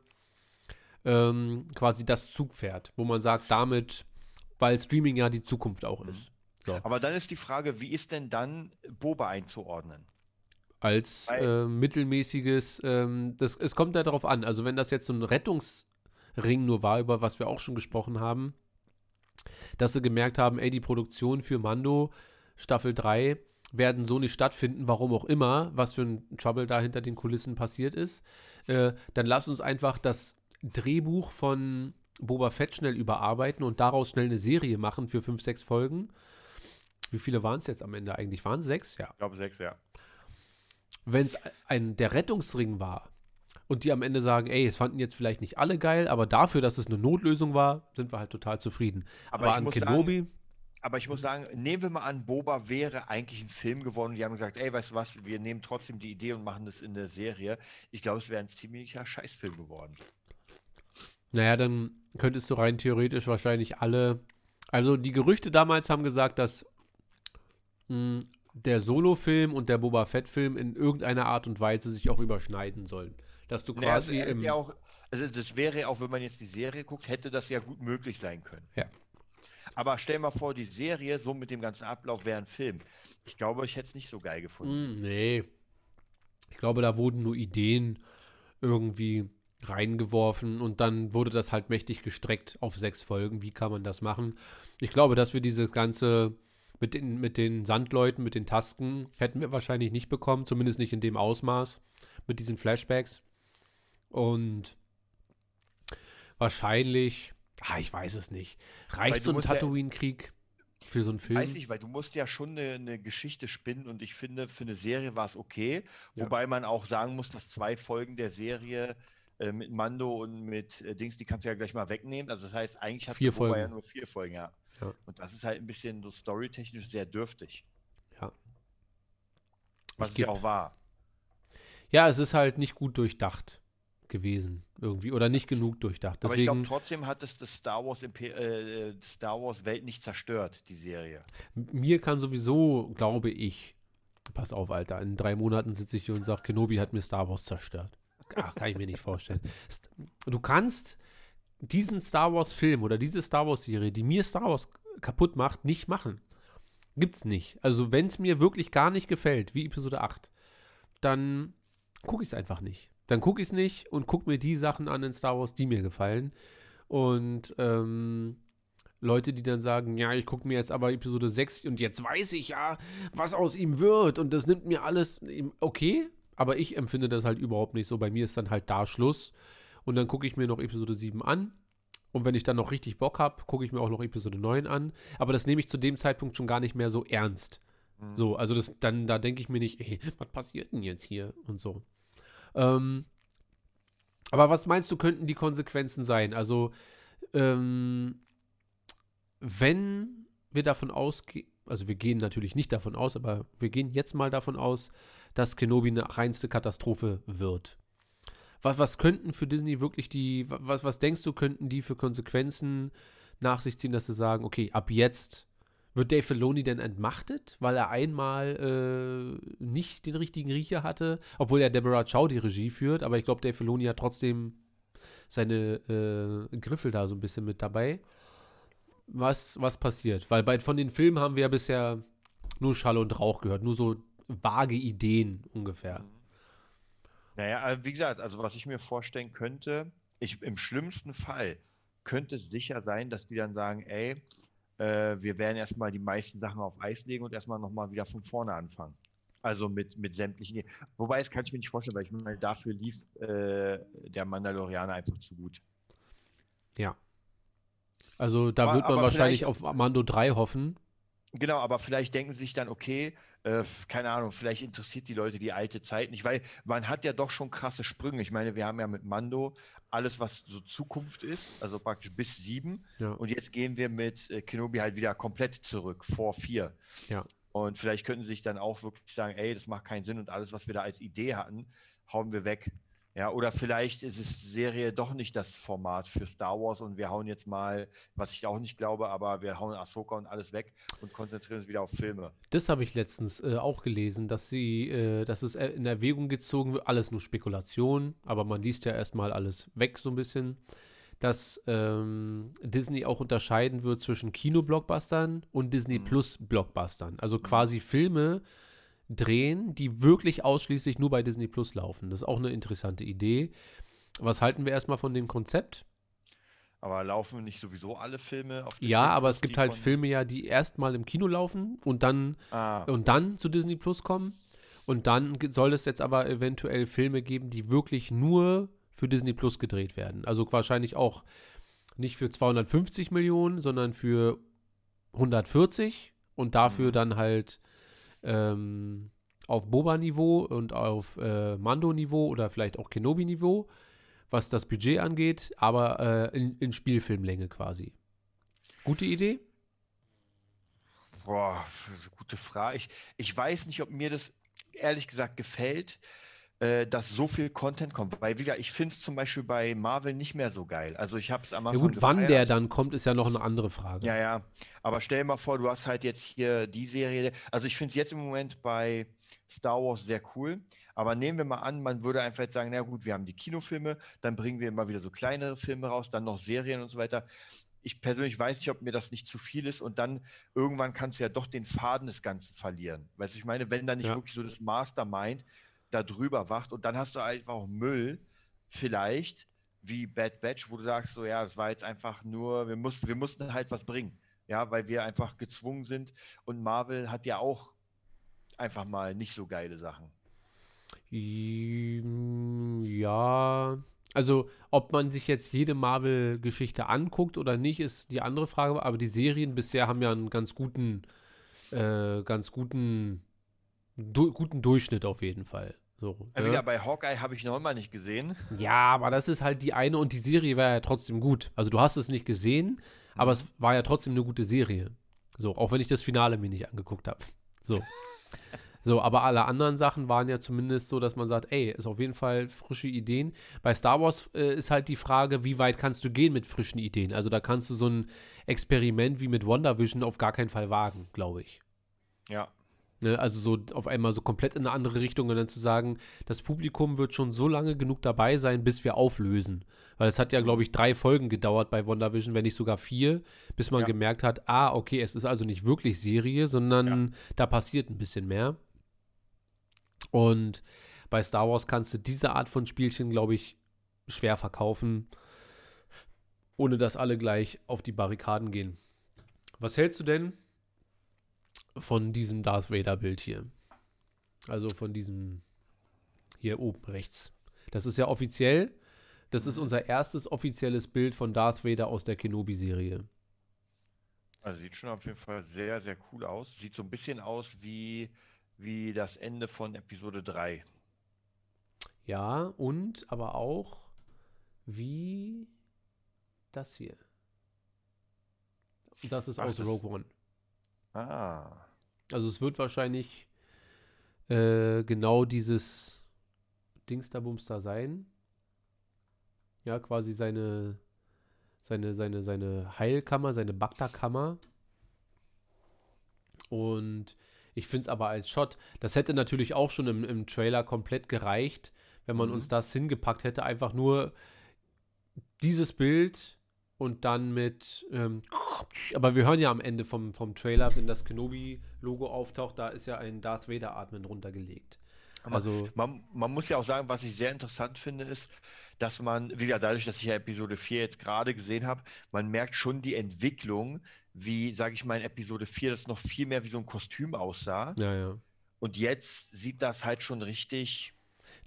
ähm, quasi das Zugpferd, wo man sagt, damit, weil Streaming ja die Zukunft auch ist. So. Aber dann ist die Frage, wie ist denn dann Boba einzuordnen? Als äh, mittelmäßiges, ähm, das, es kommt ja darauf an, also wenn das jetzt so ein Rettungsring nur war, über was wir auch schon gesprochen haben, dass sie gemerkt haben, ey, die Produktion für Mando Staffel 3 werden so nicht stattfinden, warum auch immer, was für ein Trouble da hinter den Kulissen passiert ist, äh, dann lass uns einfach das Drehbuch von Boba Fett schnell überarbeiten und daraus schnell eine Serie machen für fünf, sechs Folgen. Wie viele waren es jetzt am Ende eigentlich? Waren es sechs? Ja Ich glaube sechs, ja. wenn es ein der Rettungsring war und die am Ende sagen, ey, es fanden jetzt vielleicht nicht alle geil, aber dafür, dass es eine Notlösung war, sind wir halt total zufrieden. Aber Aber, ich an muss Kenobi, Aber ich muss sagen, nehmen wir mal an, Boba wäre eigentlich ein Film geworden. Die haben gesagt, ey, weißt du was, wir nehmen trotzdem die Idee und machen das in der Serie. Ich glaube, es wäre ein ziemlicher Scheißfilm geworden. naja, dann könntest du rein theoretisch wahrscheinlich alle. Also die Gerüchte damals haben gesagt, dass mh, der Solo-Film und der Boba Fett-Film in irgendeiner Art und Weise sich auch überschneiden sollen. Dass du Naja, quasi also, im. ja auch, also das wäre auch, wenn man jetzt die Serie guckt, hätte das ja gut möglich sein können. Ja. Aber stell mal vor, die Serie, so mit dem ganzen Ablauf, wäre ein Film. Ich glaube, ich hätte es nicht so geil gefunden. Mm, nee. Ich glaube, da wurden nur Ideen irgendwie reingeworfen und dann wurde das halt mächtig gestreckt auf sechs Folgen. Wie kann man das machen? Ich glaube, dass wir diese ganze mit den, mit den Sandleuten, mit den Tasken, hätten wir wahrscheinlich nicht bekommen, zumindest nicht in dem Ausmaß mit diesen Flashbacks. Und wahrscheinlich, ah, ich weiß es nicht. Reicht so ein musst ja- Tatooine-Krieg für so einen Film? Weiß nicht, weil du musst ja schon eine, eine Geschichte spinnen und ich finde, für eine Serie war es okay. Ja. Wobei man auch sagen muss, dass zwei Folgen der Serie äh, mit Mando und mit äh, Dings, die kannst du ja gleich mal wegnehmen. Also das heißt, eigentlich hat Vier Boba ja Folgen. nur vier Folgen, ja. Ja. Und das ist halt ein bisschen so storytechnisch sehr dürftig. Ja. Was Ich es ja auch war. Ja, es ist halt nicht gut durchdacht. Gewesen irgendwie oder nicht genug durchdacht. Aber ich glaube Deswegen, trotzdem hat es das Star Wars, äh, die Star Wars Welt nicht zerstört, die Serie. mir kann sowieso, glaube ich, pass auf, Alter, in drei Monaten sitze ich hier und sage, Kenobi hat mir Star Wars zerstört. Ach, kann ich mir nicht vorstellen. St- Du kannst diesen Star Wars-Film oder diese Star Wars-Serie, die mir Star Wars kaputt macht, nicht machen. Gibt's nicht. Also, wenn es mir wirklich gar nicht gefällt, wie Episode 8, dann gucke ich es einfach nicht. Dann gucke ich es nicht und gucke mir die Sachen an in Star Wars, die mir gefallen. Und ähm, Leute, die dann sagen, ja, ich gucke mir jetzt aber Episode 6 und jetzt weiß ich ja, was aus ihm wird und das nimmt mir alles. Okay, aber ich empfinde das halt überhaupt nicht so. Bei mir ist dann halt da Schluss. Und dann gucke ich mir noch Episode 7 an. Und wenn ich dann noch richtig Bock habe, gucke ich mir auch noch Episode 9 an. Aber das nehme ich zu dem Zeitpunkt schon gar nicht mehr so ernst. Mhm. So, also das, dann, da denke ich mir nicht, ey, was passiert denn jetzt hier und so. Ähm, aber was meinst du, könnten die Konsequenzen sein? Also, ähm, wenn wir davon ausgehen, also wir gehen natürlich nicht davon aus, aber wir gehen jetzt mal davon aus, dass Kenobi eine reinste Katastrophe wird. Was, was könnten für Disney wirklich die, was, was denkst du, könnten die für Konsequenzen nach sich ziehen, dass sie sagen, okay, ab jetzt wird Dave Filoni denn entmachtet, weil er einmal äh, nicht den richtigen Riecher hatte, obwohl er Deborah Chow die Regie führt, aber ich glaube, Dave Filoni hat trotzdem seine äh, Griffel da so ein bisschen mit dabei. Was, was passiert? Weil bei, von den Filmen haben wir ja bisher nur Schall und Rauch gehört, nur so vage Ideen ungefähr. Naja, also wie gesagt, also was ich mir vorstellen könnte, ich, im schlimmsten Fall könnte es sicher sein, dass die dann sagen, ey, äh, wir werden erstmal die meisten Sachen auf Eis legen und erstmal nochmal wieder von vorne anfangen. Also mit, mit sämtlichen. Wobei, das kann ich mir nicht vorstellen, weil ich meine, dafür lief äh, der Mandalorianer einfach zu gut. Ja. Also da Aber- wird man wahrscheinlich auf Mando 3 hoffen. Genau, aber vielleicht denken sie sich dann, okay, äh, keine Ahnung, vielleicht interessiert die Leute die alte Zeit nicht, weil man hat ja doch schon krasse Sprünge. Ich meine, wir haben ja mit Mando alles, was so Zukunft ist, also praktisch bis sieben. Ja. Und jetzt gehen wir mit äh, Kenobi halt wieder komplett zurück, vor vier. Ja. Und vielleicht könnten sie sich dann auch wirklich sagen, ey, das macht keinen Sinn und alles, was wir da als Idee hatten, hauen wir weg. Ja, oder vielleicht ist es Serie doch nicht das Format für Star Wars und wir hauen jetzt mal, was ich auch nicht glaube, aber wir hauen Ahsoka und alles weg und konzentrieren uns wieder auf Filme. Das habe ich letztens äh, auch gelesen, dass sie, äh, dass es äh, in Erwägung gezogen wird, alles nur Spekulation, aber man liest ja erstmal alles weg so ein bisschen, dass ähm, Disney auch unterscheiden wird zwischen Kino-Blockbustern und Disney Mhm. Plus-Blockbustern. Also quasi Filme drehen, die wirklich ausschließlich nur bei Disney Plus laufen. Das ist auch eine interessante Idee. Was halten wir erstmal von dem Konzept? Aber laufen nicht sowieso alle Filme auf Ja, Disney aber Plus, es gibt halt Filme ja, die erstmal im Kino laufen und dann Ah, und dann zu Disney Plus kommen. Und dann soll es jetzt aber eventuell Filme geben, die wirklich nur für Disney Plus gedreht werden. Also wahrscheinlich auch nicht für 250 Millionen, sondern für 140 und dafür Mhm. dann halt ähm, auf Boba-Niveau und auf äh, Mando-Niveau oder vielleicht auch Kenobi-Niveau, was das Budget angeht, aber äh, in, in Spielfilmlänge quasi. Gute Idee? boah, gute Frage. Ich, ich weiß nicht, ob mir das ehrlich gesagt gefällt, äh, dass so viel Content kommt. Weil, wie gesagt, ich finde es zum Beispiel bei Marvel nicht mehr so geil. Also ich habe es am Ja Anfang gut, wann der gefeiert. dann kommt, ist ja noch eine andere Frage. Ja, ja. Aber stell dir mal vor, du hast halt jetzt hier die Serie. Also ich finde es jetzt im Moment bei Star Wars sehr cool. Aber nehmen wir mal an, man würde einfach jetzt sagen, na gut, wir haben die Kinofilme, dann bringen wir immer wieder so kleinere Filme raus, dann noch Serien und so weiter. Ich persönlich weiß nicht, ob mir das nicht zu viel ist und dann irgendwann kannst du ja doch den Faden des Ganzen verlieren. Weißt du, ich meine, wenn da nicht Ja. wirklich so das Mastermind da drüber wacht und dann hast du einfach auch Müll, vielleicht wie Bad Batch, wo du sagst, so ja, das war jetzt einfach nur, wir mussten, wir mussten halt was bringen. Ja, weil wir einfach gezwungen sind und Marvel hat ja auch einfach mal nicht so geile Sachen. Mm, Ja, also ob man sich jetzt jede Marvel-Geschichte anguckt oder nicht, ist die andere Frage. Aber die Serien bisher haben ja einen ganz guten, äh, ganz guten, du guten Durchschnitt auf jeden Fall. So, ne? Wieder bei Hawkeye habe ich noch immer nicht gesehen. Ja, aber das ist halt die eine und die Serie war ja trotzdem gut. Also du hast es nicht gesehen, aber Mhm. es war ja trotzdem eine gute Serie. So, auch wenn ich das Finale mir nicht angeguckt habe. So. So, aber alle anderen Sachen waren ja zumindest so, dass man sagt, ey, ist auf jeden Fall frische Ideen. Bei Star Wars äh, ist halt die Frage, wie weit kannst du gehen mit frischen Ideen? Also da kannst du so ein Experiment wie mit WandaVision auf gar keinen Fall wagen, glaube ich. Ja. Ne, also so auf einmal so komplett in eine andere Richtung und dann zu sagen, das Publikum wird schon so lange genug dabei sein, bis wir auflösen. Weil es hat ja, glaube ich, drei Folgen gedauert bei WandaVision, wenn nicht sogar vier, bis man Ja. gemerkt hat, ah, okay, es ist also nicht wirklich Serie, sondern da passiert ein bisschen mehr. Und bei Star Wars kannst du diese Art von Spielchen, glaube ich, schwer verkaufen, ohne dass alle gleich auf die Barrikaden gehen. Was hältst du denn von diesem Darth Vader-Bild hier? Also von diesem hier oben rechts. Das ist ja offiziell. Das ist unser erstes offizielles Bild von Darth Vader aus der Kenobi-Serie. Also sieht schon auf jeden Fall sehr, sehr cool aus. Sieht so ein bisschen aus wie, wie das Ende von Episode 3. Ja, und aber auch wie das hier. Das ist Ach, aus das- Rogue One. Ah. Also es wird wahrscheinlich äh, genau dieses Dingsterbums da sein. Ja, quasi seine, seine, seine, seine Heilkammer, seine Bacta-Kammer. Und ich finde es aber als Shot, das hätte natürlich auch schon im, im Trailer komplett gereicht, wenn man Mhm. uns das hingepackt hätte. Einfach nur dieses Bild und dann mit, ähm, aber wir hören ja am Ende vom, vom Trailer, wenn das Kenobi-Logo auftaucht, da ist ja ein Darth Vader-Atmen runtergelegt. Also, Man, man muss ja auch sagen, was ich sehr interessant finde, ist, dass man, wie gesagt, dadurch, dass ich ja Episode 4 jetzt gerade gesehen habe, man merkt schon die Entwicklung, wie, sage ich mal, in Episode 4 das noch viel mehr wie so ein Kostüm aussah. ja, ja. Und jetzt sieht das halt schon richtig.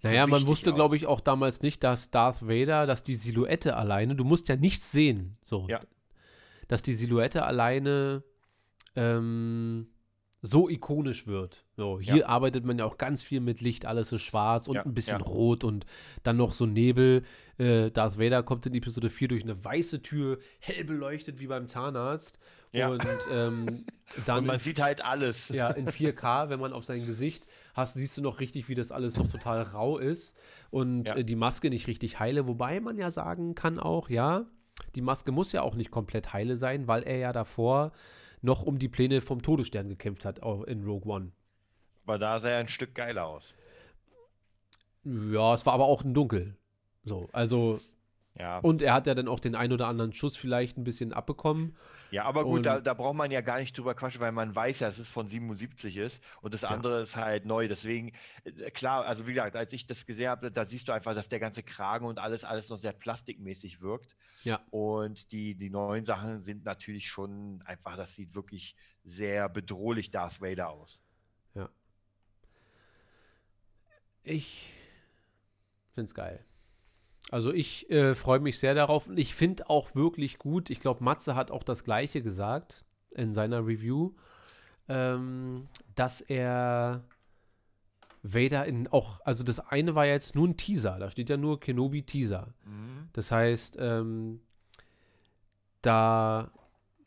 Naja, man wusste, glaube ich, auch damals nicht, dass Darth Vader, dass die Silhouette alleine, du musst ja nichts sehen, so. Ja. Dass die Silhouette alleine ähm, so ikonisch wird. So, hier Ja. arbeitet man ja auch ganz viel mit Licht, alles ist schwarz und Ja, ein bisschen ja. rot und dann noch so Nebel. Äh, Darth Vader kommt in Episode 4 durch eine weiße Tür, hell beleuchtet wie beim Zahnarzt. Ja. Und ähm, dann Und man in sieht halt alles. ja, in 4K, wenn man auf sein Gesicht hast, siehst du noch richtig, wie das alles noch total rau ist und äh, die Maske nicht richtig heile. Wobei man ja sagen kann auch, ja, die Maske muss ja auch nicht komplett heile sein, weil er ja davor noch um die Pläne vom Todesstern gekämpft hat in Rogue One. Aber da sah er ein Stück geiler aus. Ja, es war aber auch ein Dunkel. So, also, Ja. und er hat ja dann auch den ein oder anderen Schuss vielleicht ein bisschen abbekommen. Ja, aber gut, da, da braucht man ja gar nicht drüber quatschen, weil man weiß ja, dass es von 77 ist und das andere ist halt neu. Deswegen, äh, klar, also wie gesagt, als ich das gesehen habe, da siehst du einfach, dass der ganze Kragen und alles, alles noch sehr plastikmäßig wirkt. Ja. Und die, die neuen Sachen sind natürlich schon einfach, das sieht wirklich sehr bedrohlich Darth Vader aus. Ich find's geil. Also ich äh, freue mich sehr darauf und ich finde auch wirklich gut, ich glaube, Matze hat auch das gleiche gesagt in seiner Review, ähm, dass er Vader in auch, also das eine war jetzt nur ein Teaser, da steht ja nur Kenobi Teaser. Das heißt, ähm, da,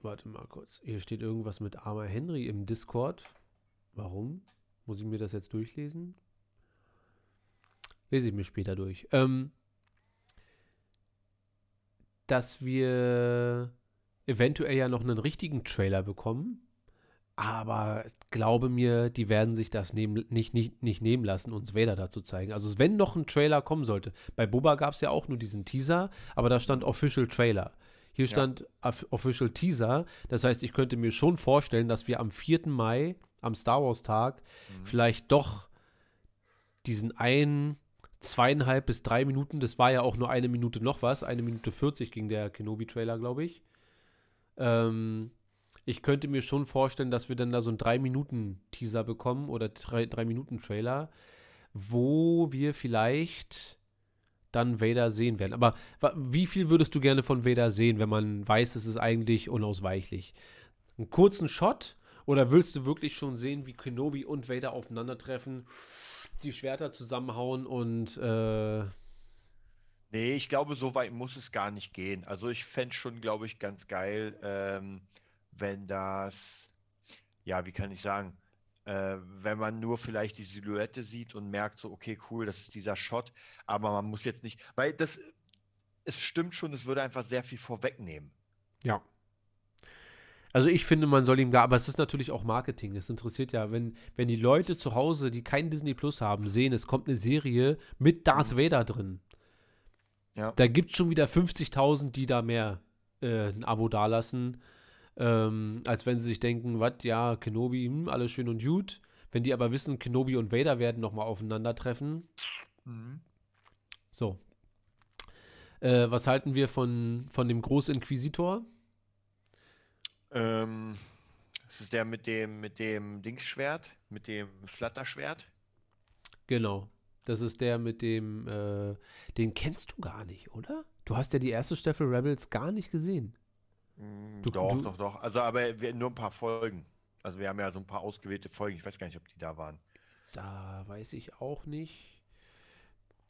warte mal kurz, hier steht irgendwas mit Armer Henry im Discord. Warum? Muss ich mir das jetzt durchlesen? Lese ich mir später durch. Ähm, dass wir eventuell ja noch einen richtigen Trailer bekommen. Aber glaube mir, die werden sich das nehmen, nicht, nicht, nicht nehmen lassen, uns Vader da zu zeigen. Also wenn noch ein Trailer kommen sollte. Bei Boba gab es ja auch nur diesen Teaser, aber da stand Official Trailer. Hier stand Off- Official Teaser. Das heißt, ich könnte mir schon vorstellen, dass wir am 4. Mai, am Star Wars Tag, vielleicht doch diesen einen zweieinhalb bis drei Minuten, das war ja auch nur eine Minute noch was, eine Minute 40 ging der Kenobi-Trailer, glaube ich. Ähm, ich könnte mir schon vorstellen, dass wir dann da so einen drei Minuten Teaser bekommen oder drei, drei Minuten Trailer, wo wir vielleicht dann Vader sehen werden. Aber wie viel würdest du gerne von Vader sehen, wenn man weiß, es ist eigentlich unausweichlich? Einen kurzen Shot oder willst du wirklich schon sehen, wie Kenobi und Vader aufeinandertreffen, die Schwerter zusammenhauen und äh, Nee, ich glaube, so weit muss es gar nicht gehen. Also ich fände schon, glaube ich, ganz geil, ähm, wenn das, ja, wie kann ich sagen, äh, wenn man nur vielleicht die Silhouette sieht und merkt so, okay, cool, das ist dieser Shot, aber man muss jetzt nicht, weil das, es stimmt schon, es würde einfach sehr viel vorwegnehmen. Ja. Also ich finde, man soll ihm gar, aber es ist natürlich auch Marketing. Es interessiert ja, wenn, wenn die Leute zu Hause, die kein Disney Plus haben, sehen, es kommt eine Serie mit Darth Vader drin. Ja. Da gibt es schon wieder 50.000, die da mehr äh, ein Abo dalassen, ähm, als wenn sie sich denken, was, ja, Kenobi, hm, alles schön und gut. Wenn die aber wissen, Kenobi und Vader werden nochmal aufeinandertreffen. Mhm. So. Äh, was halten wir von, von dem Großinquisitor? Ähm, das ist der mit dem, mit dem Dingsschwert, mit dem Flatterschwert. Genau. Das ist der mit dem, äh, den kennst du gar nicht, oder? Du hast ja die erste Staffel Rebels gar nicht gesehen. Mm, Du- doch, du- doch, doch. Also, aber wir, nur ein paar Folgen. Also, wir haben ja so ein paar ausgewählte Folgen. Ich weiß gar nicht, ob die da waren. Da weiß ich auch nicht.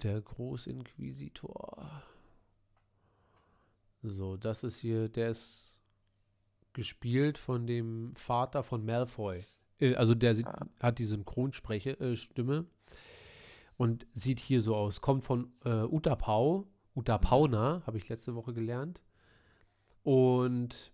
Der Großinquisitor. So, das ist hier, der ist gespielt von dem Vater von Malfoy. Äh, Also der sieht, Ah. hat die Synchronspreche, äh, Stimme und sieht hier so aus. Kommt von äh, Utapau, Utapauna, habe ich letzte Woche gelernt. Und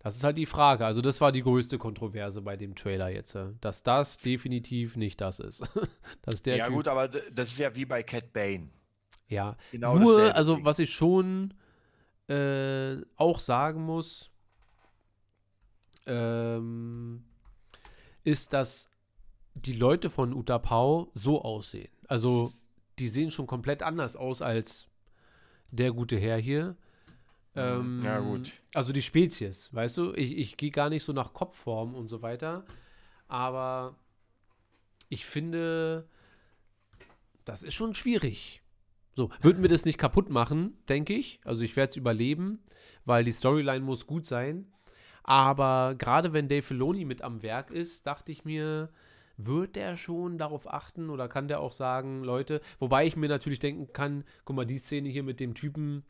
das ist halt die Frage. Also das war die größte Kontroverse bei dem Trailer jetzt, äh, dass das definitiv nicht das ist. dass der ja, typ, gut, aber das ist ja wie bei Cat Bane. ja. Genau Nur, also was ich schon äh, auch sagen muss, ähm, ist, dass die Leute von Utapau so aussehen. Also die sehen schon komplett anders aus als der gute Herr hier. Ähm, Ja, gut. Also die Spezies, weißt du? Ich, ich gehe gar nicht so nach Kopfform und so weiter. Aber ich finde, das ist schon schwierig. So, wird mir das nicht kaputt machen, denke ich. Also ich werde es überleben, weil die Storyline muss gut sein. Aber gerade wenn Dave Filoni mit am Werk ist, dachte ich mir, wird der schon darauf achten oder kann der auch sagen, Leute, wobei ich mir natürlich denken kann, guck mal, die Szene hier mit dem Typen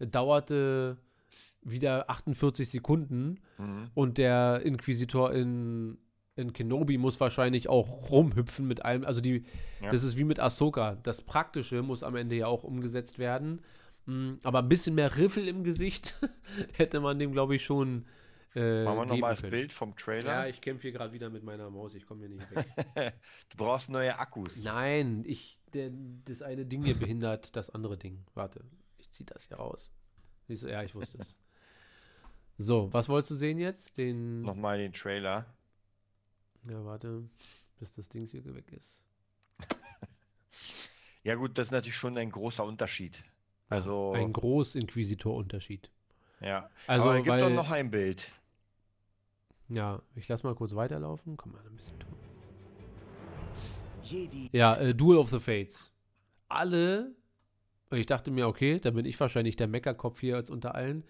äh, dauerte wieder 48 Sekunden Mhm. und der Inquisitor in, in Kenobi muss wahrscheinlich auch rumhüpfen mit allem. Also die, Ja. das ist wie mit Ahsoka. Das Praktische muss am Ende ja auch umgesetzt werden. Mm, Aber ein bisschen mehr Riffel im Gesicht hätte man dem, glaube ich, schon. Äh, Machen wir nochmal das. Bild vom Ja, Trailer. ich kämpfe hier gerade wieder mit meiner Maus. Ich komme hier nicht weg. du brauchst neue Akkus. Nein, ich, der, das eine Ding hier behindert das andere Ding. Warte, ich ziehe das hier raus. Siehst du, ja, ich wusste es. So, was wolltest du sehen jetzt? Den. Nochmal den Trailer. Ja, warte, bis das Ding hier weg ist. Ja, gut, das ist natürlich schon ein großer Unterschied. Also, Ein Großinquisitor-Unterschied. Ja. Also, Aber gibt weil, doch noch ein Bild. ja, ich lass mal kurz weiterlaufen. Komm mal ein bisschen tun. Jedi Ja, äh, Duel of the Fates. Alle, ich dachte mir, okay, da bin ich wahrscheinlich der Meckerkopf hier als unter allen.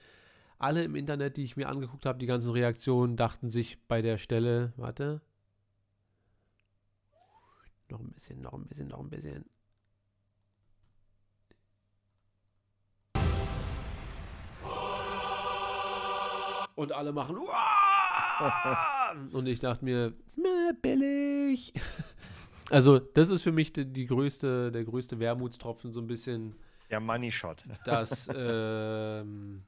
Alle im Internet, die ich mir angeguckt habe, die ganzen Reaktionen, dachten sich bei der Stelle, warte. Noch ein bisschen, noch ein bisschen, noch ein bisschen. Und alle machen "Uah!" und ich dachte mir, "Meh, billig. Also, das ist für mich die, die größte, der größte Wermutstropfen, so ein bisschen Ja, Money Shot. das ähm,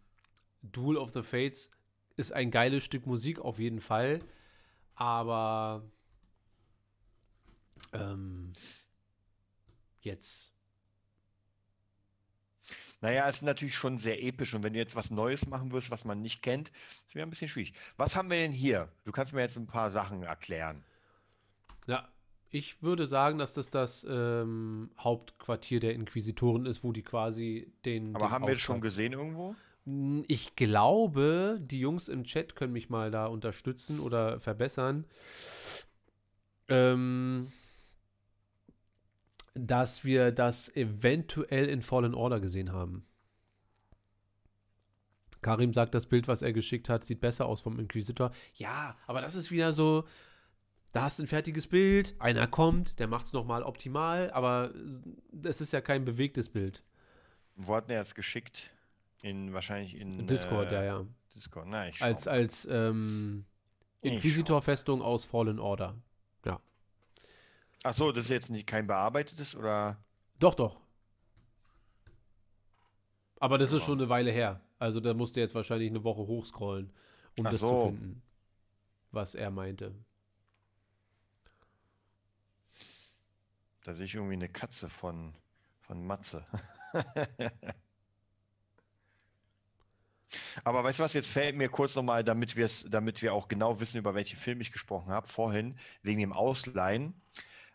Duel of the Fates ist ein geiles Stück Musik auf jeden Fall, aber ähm, jetzt. Naja, es ist natürlich schon sehr episch und wenn du jetzt was Neues machen wirst, was man nicht kennt, ist wieder ein bisschen schwierig. Was haben wir denn hier? Du kannst mir jetzt ein paar Sachen erklären. Ja, ich würde sagen, dass das das ähm, Hauptquartier der Inquisitoren ist, wo die quasi den. Aber den haben wir das schon gesehen irgendwo? Ich glaube, die Jungs im Chat können mich mal da unterstützen oder verbessern. Ähm, dass wir das eventuell in Fallen Order gesehen haben. Karim sagt, das Bild, was er geschickt hat, sieht besser aus vom Inquisitor. Ja, aber das ist wieder so, da hast du ein fertiges Bild, einer kommt, der macht es nochmal optimal, aber das ist ja kein bewegtes Bild. Wo hat er es geschickt? In wahrscheinlich in Discord, äh, ja, ja. Discord. Na, ich Als, schau. als ähm, Ich Inquisitor-Festung aus Fallen Order. Ach so, das ist jetzt nicht kein bearbeitetes oder? Doch, doch. Aber das ist schon eine Weile her. Also da musste jetzt wahrscheinlich eine Woche hochscrollen, um Ach das zu so. finden, was er meinte. Da sehe ich irgendwie eine Katze von, von Matze. Aber weißt du was, jetzt fällt mir kurz nochmal, damit damit wir auch genau wissen, über welchen Film ich gesprochen habe, vorhin, wegen dem Ausleihen.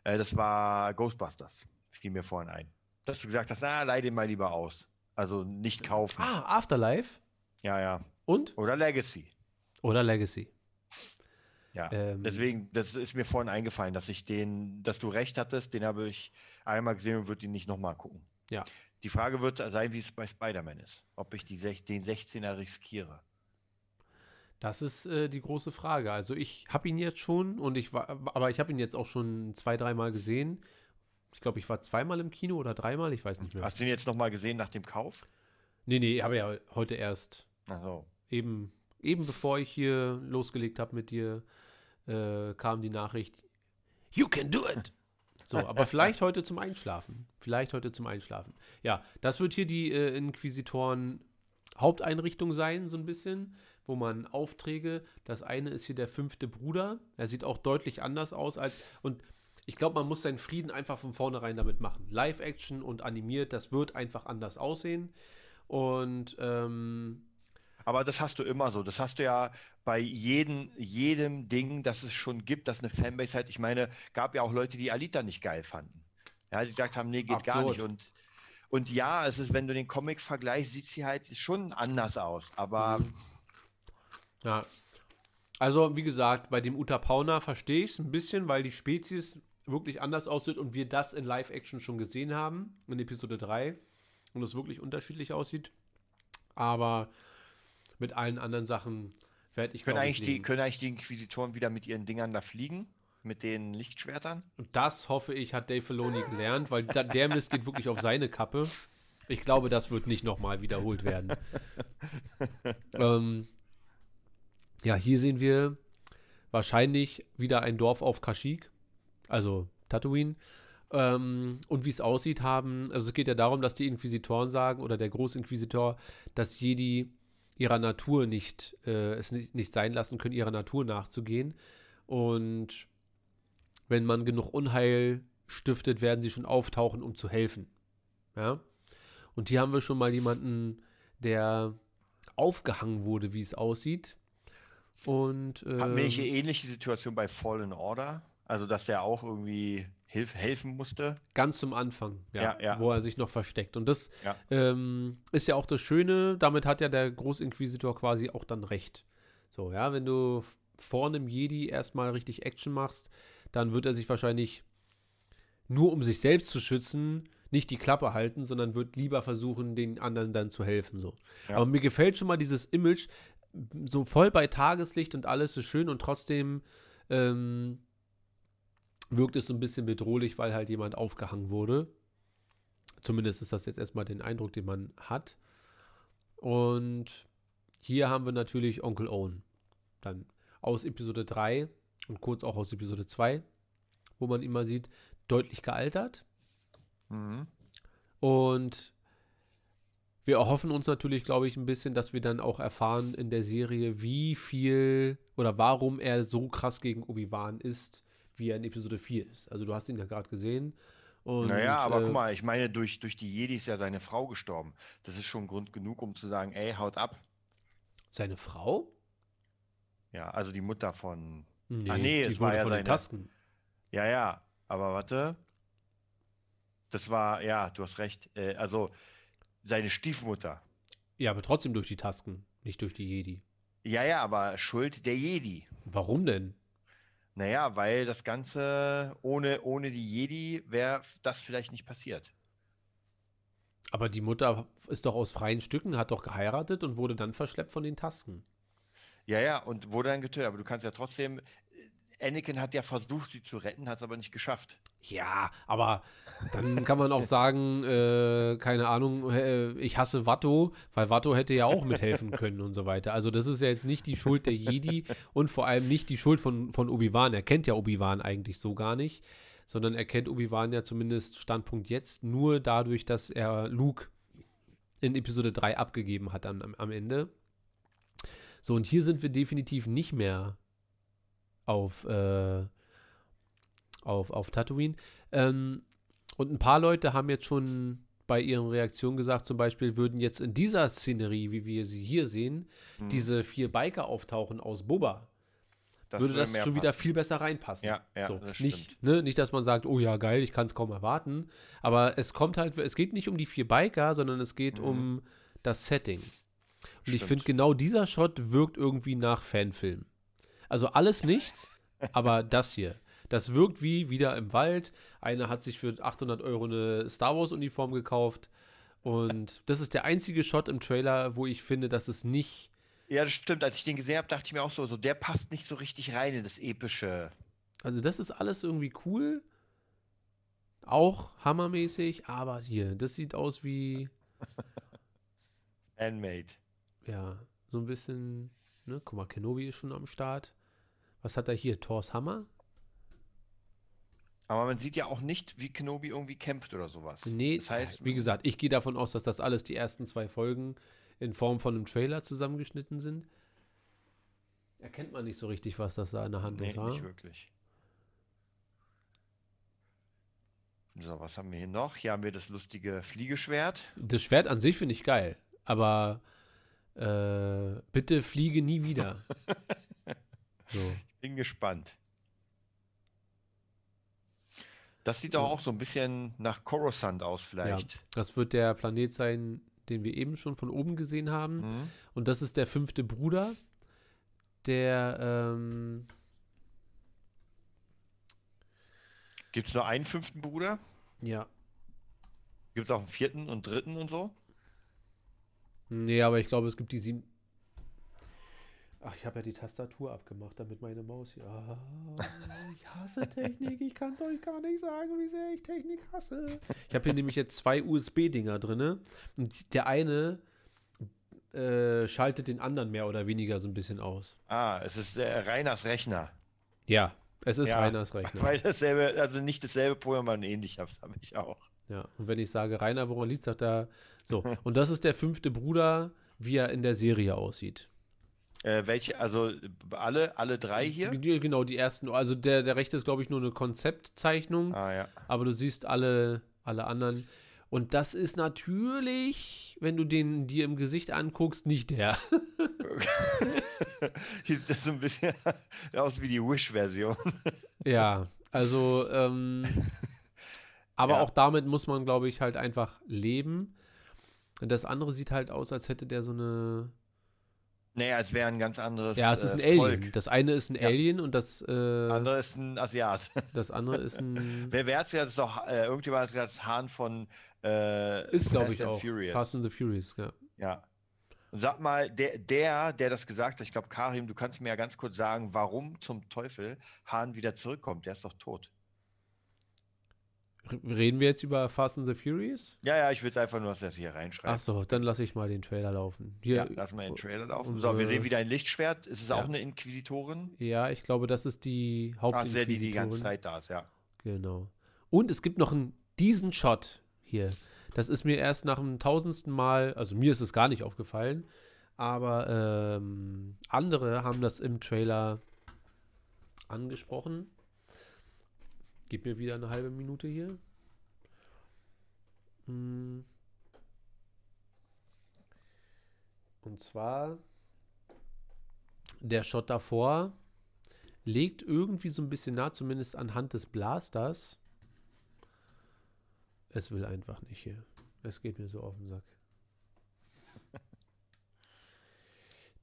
Äh, das war Ghostbusters, fiel mir vorhin ein. Dass du gesagt hast, ah, leih den mal lieber aus. Also nicht kaufen. Ah, Afterlife Ja, ja. und? Oder Legacy. Oder Legacy. Ja. Ähm, Deswegen, das ist mir vorhin eingefallen, dass ich den, dass du recht hattest, den habe ich einmal gesehen und würde ihn nicht nochmal gucken. Ja. Die Frage wird sein, wie es bei Spider-Man ist. Ob ich die, den 16er riskiere. Das ist äh, die große Frage. Also ich habe ihn jetzt schon und ich war, aber ich habe ihn jetzt auch schon zwei, dreimal gesehen. Ich glaube, ich war zweimal im Kino oder dreimal, ich weiß nicht mehr. Hast du ihn jetzt nochmal gesehen nach dem Kauf? Nee, nee, habe ja heute erst Also, eben, eben bevor ich hier losgelegt habe mit dir, äh, kam die Nachricht, you can do it. So, aber vielleicht heute zum Einschlafen. Vielleicht heute zum Einschlafen. Ja, das wird hier die äh, Inquisitoren Haupteinrichtung sein, so ein bisschen, wo man Aufträge, das eine ist hier der fünfte Bruder, er sieht auch deutlich anders aus als, und ich glaube, man muss seinen Frieden einfach von vornherein damit machen. Live-Action und animiert, das wird einfach anders aussehen. Und ähm, aber das hast du immer so. Das hast du ja bei jedem, jedem Ding, das es schon gibt, das eine Fanbase hat. Ich meine, gab ja auch Leute, die Alita nicht geil fanden. Ja, die gesagt haben, nee, geht gar Absurd. nicht. Und, und ja, es ist, wenn du den Comic vergleichst, sieht sie halt schon anders aus. Aber Mhm. Ja. Also, wie gesagt, bei dem Utapauna verstehe ich es ein bisschen, weil die Spezies wirklich anders aussieht und wir das in Live-Action schon gesehen haben, in Episode 3, und es wirklich unterschiedlich aussieht. Aber mit allen anderen Sachen werde ich können eigentlich, die, können eigentlich die Inquisitoren wieder mit ihren Dingern da fliegen? Mit den Lichtschwertern? Und das, hoffe ich, hat Dave Filoni gelernt, weil da, der Mist geht wirklich auf seine Kappe. Ich glaube, das wird nicht nochmal wiederholt werden. ähm, ja, hier sehen wir wahrscheinlich wieder ein Dorf auf Kashyyyk, also Tatooine. Ähm, und wie es aussieht, haben, also es geht ja darum, dass die Inquisitoren sagen, oder der Großinquisitor, dass Jedi ihrer Natur nicht, äh, es nicht, nicht sein lassen können, ihrer Natur nachzugehen. Und wenn man genug Unheil stiftet, werden sie schon auftauchen, um zu helfen. Ja. Und hier haben wir schon mal jemanden, der aufgehangen wurde, wie es aussieht. Und Hatten wir eine ähm, ähnliche Situation bei Fallen Order? Also, dass der auch irgendwie hilf helfen musste? ganz zum Anfang, ja, Ja, ja. wo er sich noch versteckt. Und das Ja. ähm, ist ja auch das Schöne, damit hat ja der Großinquisitor quasi auch dann recht. So, ja, wenn du vor einem Jedi erstmal richtig Action machst, dann wird er sich wahrscheinlich nur um sich selbst zu schützen, nicht die Klappe halten, sondern wird lieber versuchen, den anderen dann zu helfen. So. Ja. Aber mir gefällt schon mal dieses Image, so voll bei Tageslicht und alles ist schön und trotzdem ähm, wirkt es so ein bisschen bedrohlich, weil halt jemand aufgehangen wurde. Zumindest ist das jetzt erstmal den Eindruck, den man hat. Und hier haben wir natürlich Onkel Owen. Dann aus Episode 3 und kurz auch aus Episode 2, wo man ihn mal sieht, deutlich gealtert. Mhm. Und wir erhoffen uns natürlich, glaube ich, ein bisschen, dass wir dann auch erfahren in der Serie, wie viel oder warum er so krass gegen Obi-Wan ist, wie er in Episode 4 ist. Also du hast ihn ja gerade gesehen. Und, Naja, aber äh, guck mal, ich meine, durch, durch die Jedi ist ja seine Frau gestorben. Das ist schon Grund genug, um zu sagen, ey, haut ab. Seine Frau? Ja, also die Mutter von. Nee, Ah, nee, es war ja von den seine- Tasken. Ja, ja, aber warte. Das war, ja, du hast recht. Äh, also seine Stiefmutter. Ja, aber trotzdem durch die Tasken, nicht durch die Jedi. Ja, ja, aber Schuld der Jedi. Warum denn? Naja, weil das Ganze ohne, ohne die Jedi wäre das vielleicht nicht passiert. Aber die Mutter ist doch aus freien Stücken, hat doch geheiratet und wurde dann verschleppt von den Tasken. Ja, ja, und wurde dann getötet. Aber du kannst ja trotzdem. Anakin hat ja versucht, sie zu retten, hat es aber nicht geschafft. Ja, aber dann kann man auch sagen, äh, keine Ahnung, äh, ich hasse Watto, weil Watto hätte ja auch mithelfen können und so weiter. Also das ist ja jetzt nicht die Schuld der Jedi und vor allem nicht die Schuld von, von Obi-Wan. Er kennt ja Obi-Wan eigentlich so gar nicht, sondern er kennt Obi-Wan ja zumindest Standpunkt jetzt nur dadurch, dass er Luke in Episode 3 abgegeben hat am, am Ende. So, und hier sind wir definitiv nicht mehr auf, äh, auf, auf Tatooine. Ähm, und ein paar Leute haben jetzt schon bei ihren Reaktionen gesagt, zum Beispiel würden jetzt in dieser Szenerie, wie wir sie hier sehen, Hm. diese vier Biker auftauchen aus Boba. Das würde würde das schon wieder passen. viel besser reinpassen. Ja, ja, so, das nicht, stimmt. ne, nicht, dass man sagt, oh ja, geil, ich kann es kaum erwarten. Aber es kommt halt, es geht nicht um die vier Biker, sondern es geht Mhm. um das Setting. Und ich finde, genau dieser Shot wirkt irgendwie nach Fanfilm. Also alles nichts, aber das hier. Das wirkt wie wieder im Wald. Einer hat sich für 800 Euro eine Star Wars-Uniform gekauft. Und das ist der einzige Shot im Trailer, wo ich finde, dass es nicht. Ja, das stimmt. Als ich den gesehen habe, dachte ich mir auch so, so, der passt nicht so richtig rein in das epische. Also, das ist alles irgendwie cool. Auch hammermäßig, aber hier, das sieht aus wie, Handmade. Ja, so ein bisschen, ne? Guck mal, Kenobi ist schon am Start. Was hat er hier? Thors Hammer? Aber man sieht ja auch nicht, wie Kenobi irgendwie kämpft oder sowas. Nee, das heißt, wie gesagt, ich gehe davon aus, dass das alles die ersten zwei Folgen in Form von einem Trailer zusammengeschnitten sind. Erkennt man nicht so richtig, was das da in der Hand nee, ist. ha? nicht wirklich. So, was haben wir hier noch? Hier haben wir das lustige Fliegeschwert. Das Schwert an sich finde ich geil, aber äh, bitte fliege nie wieder. so. Bin gespannt. Das sieht doch Ja. auch so ein bisschen nach Coruscant aus, vielleicht. Das wird der Planet sein, den wir eben schon von oben gesehen haben. Mhm. Und das ist der fünfte Bruder, der, ähm, Gibt es nur einen fünften Bruder? ja. Gibt es auch einen vierten und dritten und so? Nee, aber ich glaube, es gibt die sieben. Ach, ich habe ja die Tastatur abgemacht, damit meine Maus hier. Ah, ich hasse Technik. Ich kann es euch gar nicht sagen, wie sehr ich Technik hasse. Ich habe hier nämlich jetzt zwei USB-Dinger drin. Und der eine äh, schaltet den anderen mehr oder weniger so ein bisschen aus. Ah, es ist äh, Reiners Rechner. Ja, es ist Ja, Reiners Rechner. Weil dasselbe, also nicht dasselbe Programm, aber ein ähnliches habe ich auch. Ja, und wenn ich sage Rainer, woran liegt, sagt er so. Und das ist der fünfte Bruder, wie er in der Serie aussieht. Äh, welche, also alle, alle drei hier? Genau, die ersten. Also der, der rechte ist, glaube ich, nur eine Konzeptzeichnung, Ah ja. aber du siehst alle, alle anderen. Und das ist natürlich, wenn du den dir im Gesicht anguckst, nicht der. Sieht das so ein bisschen aus wie die Wish-Version. ja, also, ähm, aber Ja. auch damit muss man, glaube ich, halt einfach leben. Und das andere sieht halt aus, als hätte der so eine. Naja, es wäre ein ganz anderes Ja, es ist ein äh, Alien. Das eine ist ein Ja. Alien und das, äh, andere ist ein Asiat. das andere ist ein. Wer wer hat's ja, das ist doch, äh, irgendjemand hat gesagt, das Hahn von äh, Ist, glaube ich, auch. Furious. Fast and the Furious, ja. Ja. Und sag mal, der, der, der das gesagt hat, ich glaube, Karim, du kannst mir ja ganz kurz sagen, warum zum Teufel Hahn wieder zurückkommt. Der ist doch tot. Reden wir jetzt über Fast and the Furious? Ja, ja, ich will es einfach nur, dass er es hier reinschreibt. Ach so, dann lasse ich mal den Trailer laufen. Hier, Ja, lass mal den Trailer laufen. So, wir sehen wieder ein Lichtschwert. Ist es Ja. auch eine Inquisitorin? ja, ich glaube, das ist die Ach, ist ja die, die ganze Hauptinquisitorin. Zeit da ist, ja. Genau. Und es gibt noch einen, diesen Shot hier. Das ist mir erst nach dem tausendsten Mal, also mir ist es gar nicht aufgefallen, aber ähm, andere haben das im Trailer angesprochen. Gib mir wieder eine halbe Minute hier. Hm. Und zwar der Shot davor legt irgendwie so ein bisschen nah, zumindest anhand des Blasters. Es will einfach nicht hier. Es geht mir so auf den Sack.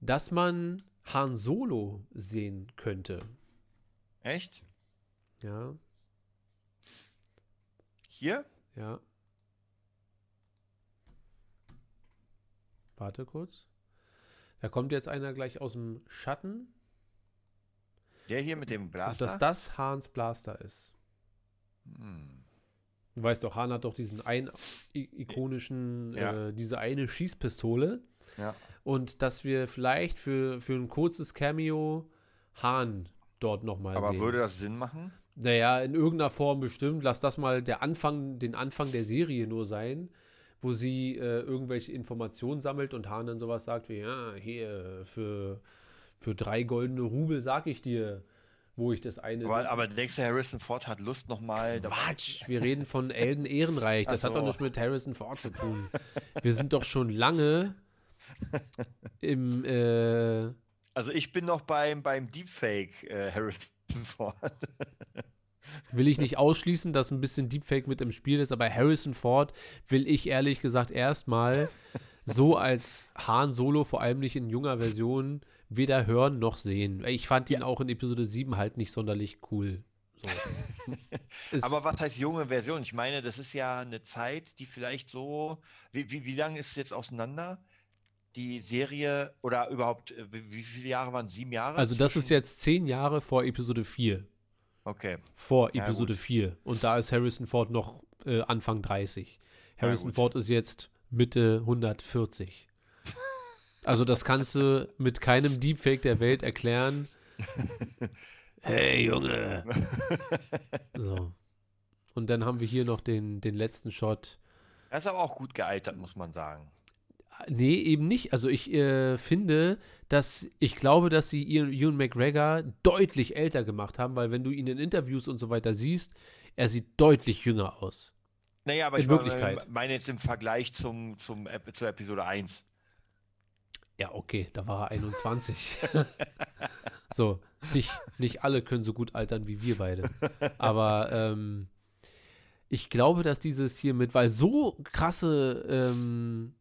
Dass man Han Solo sehen könnte. Echt? Ja, Hier? ja. Warte kurz. Da kommt jetzt einer gleich aus dem Schatten. Der hier mit dem Und Blaster? dass das Hans Blaster ist. Hm. Du weißt doch, Han hat doch diesen einen ikonischen, Ja. äh, diese eine Schießpistole. Ja. Und dass wir vielleicht für, für ein kurzes Cameo Han dort nochmal Aber sehen. würde das Sinn machen? Naja, in irgendeiner Form bestimmt. Lass das mal der Anfang, den Anfang der Serie nur sein, wo sie äh, irgendwelche Informationen sammelt und Hahn dann sowas sagt wie, ja, hier, für, für drei goldene Rubel sag ich dir, wo ich das eine. Aber, aber denkst du, Harrison Ford hat Lust nochmal. Quatsch, wir reden von Elden Ehrenreich. Das Ach hat doch so. nichts mit Harrison Ford zu tun. Wir sind doch schon lange im, äh, Also ich bin noch beim, beim Deepfake äh, Harrison Ford. Will ich nicht ausschließen, dass ein bisschen Deepfake mit im Spiel ist, aber Harrison Ford will ich ehrlich gesagt erstmal so als Han Solo, vor allem nicht in junger Version, weder hören noch sehen. Ich fand ihn auch in Episode 7 halt nicht sonderlich cool. So. Aber was heißt junge Version? Ich meine, das ist ja eine Zeit, die vielleicht so. Wie, wie, wie lange ist es jetzt auseinander? Die Serie oder überhaupt, äh, wie, wie viele Jahre waren es? Sieben Jahre? also das ist jetzt zehn Jahre vor Episode 4. Okay. Vor Ja, Episode 4. Und da ist Harrison Ford noch äh, Anfang 30. Harrison gut. Ford ist jetzt Mitte 140. Also das kannst du mit keinem Deepfake der Welt erklären. Hey Junge. So. Und dann haben wir hier noch den, den letzten Shot. Er ist aber auch gut gealtert, muss man sagen. Nee, eben nicht. Also ich äh, finde, dass ich glaube, dass sie Ian, Ewan McGregor deutlich älter gemacht haben, weil wenn du ihn in Interviews und so weiter siehst, er sieht deutlich jünger aus. Naja, aber In ich meine- Wirklichkeit. meine jetzt im Vergleich zum, zum, zur Episode 1. Ja, okay, da war er 21. so, nicht, nicht alle können so gut altern wie wir beide. Aber ähm, ich glaube, dass dieses hier mit, weil so krasse, ähm,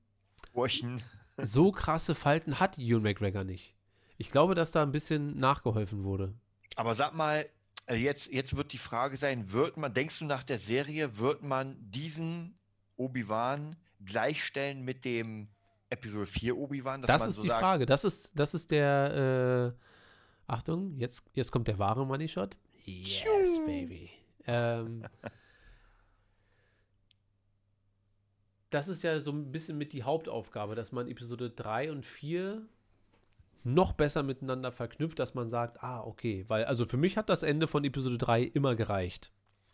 Burschen. so krasse Falten hat Ewan McGregor nicht. Ich glaube, dass da ein bisschen nachgeholfen wurde. Aber sag mal, äh, jetzt, jetzt wird die Frage sein, wird man, denkst du nach der Serie, wird man diesen Obi-Wan gleichstellen mit dem Episode 4 Obi-Wan? Das ist so die sagt, Frage. Das ist, das ist der, äh, Achtung, jetzt, jetzt kommt der wahre Money Shot. Yes, baby. Ähm, das ist ja so ein bisschen mit die Hauptaufgabe, dass man Episode 3 und 4 noch besser miteinander verknüpft, dass man sagt, ah, okay, weil, also für mich hat das Ende von Episode 3 immer gereicht,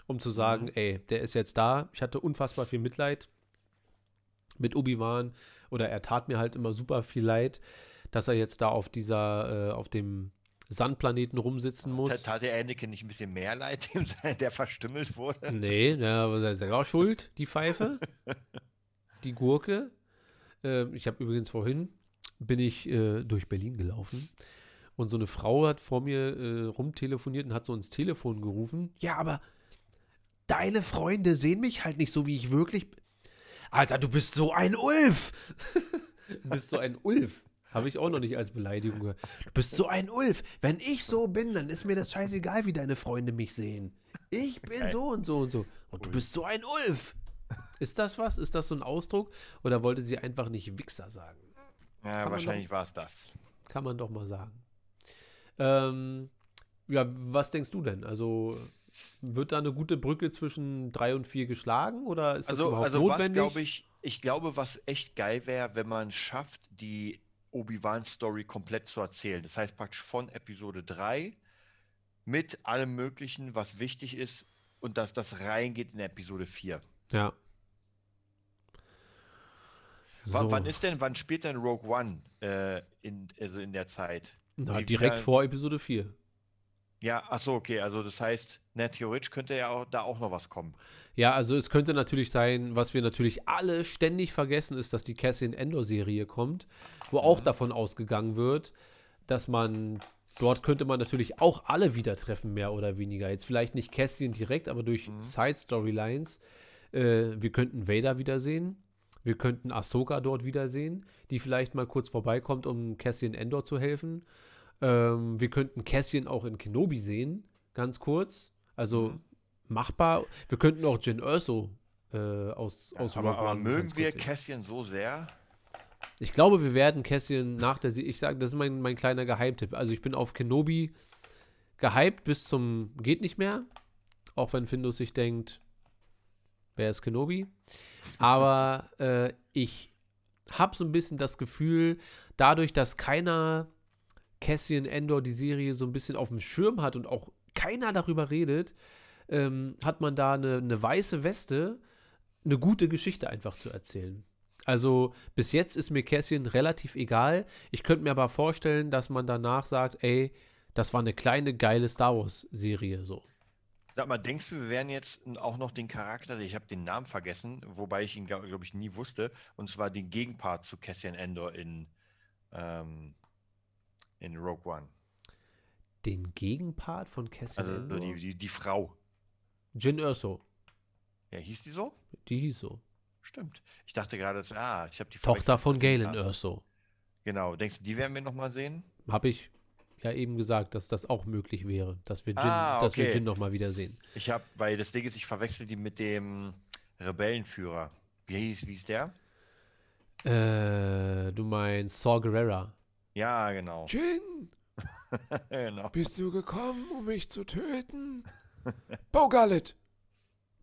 um zu sagen, Mhm. ey, der ist jetzt da. Ich hatte unfassbar viel Mitleid mit Obi-Wan oder er tat mir halt immer super viel leid, dass er jetzt da auf dieser, äh, auf dem Sandplaneten rumsitzen muss. Tat, tat der Anakin nicht ein bisschen mehr leid, dem der verstümmelt wurde? Nee, ja, aber er ist selber schuld, die Pfeife. die Gurke. Ähm, ich habe übrigens vorhin, bin ich äh, durch Berlin gelaufen und so eine Frau hat vor mir äh, rumtelefoniert und hat so ins Telefon gerufen. Ja, aber deine Freunde sehen mich halt nicht so, wie ich wirklich bin. Alter, du bist so ein Ulf. du bist so ein Ulf. Habe ich auch noch nicht als Beleidigung gehört. Du bist so ein Ulf. Wenn ich so bin, dann ist mir das scheißegal, wie deine Freunde mich sehen. Ich bin Geil. so und so und so. Und du bist so ein Ulf. Ist das was? Ist das so ein Ausdruck? Oder wollte sie einfach nicht Wichser sagen? Ja, man wahrscheinlich war es das. Kann man doch mal sagen. Ähm, ja, was denkst du denn? Also wird da eine gute Brücke zwischen drei und vier geschlagen oder ist das Also, überhaupt also was notwendig? glaube ich, ich glaube, was echt geil wäre, wenn man schafft, die Obi-Wan-Story komplett zu erzählen. Das heißt praktisch von Episode 3 mit allem Möglichen, was wichtig ist und dass das reingeht in Episode 4. Ja. So. Wann ist denn, wann spielt denn Rogue One äh, in, also in der Zeit? Na, direkt wieder- vor Episode 4. Ja, ach so, okay, also das heißt, na, theoretisch könnte ja auch, da auch noch was kommen. Ja, also es könnte natürlich sein, was wir natürlich alle ständig vergessen, ist, dass die Cassian Endor-Serie kommt, wo auch davon ausgegangen wird, dass man, dort könnte man natürlich auch alle wieder treffen, mehr oder weniger. Jetzt vielleicht nicht Cassian direkt, aber durch Side-Storylines. Äh, wir könnten Vader wiedersehen. Wir könnten Ahsoka dort wiedersehen, die vielleicht mal kurz vorbeikommt, um Cassian Endor zu helfen. Ähm, wir könnten Cassian auch in Kenobi sehen, ganz kurz. Also Mhm. machbar. Wir könnten auch Jin Erso äh, aus, aus aber aber mögen wir. Cassian so sehr? Ich glaube, wir werden Cassian nach der Serie, ich sage, das ist mein, mein kleiner Geheimtipp. Also ich bin auf Kenobi gehypt bis zum geht nicht mehr. Auch wenn Findus sich denkt, wer ist Kenobi? Aber äh, ich habe so ein bisschen das Gefühl, dadurch, dass keiner Cassian Endor die Serie so ein bisschen auf dem Schirm hat und auch keiner darüber redet, ähm, hat man da eine, eine weiße Weste, eine gute Geschichte einfach zu erzählen. Also bis jetzt ist mir Cassian relativ egal. Ich könnte mir aber vorstellen, dass man danach sagt, ey, das war eine kleine, geile Star Wars-Serie so. Sag mal, denkst du, wir werden jetzt auch noch den Charakter, ich habe den Namen vergessen, wobei ich ihn, glaube glaub ich, nie wusste, und zwar den Gegenpart zu Cassian Endor in, ähm, in Rogue One. Den Gegenpart von Cassian Also Endor? die, die, die Frau. Jin Erso. Ja, hieß die so? Die hieß so. Stimmt. Ich dachte gerade, ah, ich habe die Tochter von Galen. Erso. Genau. Denkst du, die werden wir nochmal sehen? Habe ich ja eben gesagt, dass das auch möglich wäre, dass wir Jin, Ah, dass wir okay. Jin nochmal wiedersehen. Ich habe, weil das Ding ist, ich verwechsel die mit dem Rebellenführer. Wie hieß, wie ist der? Äh, du meinst Saw Gerrera. Ja, genau. Jin, genau. bist du gekommen, um mich zu töten? Bogalit.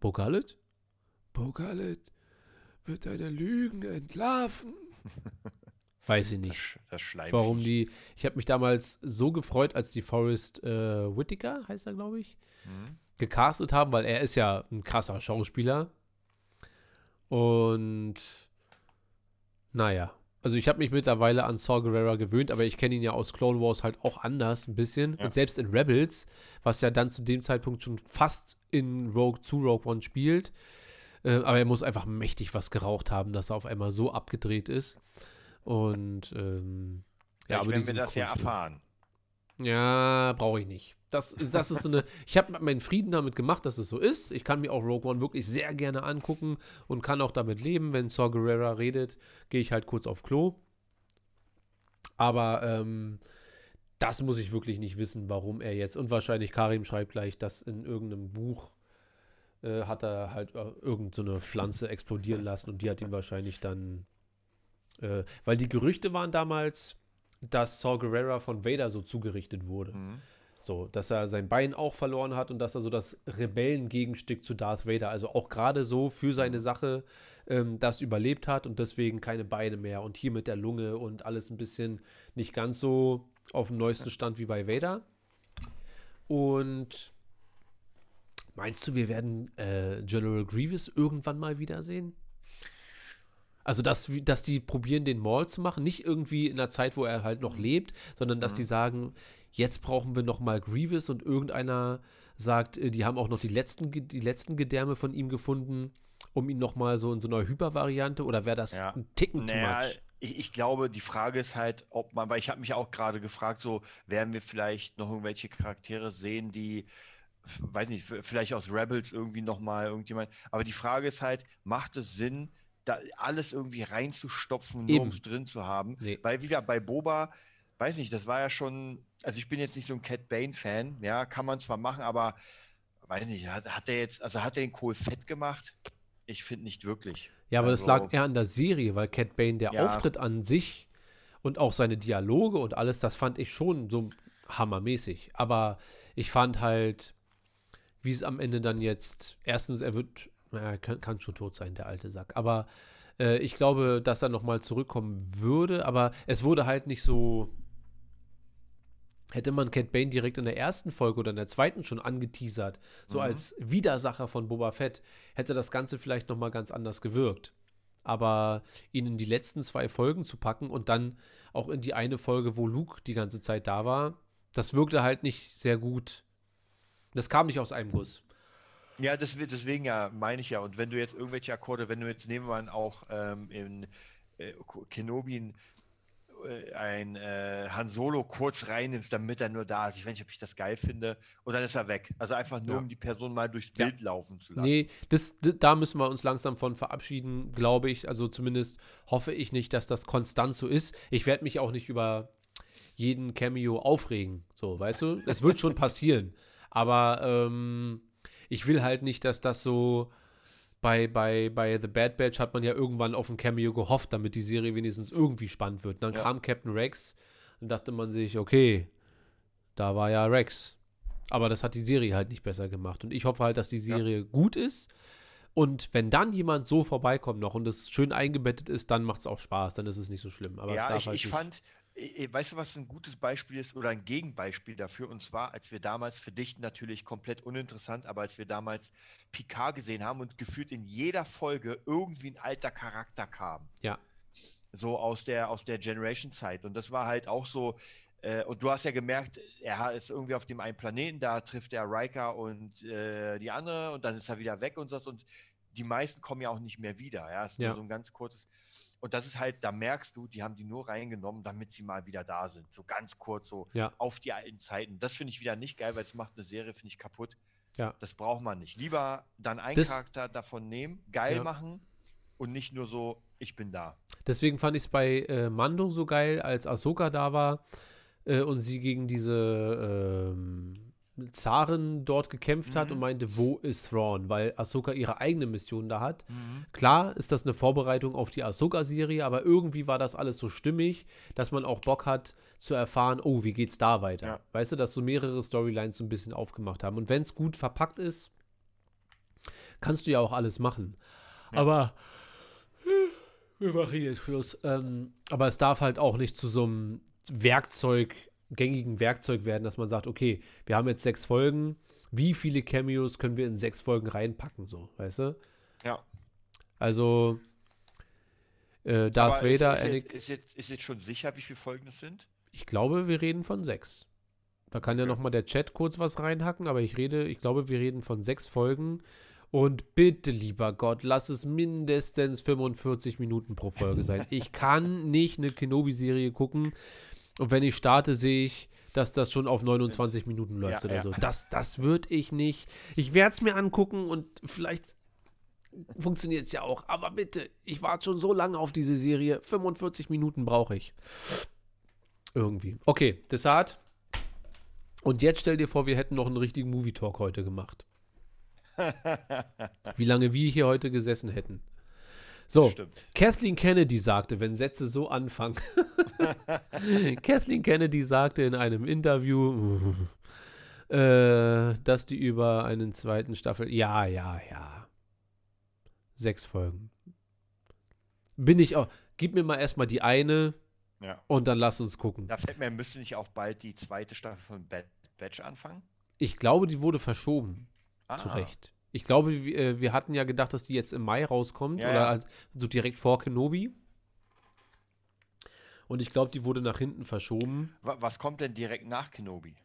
Bogalit? Bogalit wird deine Lügen entlarven. Weiß ich Das, nicht. Das Schleimviech. Warum die. Ich habe mich damals so gefreut, als die Forrest äh, Whitaker, heißt er, glaube ich, Hm? gecastet haben, weil er ist ja ein krasser Schauspieler. Und naja, also ich habe mich mittlerweile an Saw Gerrera gewöhnt, aber ich kenne ihn ja aus Clone Wars halt auch anders ein bisschen. Ja. Und selbst in Rebels, was ja dann zu dem Zeitpunkt schon fast in Rogue zu Rogue One spielt, äh, aber er muss einfach mächtig was geraucht haben, dass er auf einmal so abgedreht ist. Und ähm, ja, aber werden wir das ja erfahren. ja, brauche ich nicht. Das, ist- das ist so eine. Ich habe meinen Frieden damit gemacht, dass es so ist. Ich kann mir auch Rogue One wirklich sehr gerne angucken und kann auch damit leben. Wenn Saw Gerrera redet, gehe ich halt kurz auf Klo. Aber ähm, das muss ich wirklich nicht wissen, warum er jetzt. Und wahrscheinlich Karim schreibt gleich, dass in irgendeinem Buch äh, hat er halt äh, irgend so eine Pflanze explodieren lassen und die hat ihm wahrscheinlich dann. Äh, weil die Gerüchte waren damals, dass Saw Gerrera von Vader so zugerichtet wurde. Mhm. So, dass er sein Bein auch verloren hat und dass er so das Rebellengegenstück zu Darth Vader, also auch gerade so für seine Sache ähm, das überlebt hat und deswegen keine Beine mehr und hier mit der Lunge und alles ein bisschen nicht ganz so auf dem neuesten Stand wie bei Vader. Und meinst du, wir werden äh, General Grievous irgendwann mal wiedersehen? Also, dass, dass die probieren, den Maul zu machen, nicht irgendwie in der Zeit, wo er halt noch lebt, sondern dass die sagen, jetzt brauchen wir noch mal Grievous und irgendeiner sagt, äh, die haben auch noch die letzten, die letzten Gedärme von ihm gefunden, um ihn noch mal so in so einer Hypervariante oder wäre das Ja. ein Ticken too Naja, much? ich, ich glaube, die Frage ist halt, ob man, weil ich habe mich auch gerade gefragt, so werden wir vielleicht noch irgendwelche Charaktere sehen, die, weiß nicht, vielleicht aus Rebels irgendwie nochmal irgendjemand. Aber die Frage ist halt, macht es Sinn, da alles irgendwie reinzustopfen, nur um es drin zu haben? Nee. Weil wie gesagt, bei Boba, weiß nicht, das war ja schon, also ich bin jetzt nicht so ein Cat Bane-Fan, ja, kann man zwar machen, aber weiß nicht, hat, hat der jetzt, also hat der den Kohl fett gemacht? Ich finde nicht wirklich. Ja, aber das Also- lag eher an der Serie, weil Cat Bane, der Ja. Auftritt an sich und auch seine Dialoge und alles, das fand ich schon so hammermäßig. Aber ich fand halt, wie es am Ende dann jetzt, erstens, er wird, er kann, kann schon tot sein, der alte Sack. Aber äh, ich glaube, dass er nochmal zurückkommen würde, aber es wurde halt nicht so. Hätte man Cat Bane direkt in der ersten Folge oder in der zweiten schon angeteasert, so Mhm. als Widersacher von Boba Fett, hätte das Ganze vielleicht nochmal ganz anders gewirkt. Aber ihn in die letzten zwei Folgen zu packen und dann auch in die eine Folge, wo Luke die ganze Zeit da war, das wirkte halt nicht sehr gut. Das kam nicht aus einem Guss. Ja, das, wird- deswegen ja, meine ich ja. Und wenn du jetzt irgendwelche Akkorde, wenn du jetzt nehmen wir mal auch ähm, in äh, Kenobi ein, äh, ein äh, Han Solo kurz reinnimmst, damit er nur da ist. Ich weiß nicht, ob ich das geil finde. Und dann ist er weg. Also einfach nur, Ja. um die Person mal durchs Ja. Bild laufen zu lassen. Nee, das, da müssen wir uns langsam von verabschieden, glaube ich. Also zumindest hoffe ich nicht, dass das konstant so ist. Ich werde mich auch nicht über jeden Cameo aufregen. So, weißt du? Es wird schon passieren. Aber ähm, ich will halt nicht, dass das so. Bei, bei, bei The Bad Batch hat man ja irgendwann auf ein Cameo gehofft, damit die Serie wenigstens irgendwie spannend wird. Dann Ja. kam Captain Rex und dachte man sich, okay, da war ja Rex. Aber das hat die Serie halt nicht besser gemacht. Und ich hoffe halt, dass die Serie gut ist. Und wenn dann jemand so vorbeikommt noch und es schön eingebettet ist, dann macht es auch Spaß. Dann ist es nicht so schlimm. Aber ja, ich, halt ich fand, weißt du, was ein gutes Beispiel ist oder ein Gegenbeispiel dafür? Und zwar, als wir damals, für dich natürlich komplett uninteressant, aber als wir damals Picard gesehen haben und gefühlt in jeder Folge irgendwie ein alter Charakter kam. Ja. So aus der, aus der Generation-Zeit. Und das war halt auch so, äh, und du hast ja gemerkt, er ist irgendwie auf dem einen Planeten, da trifft er Riker und äh, die andere und dann ist er wieder weg und so. Und die meisten kommen ja auch nicht mehr wieder. Ja, es ist Ja. nur so ein ganz kurzes. Und das ist halt, da merkst du, die haben die nur reingenommen, damit sie mal wieder da sind. So ganz kurz, so Ja. auf die alten Zeiten. Das finde ich wieder nicht geil, weil es macht eine Serie, finde ich, kaputt. Ja. Das braucht man nicht. Lieber dann einen Das- Charakter davon nehmen, geil Ja. machen und nicht nur so, ich bin da. Deswegen fand ich es bei äh, Mando so geil, als Ahsoka da war äh, und sie gegen diese ähm, Zaren dort gekämpft hat Mhm. und meinte, wo ist Thrawn? Weil Ahsoka ihre eigene Mission da hat. Klar ist das eine Vorbereitung auf die Ahsoka-Serie, aber irgendwie war das alles so stimmig, dass man auch Bock hat zu erfahren, oh, wie geht's da weiter? Ja. Weißt du, dass so mehrere Storylines so ein bisschen aufgemacht haben. Und wenn es gut verpackt ist, kannst du ja auch alles machen. Aber wir machen jetzt Schluss. Ähm, aber es darf halt auch nicht zu so einem Werkzeug, gängigen Werkzeug werden, dass man sagt, okay, wir haben jetzt sechs Folgen, wie viele Cameos können wir in sechs Folgen reinpacken, so, weißt du? Ja. Also, äh, Darth Aber ist- Vader, ist, ist, jetzt, ist, jetzt, ist jetzt schon sicher, wie viele Folgen es sind? ich glaube, wir reden von sechs. Da kann ja Okay. noch mal der Chat kurz was reinhacken, aber ich rede, ich glaube, wir reden von sechs Folgen. Und bitte, lieber Gott, lass es mindestens 45 Minuten pro Folge sein. Ich kann nicht eine Kenobi-Serie gucken und wenn ich starte, sehe ich, dass das schon auf 29 Minuten läuft Ja, oder ja. so. Das, das würde ich nicht. Ich werde es mir angucken und vielleicht funktioniert es ja auch. Aber bitte, ich warte schon so lange auf diese Serie. 45 Minuten brauche ich. Irgendwie. Okay, Desart. Und jetzt stell dir vor, wir hätten noch einen richtigen Movie-Talk heute gemacht. Wie lange wir hier heute gesessen hätten. So, Stimmt. Kathleen Kennedy sagte, wenn Sätze so anfangen. Kathleen Kennedy sagte in einem Interview, äh, dass die über einen zweiten Staffel. Ja, ja, ja. Sechs Folgen. Bin ich auch. Gib mir mal erstmal die eine Ja. und dann lass uns gucken. Da fällt mir, müsste nicht auch bald die zweite Staffel von Bad Batch anfangen? Ich glaube, die wurde verschoben. Ah, Zu Recht. Ich glaube, wir, äh, wir hatten ja gedacht, dass die jetzt im Mai rauskommt Ja, oder so direkt vor Kenobi. Und ich glaube, die wurde nach hinten verschoben. Wa- Was kommt denn direkt nach Kenobi?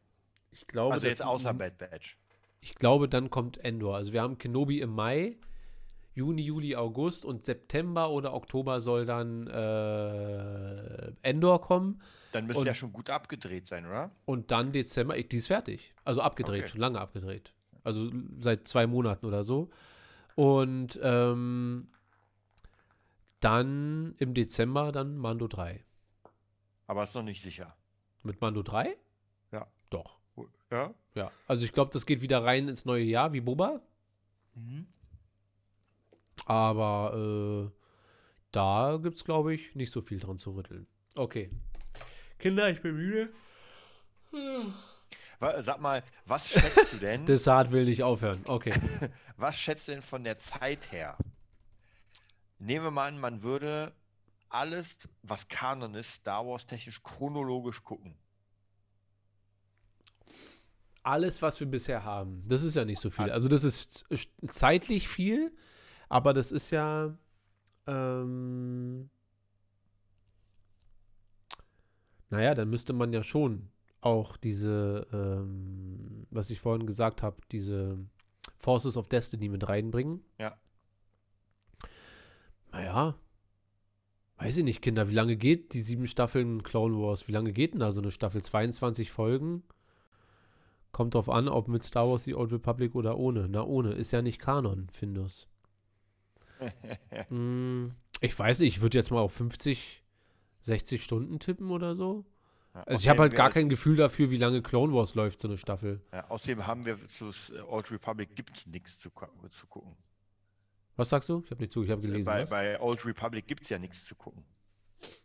Ich glaube, also jetzt außer Bad Batch. Ich glaube, dann kommt Endor. Also wir haben Kenobi im Mai, Juni, Juli, August und September oder Oktober soll dann äh, Endor kommen Dann müsste ja schon gut abgedreht sein, oder? und dann Dezember. Die ist fertig. Also abgedreht, Okay. schon lange abgedreht. Also seit zwei Monaten oder so. Und ähm, dann im Dezember dann Mando 3. Aber ist noch nicht sicher. Mit Mando 3? Ja. Doch. Ja? Ja. Also ich glaube, das geht wieder rein ins neue Jahr wie Boba. Mhm. Aber äh, da gibt es, glaube ich, nicht so viel dran zu rütteln. Okay. Kinder, ich bin müde. Wa- Sag mal, was schätzt du denn? Desart will nicht aufhören. Okay. Was schätzt du denn von der Zeit her? Nehmen wir mal an, man würde alles, was Kanon ist, Star Wars technisch chronologisch gucken. Alles, was wir bisher haben, das ist ja nicht so viel. Also das ist zeitlich viel, aber das ist ja ähm, naja, dann müsste man ja schon auch diese, ähm, was ich vorhin gesagt habe, diese Forces of Destiny mit reinbringen. Ja. Naja, weiß ich nicht, Kinder, wie lange geht die sieben Staffeln Clone Wars? Wie lange geht denn da so eine Staffel? 22 Folgen? Kommt drauf an, ob mit Star Wars The Old Republic oder ohne. Na, ohne. Ist ja nicht Kanon, Findus. Hm, ich weiß nicht, ich würde jetzt mal auf 50, 60 Stunden tippen oder so. Ja, Also ich habe halt gar kein Gefühl dafür, wie lange Clone Wars läuft, so eine Staffel. Ja, außerdem haben wir zu S- Old Republic gibt es nichts zu, zu gucken. Was sagst du? Ich habe nicht zu, ich habe gelesen. bei, bei Old Republic gibt es ja nichts zu gucken.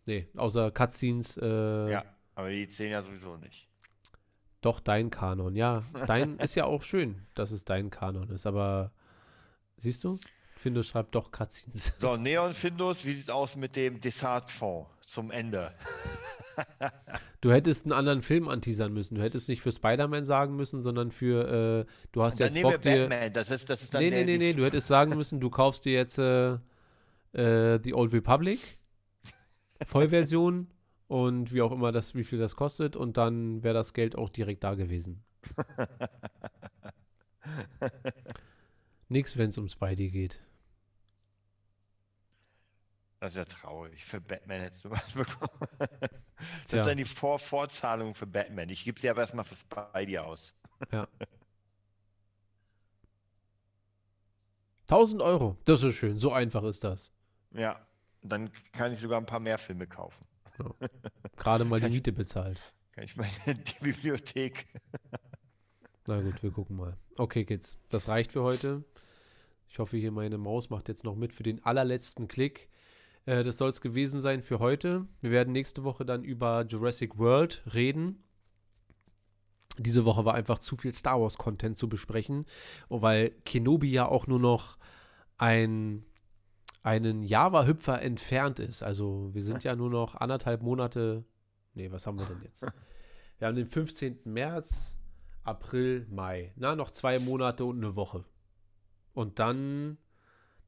Nee, außer Cutscenes. Äh, Ja, aber die zählen ja sowieso nicht. Doch, dein Kanon. Ja, dein ist ja auch schön, dass es dein Kanon ist, aber siehst du? Findus schreibt doch Cutscenes. So, Neon Findus, wie sieht's aus mit dem Desart-Fonds? zum Ende. Du hättest einen anderen Film anteasern müssen. Du hättest nicht für Spider-Man sagen müssen, sondern für, äh, du hast Dann jetzt Bock dir. Batman. Das ist, das ist dann Nee, nee, nee, nee. Du hättest sagen müssen, du kaufst dir jetzt äh, äh, die Old Republic. Vollversion und wie auch immer das, wie viel das kostet. Und dann wäre das Geld auch direkt da gewesen. Nix, wenn es um Spidey geht. Das ist ja traurig. Für Batman hättest du was bekommen. Das Tja. ist dann die Vor Vorzahlung für Batman. Ich gebe sie aber erstmal für Spidey aus. 1000 Euro. Das ist schön. So einfach ist das. Ja. Dann kann ich sogar ein paar mehr Filme kaufen. Gerade mal die Miete bezahlt. Kann ich meine die Bibliothek. Na gut, wir gucken mal. Okay, Kids, das reicht für heute. Ich hoffe, hier meine Maus macht jetzt noch mit für den allerletzten Klick. Äh, das soll es gewesen sein für heute. Wir werden nächste Woche dann über Jurassic World reden. Diese Woche war einfach zu viel Star Wars Content zu besprechen, weil Kenobi ja auch nur noch ein einen Java-Hüpfer entfernt ist. Also wir sind ja nur noch anderthalb Monate. Nee, was haben wir denn jetzt? Wir haben den 15. März, April, Mai. Na, noch zwei Monate und eine Woche. Und dann,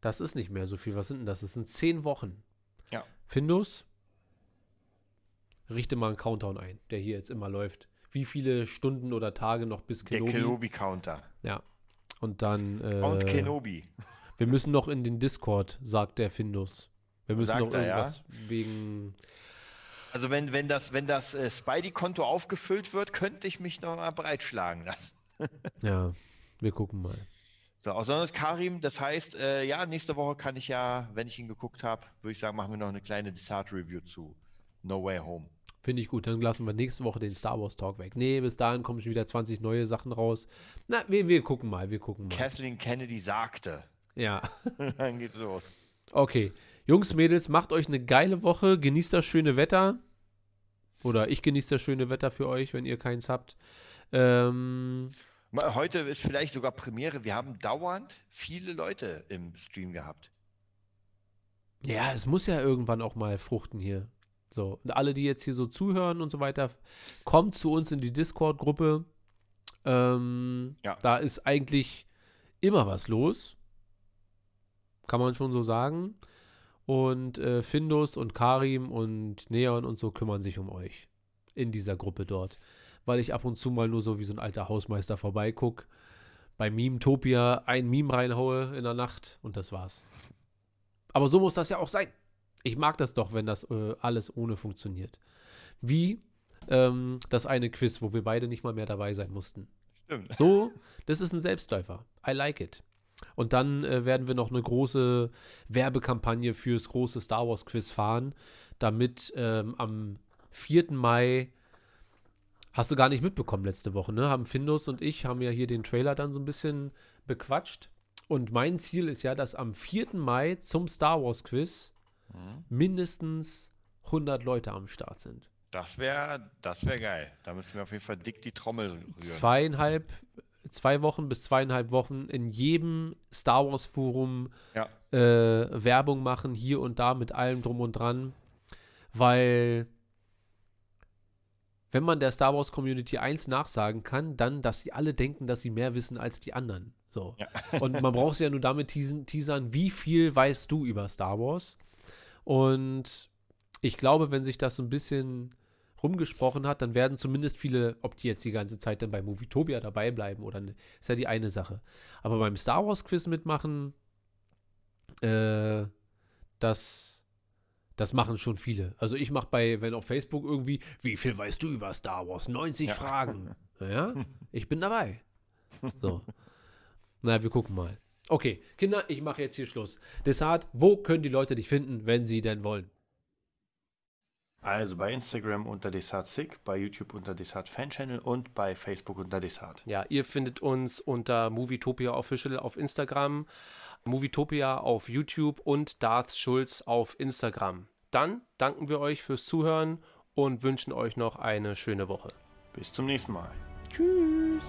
das ist nicht mehr so viel. Was sind denn das? Das sind zehn Wochen. Ja. Findus, richte mal einen Countdown ein, der hier jetzt immer läuft. Wie viele Stunden oder Tage noch bis Der Kenobi? Kenobi-Counter. Ja. Und dann, äh, Und Kenobi. wir müssen noch in den Discord, sagt der Findus. Wir müssen Sagt noch er, ja? irgendwas wegen. Also wenn, wenn das, wenn das äh, Spidey-Konto aufgefüllt wird, könnte ich mich noch mal breitschlagen lassen. Ja, wir gucken mal. So, sonst Karim, das heißt, äh, ja, nächste Woche kann ich ja, wenn ich ihn geguckt habe, würde ich sagen, machen wir noch eine kleine Desart-Review zu No Way Home. Finde ich gut. Dann lassen wir nächste Woche den Star Wars Talk weg. Nee, bis dahin kommen schon wieder 20 neue Sachen raus. Na, wir, wir gucken mal, wir gucken mal. Kathleen Kennedy sagte. Ja. Dann geht's los. Okay. Jungs, Mädels, macht euch eine geile Woche. Genießt das schöne Wetter. Oder ich genieße das schöne Wetter für euch, wenn ihr keins habt. Ähm, Heute ist vielleicht sogar Premiere. Wir haben dauernd viele Leute im Stream gehabt. ja, es muss ja irgendwann auch mal fruchten hier. So, und alle, die jetzt hier so zuhören und so weiter, kommt zu uns in die Discord-Gruppe. Ähm, Ja. Da ist eigentlich immer was los. Kann man schon so sagen. Und äh, Findus und Karim und Neon und so kümmern sich um euch in dieser Gruppe dort. Weil ich ab und zu mal nur so wie so ein alter Hausmeister vorbeiguck, bei Meme-Topia ein Meme reinhaue in der Nacht und das war's. Aber so muss das ja auch sein. Ich mag das doch, wenn das äh, alles ohne funktioniert. Wie ähm, das eine Quiz, wo wir beide nicht mal mehr dabei sein mussten. Stimmt. So, das ist ein Selbstläufer. I like it. Und dann äh, werden wir noch eine große Werbekampagne fürs große Star Wars Quiz fahren, damit ähm, am 4. Mai, hast du gar nicht mitbekommen letzte Woche, ne? Haben Findus und ich haben ja hier den Trailer dann so ein bisschen bequatscht. Und mein Ziel ist ja, dass am 4. Mai zum Star Wars Quiz mindestens 100 Leute am Start sind. Das wäre das wär geil. Da müssen wir auf jeden Fall dick die Trommel rühren. zweieinhalb, zwei Wochen bis zweieinhalb Wochen in jedem Star Wars Forum Ja. äh, Werbung machen, hier und da mit allem drum und dran, weil wenn man der Star Wars Community eins nachsagen kann, dann, dass sie alle denken, dass sie mehr wissen als die anderen. So. Ja. Und man braucht ja nur damit teasen, teasern, wie viel weißt du über Star Wars? Und ich glaube, wenn sich das so ein bisschen rumgesprochen hat, dann werden zumindest viele, ob die jetzt die ganze Zeit dann bei Movietopia dabei bleiben oder ne, ist ja die eine Sache. Aber beim Star Wars Quiz mitmachen, äh, das, das machen schon viele. Also ich mache bei, wenn auf Facebook irgendwie, wie viel weißt du über Star Wars? 90 Ja. Fragen. Ja, ich bin dabei. So. Na, wir gucken mal. Okay, Kinder, ich mache jetzt hier Schluss. Desart, wo können die Leute dich finden, wenn sie denn wollen? Also bei Instagram unter DesartSick, bei YouTube unter Desart Fan Channel und bei Facebook unter Desart. Ja, ihr findet uns unter Movietopia Official auf Instagram, Movietopia auf YouTube und Darth Schulz auf Instagram. Dann danken wir euch fürs Zuhören und wünschen euch noch eine schöne Woche. Bis zum nächsten Mal. Tschüss.